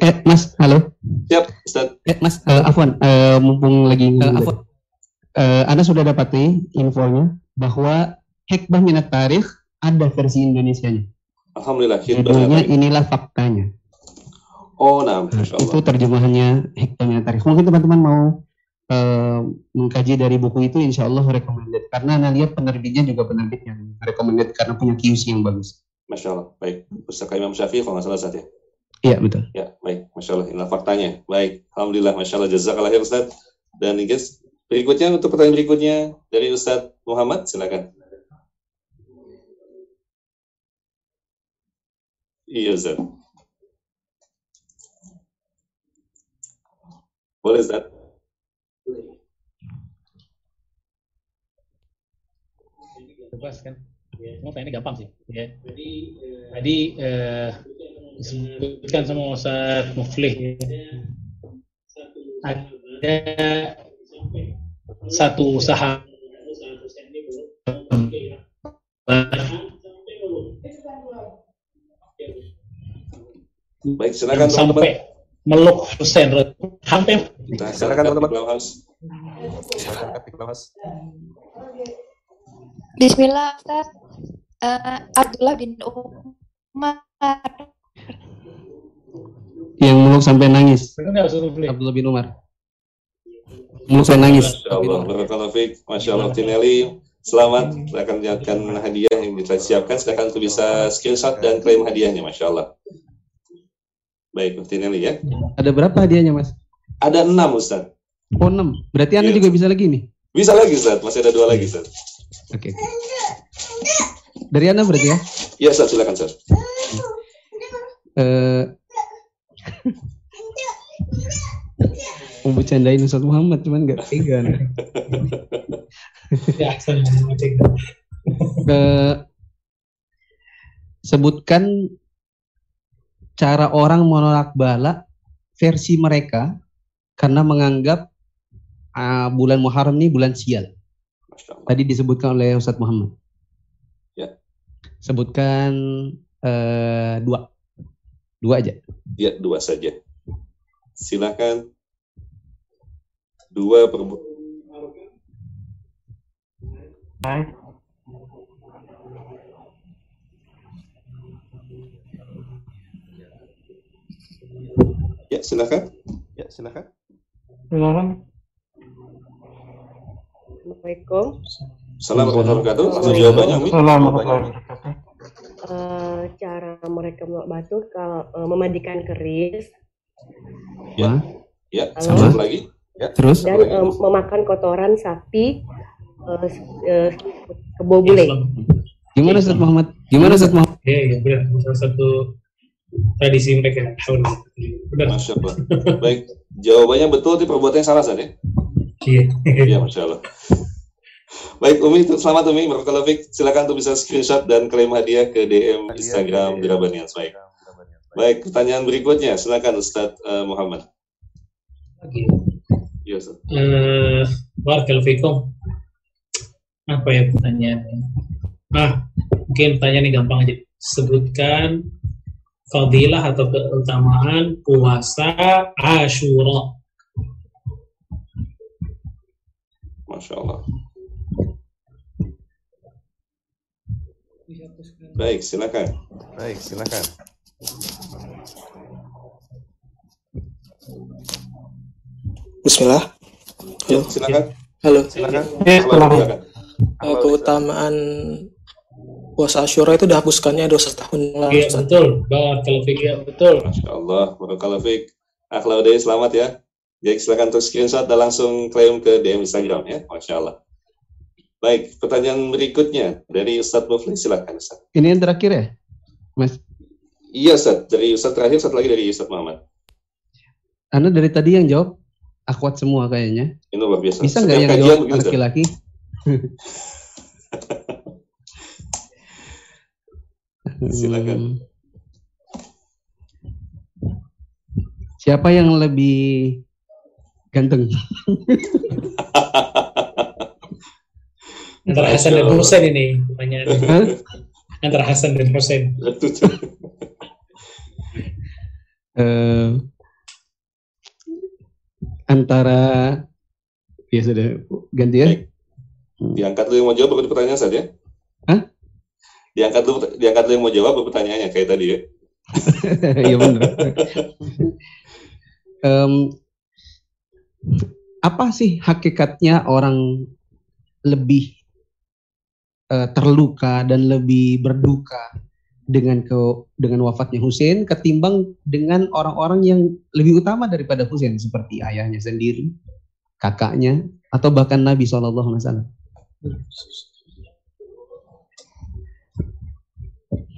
Eh, Mas, halo. Siap, Ustaz. Eh, Mas, eh, Afwan, eh, mumpung lagi Afwan. Eh, Anda sudah dapat nih infonya bahwa Hikmah Minat Tarikh ada versi Indonesianya. Alhamdulillah, Judulnya inilah faktanya. Oh, nah, Allah. Itu terjemahannya Hikmah Minat Tarikh. Mungkin teman-teman mau eh, mengkaji dari buku itu, insya Allah recommended. Karena Anda lihat penerbitnya juga penerbit yang recommended karena punya QC yang bagus. Masya Allah. Baik, Pustaka Imam Syafi'i kalau nggak salah Ustaz ya. Iya, betul. Ya, baik. Masya Allah, inilah faktanya. Baik, Alhamdulillah, Masya Allah, jazakallah khair Ustaz. Dan guys, berikutnya untuk pertanyaan berikutnya dari Ustaz Muhammad, silakan. Iya, Ustaz. Boleh, Ustaz. bebas kan? Mau tanya ini gampang sih. Ya tadi eh, disebutkan sama Ustaz Muflih ada satu usaha. Baik, silakan yang teman-teman. sampai meluk Hussein sampai Nah, Silakan teman-teman. Silakan. Bismillah Ustaz. Eh, Abdullah bin Umar. Yang meluk sampai nangis. Abdullah bin Umar. Meluk sampai nangis. Masya Allah. Masya Allah, Tinelli. Selamat, akan menyiapkan hadiah yang kita siapkan. Silakan untuk bisa screenshot dan klaim hadiahnya, Masya Allah. Baik, Tinelli ya. Ada berapa hadiahnya, Mas? Ada enam, Ustaz. Oh, 6. Berarti Anda Iya. juga bisa lagi nih? Bisa lagi, Ustaz. Masih ada dua lagi, Ustaz. Oke. oke. Dari Anda berarti ya? Iya, Ustaz. Silakan, Ustaz. Eh mau bercandain Ustaz Muhammad cuman nggak tega ya Ahsan. Eh, sebutkan cara orang menolak bala versi mereka karena menganggap ah, bulan Muharram ini bulan sial. Tadi disebutkan oleh Ustadz Muhammad. Ya. Sebutkan eh, dua, dua aja. Ya, dua saja. Silakan. Dua per Ya, silakan. Ya, silakan. Silakan. Assalamualaikum. Assalamualaikum warahmatullahi wabarakatuh. Jawabannya, Umi. Eh, cara mereka batu kalau eh, memandikan keris Ya. Ya, satu lagi. Ya. Terus? dan eh, memakan kotoran sapi eh, eh, kebo bule. Gimana Ustadz Muhammad? Gimana Ustadz Muhammad? Ya, ya benar. Salah satu tradisi mereka. Benar. Masya Allah. Baik, jawabannya betul, tapi perbuatannya salah saja. Iya. Iya, Masya Allah. Baik, Umi, selamat Umi. Barakallahu fiik. Silakan untuk bisa screenshot dan klaim hadiah ke DM Instagram Dirabanian. Baik. Baik, pertanyaan berikutnya. Silakan Ustadz eh, Muhammad. Oke. Iya, Ustadz. Eh, Barakallahu fikum. Apa ya pertanyaannya? Ah, mungkin pertanyaan ini gampang aja. Sebutkan fadilah atau keutamaan puasa Ashura. Masya Allah. Baik, silakan. Baik, silakan. Bismillah. Ya, silakan. Halo. Silakan. Eh, Silakan, keutamaan puasa Asyura itu dihapuskannya dosa setahun yang lalu. Iya, betul. Barakallahu fikum. Ya, betul. Masya Allah. Barakallahu fiik. Akhlaudai, selamat ya. Jadi silakan untuk screenshot dan langsung klaim ke DM Instagram ya, Masya Allah. Baik, pertanyaan berikutnya dari Ustadz Mufli, silakan Ustadz. Ini yang terakhir ya, Mas? Iya Ustadz, dari Ustadz terakhir, satu lagi dari Ustadz Muhammad. Anda dari tadi yang jawab akwat semua kayaknya. Ini luar biasa. Bisa nggak yang jawab laki-laki? Silakan. Hmm. Siapa yang lebih ganteng? Antara Hasan dan Husain ini pertanyaannya. Antara Hasan dan Husain. Eh, antara ya sudah ganti ya. Diangkat dulu yang mau jawab baru pertanyaan saja. Diangkat dulu, diangkat dulu yang mau jawab pertanyaannya kayak tadi ya. Iya benar. Em, apa sih hakikatnya orang lebih eh, terluka dan lebih berduka dengan ke dengan wafatnya Husain ketimbang dengan orang-orang yang lebih utama daripada Husain seperti ayahnya sendiri, kakaknya, atau bahkan Nabi Shallallahu Alaihi Wasallam.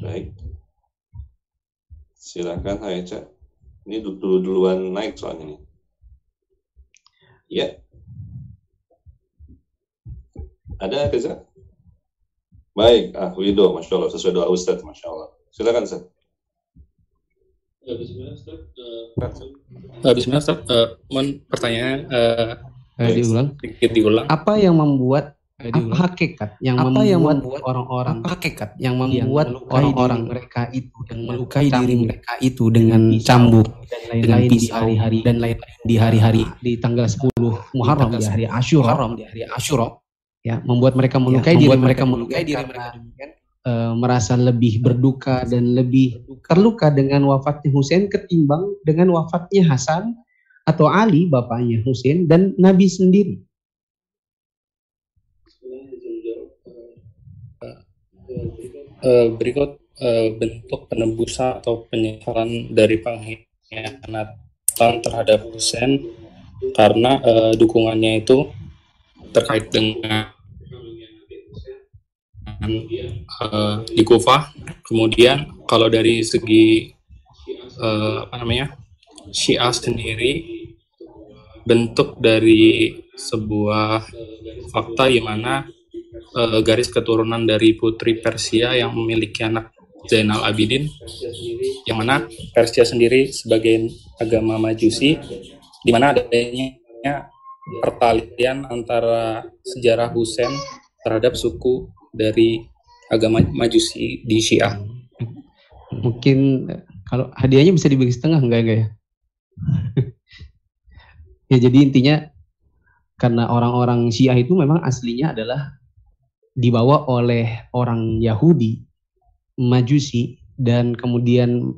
Baik. Silakan Hai Ca. Ini dulu duluan naik soalnya nih. Ya. Ada Reza? Baik, ah Wido, Masya Allah, sesuai doa Ustadz, Masya Allah. Silakan Ustadz. Uh, Bismillah, Ustaz. Uh, mohon pertanyaan uh, Eh, diulang. sedikit diulang. Apa yang membuat apa hakikat yang Apa membuat yang membuat orang-orang hakikat yang yang membuat orang-orang diri mereka? itu dengan melukai diri mereka itu dengan cambuk dan dengan lain-lain di hari-hari dan lain-lain di hari-hari di tanggal 10 Muharram di hari 10 Asyura. Di hari Asyura. Ya membuat mereka ya, melukai diri membuat mereka mereka melukai diri mereka demikian. eh, merasa lebih berduka dan lebih terluka dengan wafatnya Husain ketimbang dengan wafatnya Hasan atau Ali bapaknya Husain dan Nabi sendiri. Eh, berikut eh, bentuk penebusan atau penyesalan dari pengkhianatan terhadap Husain karena eh, dukungannya itu terkait dengan eh, di Kufah. Kemudian kalau dari segi eh, apa namanya Syiah sendiri bentuk dari sebuah fakta di mana eh, garis keturunan dari putri Persia yang memiliki anak Zainal Abidin yang mana Persia sendiri sebagai agama Majusi di mana adanya pertalian antara sejarah Husain terhadap suku dari agama Majusi di Syiah. Mungkin kalau hadiahnya bisa dibagi setengah enggak enggak ya? ya jadi intinya karena orang-orang Syiah itu memang aslinya adalah dibawa oleh orang Yahudi, Majusi dan kemudian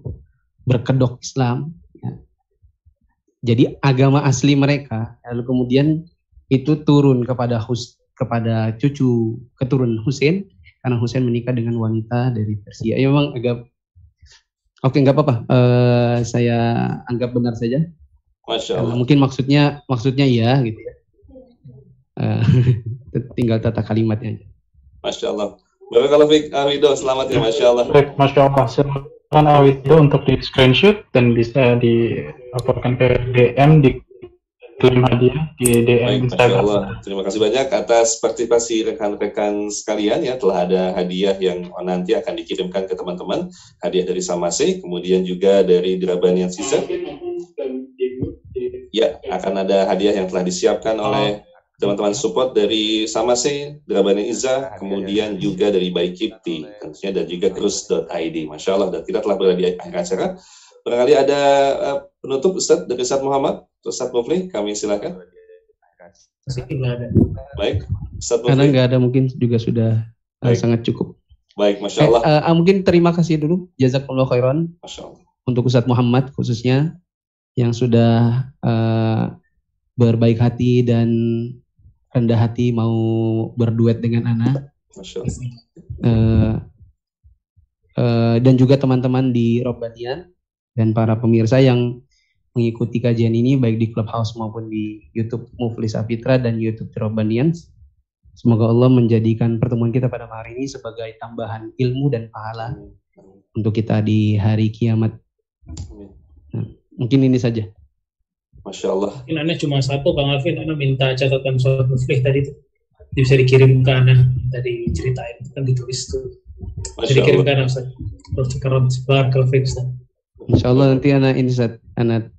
berkedok Islam. ya. Jadi agama asli mereka lalu kemudian itu turun kepada Hus kepada cucu keturunan Husain karena Husain menikah dengan wanita dari Persia. Ya memang agak Oke, nggak apa-apa. Eh, saya anggap benar saja. Masya Allah. mungkin maksudnya maksudnya iya gitu ya. Eh, tinggal tata kalimatnya. aja. Masya Allah. Barakallahu fiik, ah, Wido, selamat ya, Masya Allah. Baik, Masya Allah. Silakan Awido untuk di screenshot dan bisa dilaporkan ke DM di klaim hadiah di DM Baik, Masya Instagram. Allah. Terima kasih banyak atas partisipasi rekan-rekan sekalian ya. Telah ada hadiah yang nanti akan dikirimkan ke teman-teman. Hadiah dari Samase, kemudian juga dari Drabanian Sisa. Ya, akan ada hadiah yang telah disiapkan oleh teman-teman support dari Samase, Drabanian Iza, kemudian juga dari Baikipti, tentunya dan juga terus.id. Masya Allah, dan kita telah berada di akhir acara. Barangkali ada eh, penutup Ustadz dari Ustadz Muhammad, Ustadz Mufli, kami silakan. Baik, Karena Mufli. nggak ada mungkin juga sudah eh, Baik. sangat cukup. Baik, Masya Allah. eh, eh, mungkin terima kasih dulu, jazakumullah khairan Masya Allah. untuk Ustadz Muhammad khususnya yang sudah eh, berbaik hati dan rendah hati mau berduet dengan Ana. Masya Allah. Eh, eh, dan juga teman-teman di Robbanian dan para pemirsa yang mengikuti kajian ini baik di Clubhouse maupun di YouTube Muflis Afitra dan YouTube Tirobanians. Semoga Allah menjadikan pertemuan kita pada hari ini sebagai tambahan ilmu dan pahala untuk kita di hari kiamat. Nah, mungkin ini saja. Masya Allah. Mungkin Anda cuma satu, Kang Alvin, Anda minta catatan soal muflih tadi itu. Bisa dikirim ke Anda, tadi ceritain, kan ditulis tuh. Bisa dikirim ke Allah. Anda, Ustaz. Terus sekarang sebar ke Ustaz. Insya Allah nanti anak ini Ustaz, anak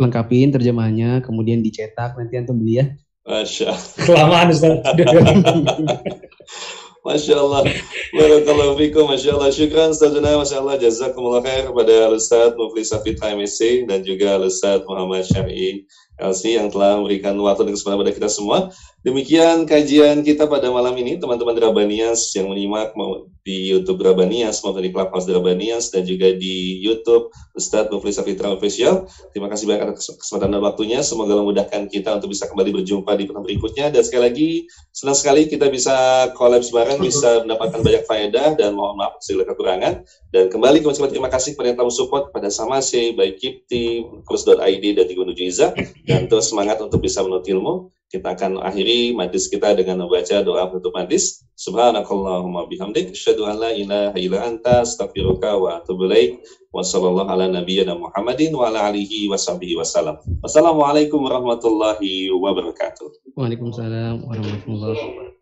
lengkapin terjemahannya, kemudian dicetak nanti antum beli ya. Masya Kelamaan Ustaz. Masya Allah. Barakallahu fikum. Masya Allah. Syukran Ustazuna. Masya Allah. Jazakumullah khair kepada Ustaz Muflis Safitra MSC dan juga Ustaz Muhammad Syar'i LC yang telah memberikan waktu dan kesempatan kepada kita semua. Demikian kajian kita pada malam ini, teman-teman Drabanias yang menyimak mau di YouTube Drabanias maupun di Clubhouse Drabanias dan juga di YouTube Ustadz Muflis Safitra Official. Terima kasih banyak atas kesempatan dan waktunya. Semoga memudahkan kita untuk bisa kembali berjumpa di pertemuan berikutnya. Dan sekali lagi, senang sekali kita bisa collab bareng, bisa mendapatkan banyak faedah dan mohon maaf segala kekurangan. Dan kembali ucapkan terima kasih kepada yang telah support pada Samase, baik Kipti, Kurs.id, dan juga menuju Iza. Dan terus semangat untuk bisa menuntut ilmu. Kita akan akhiri majlis kita dengan membaca doa penutup majlis. Subhanakallahumma bihamdik. Asyadu an la ilaha ila anta astaghfiruka wa atubu laik. Wa sallallahu ala nabiyyina Muhammadin wa ala alihi wa sahbihi wa salam. Wassalamualaikum warahmatullahi wabarakatuh. Waalaikumsalam warahmatullahi wabarakatuh.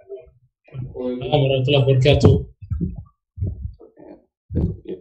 Waalaikumsalam Warahmatullahi wabarakatuh. Ya.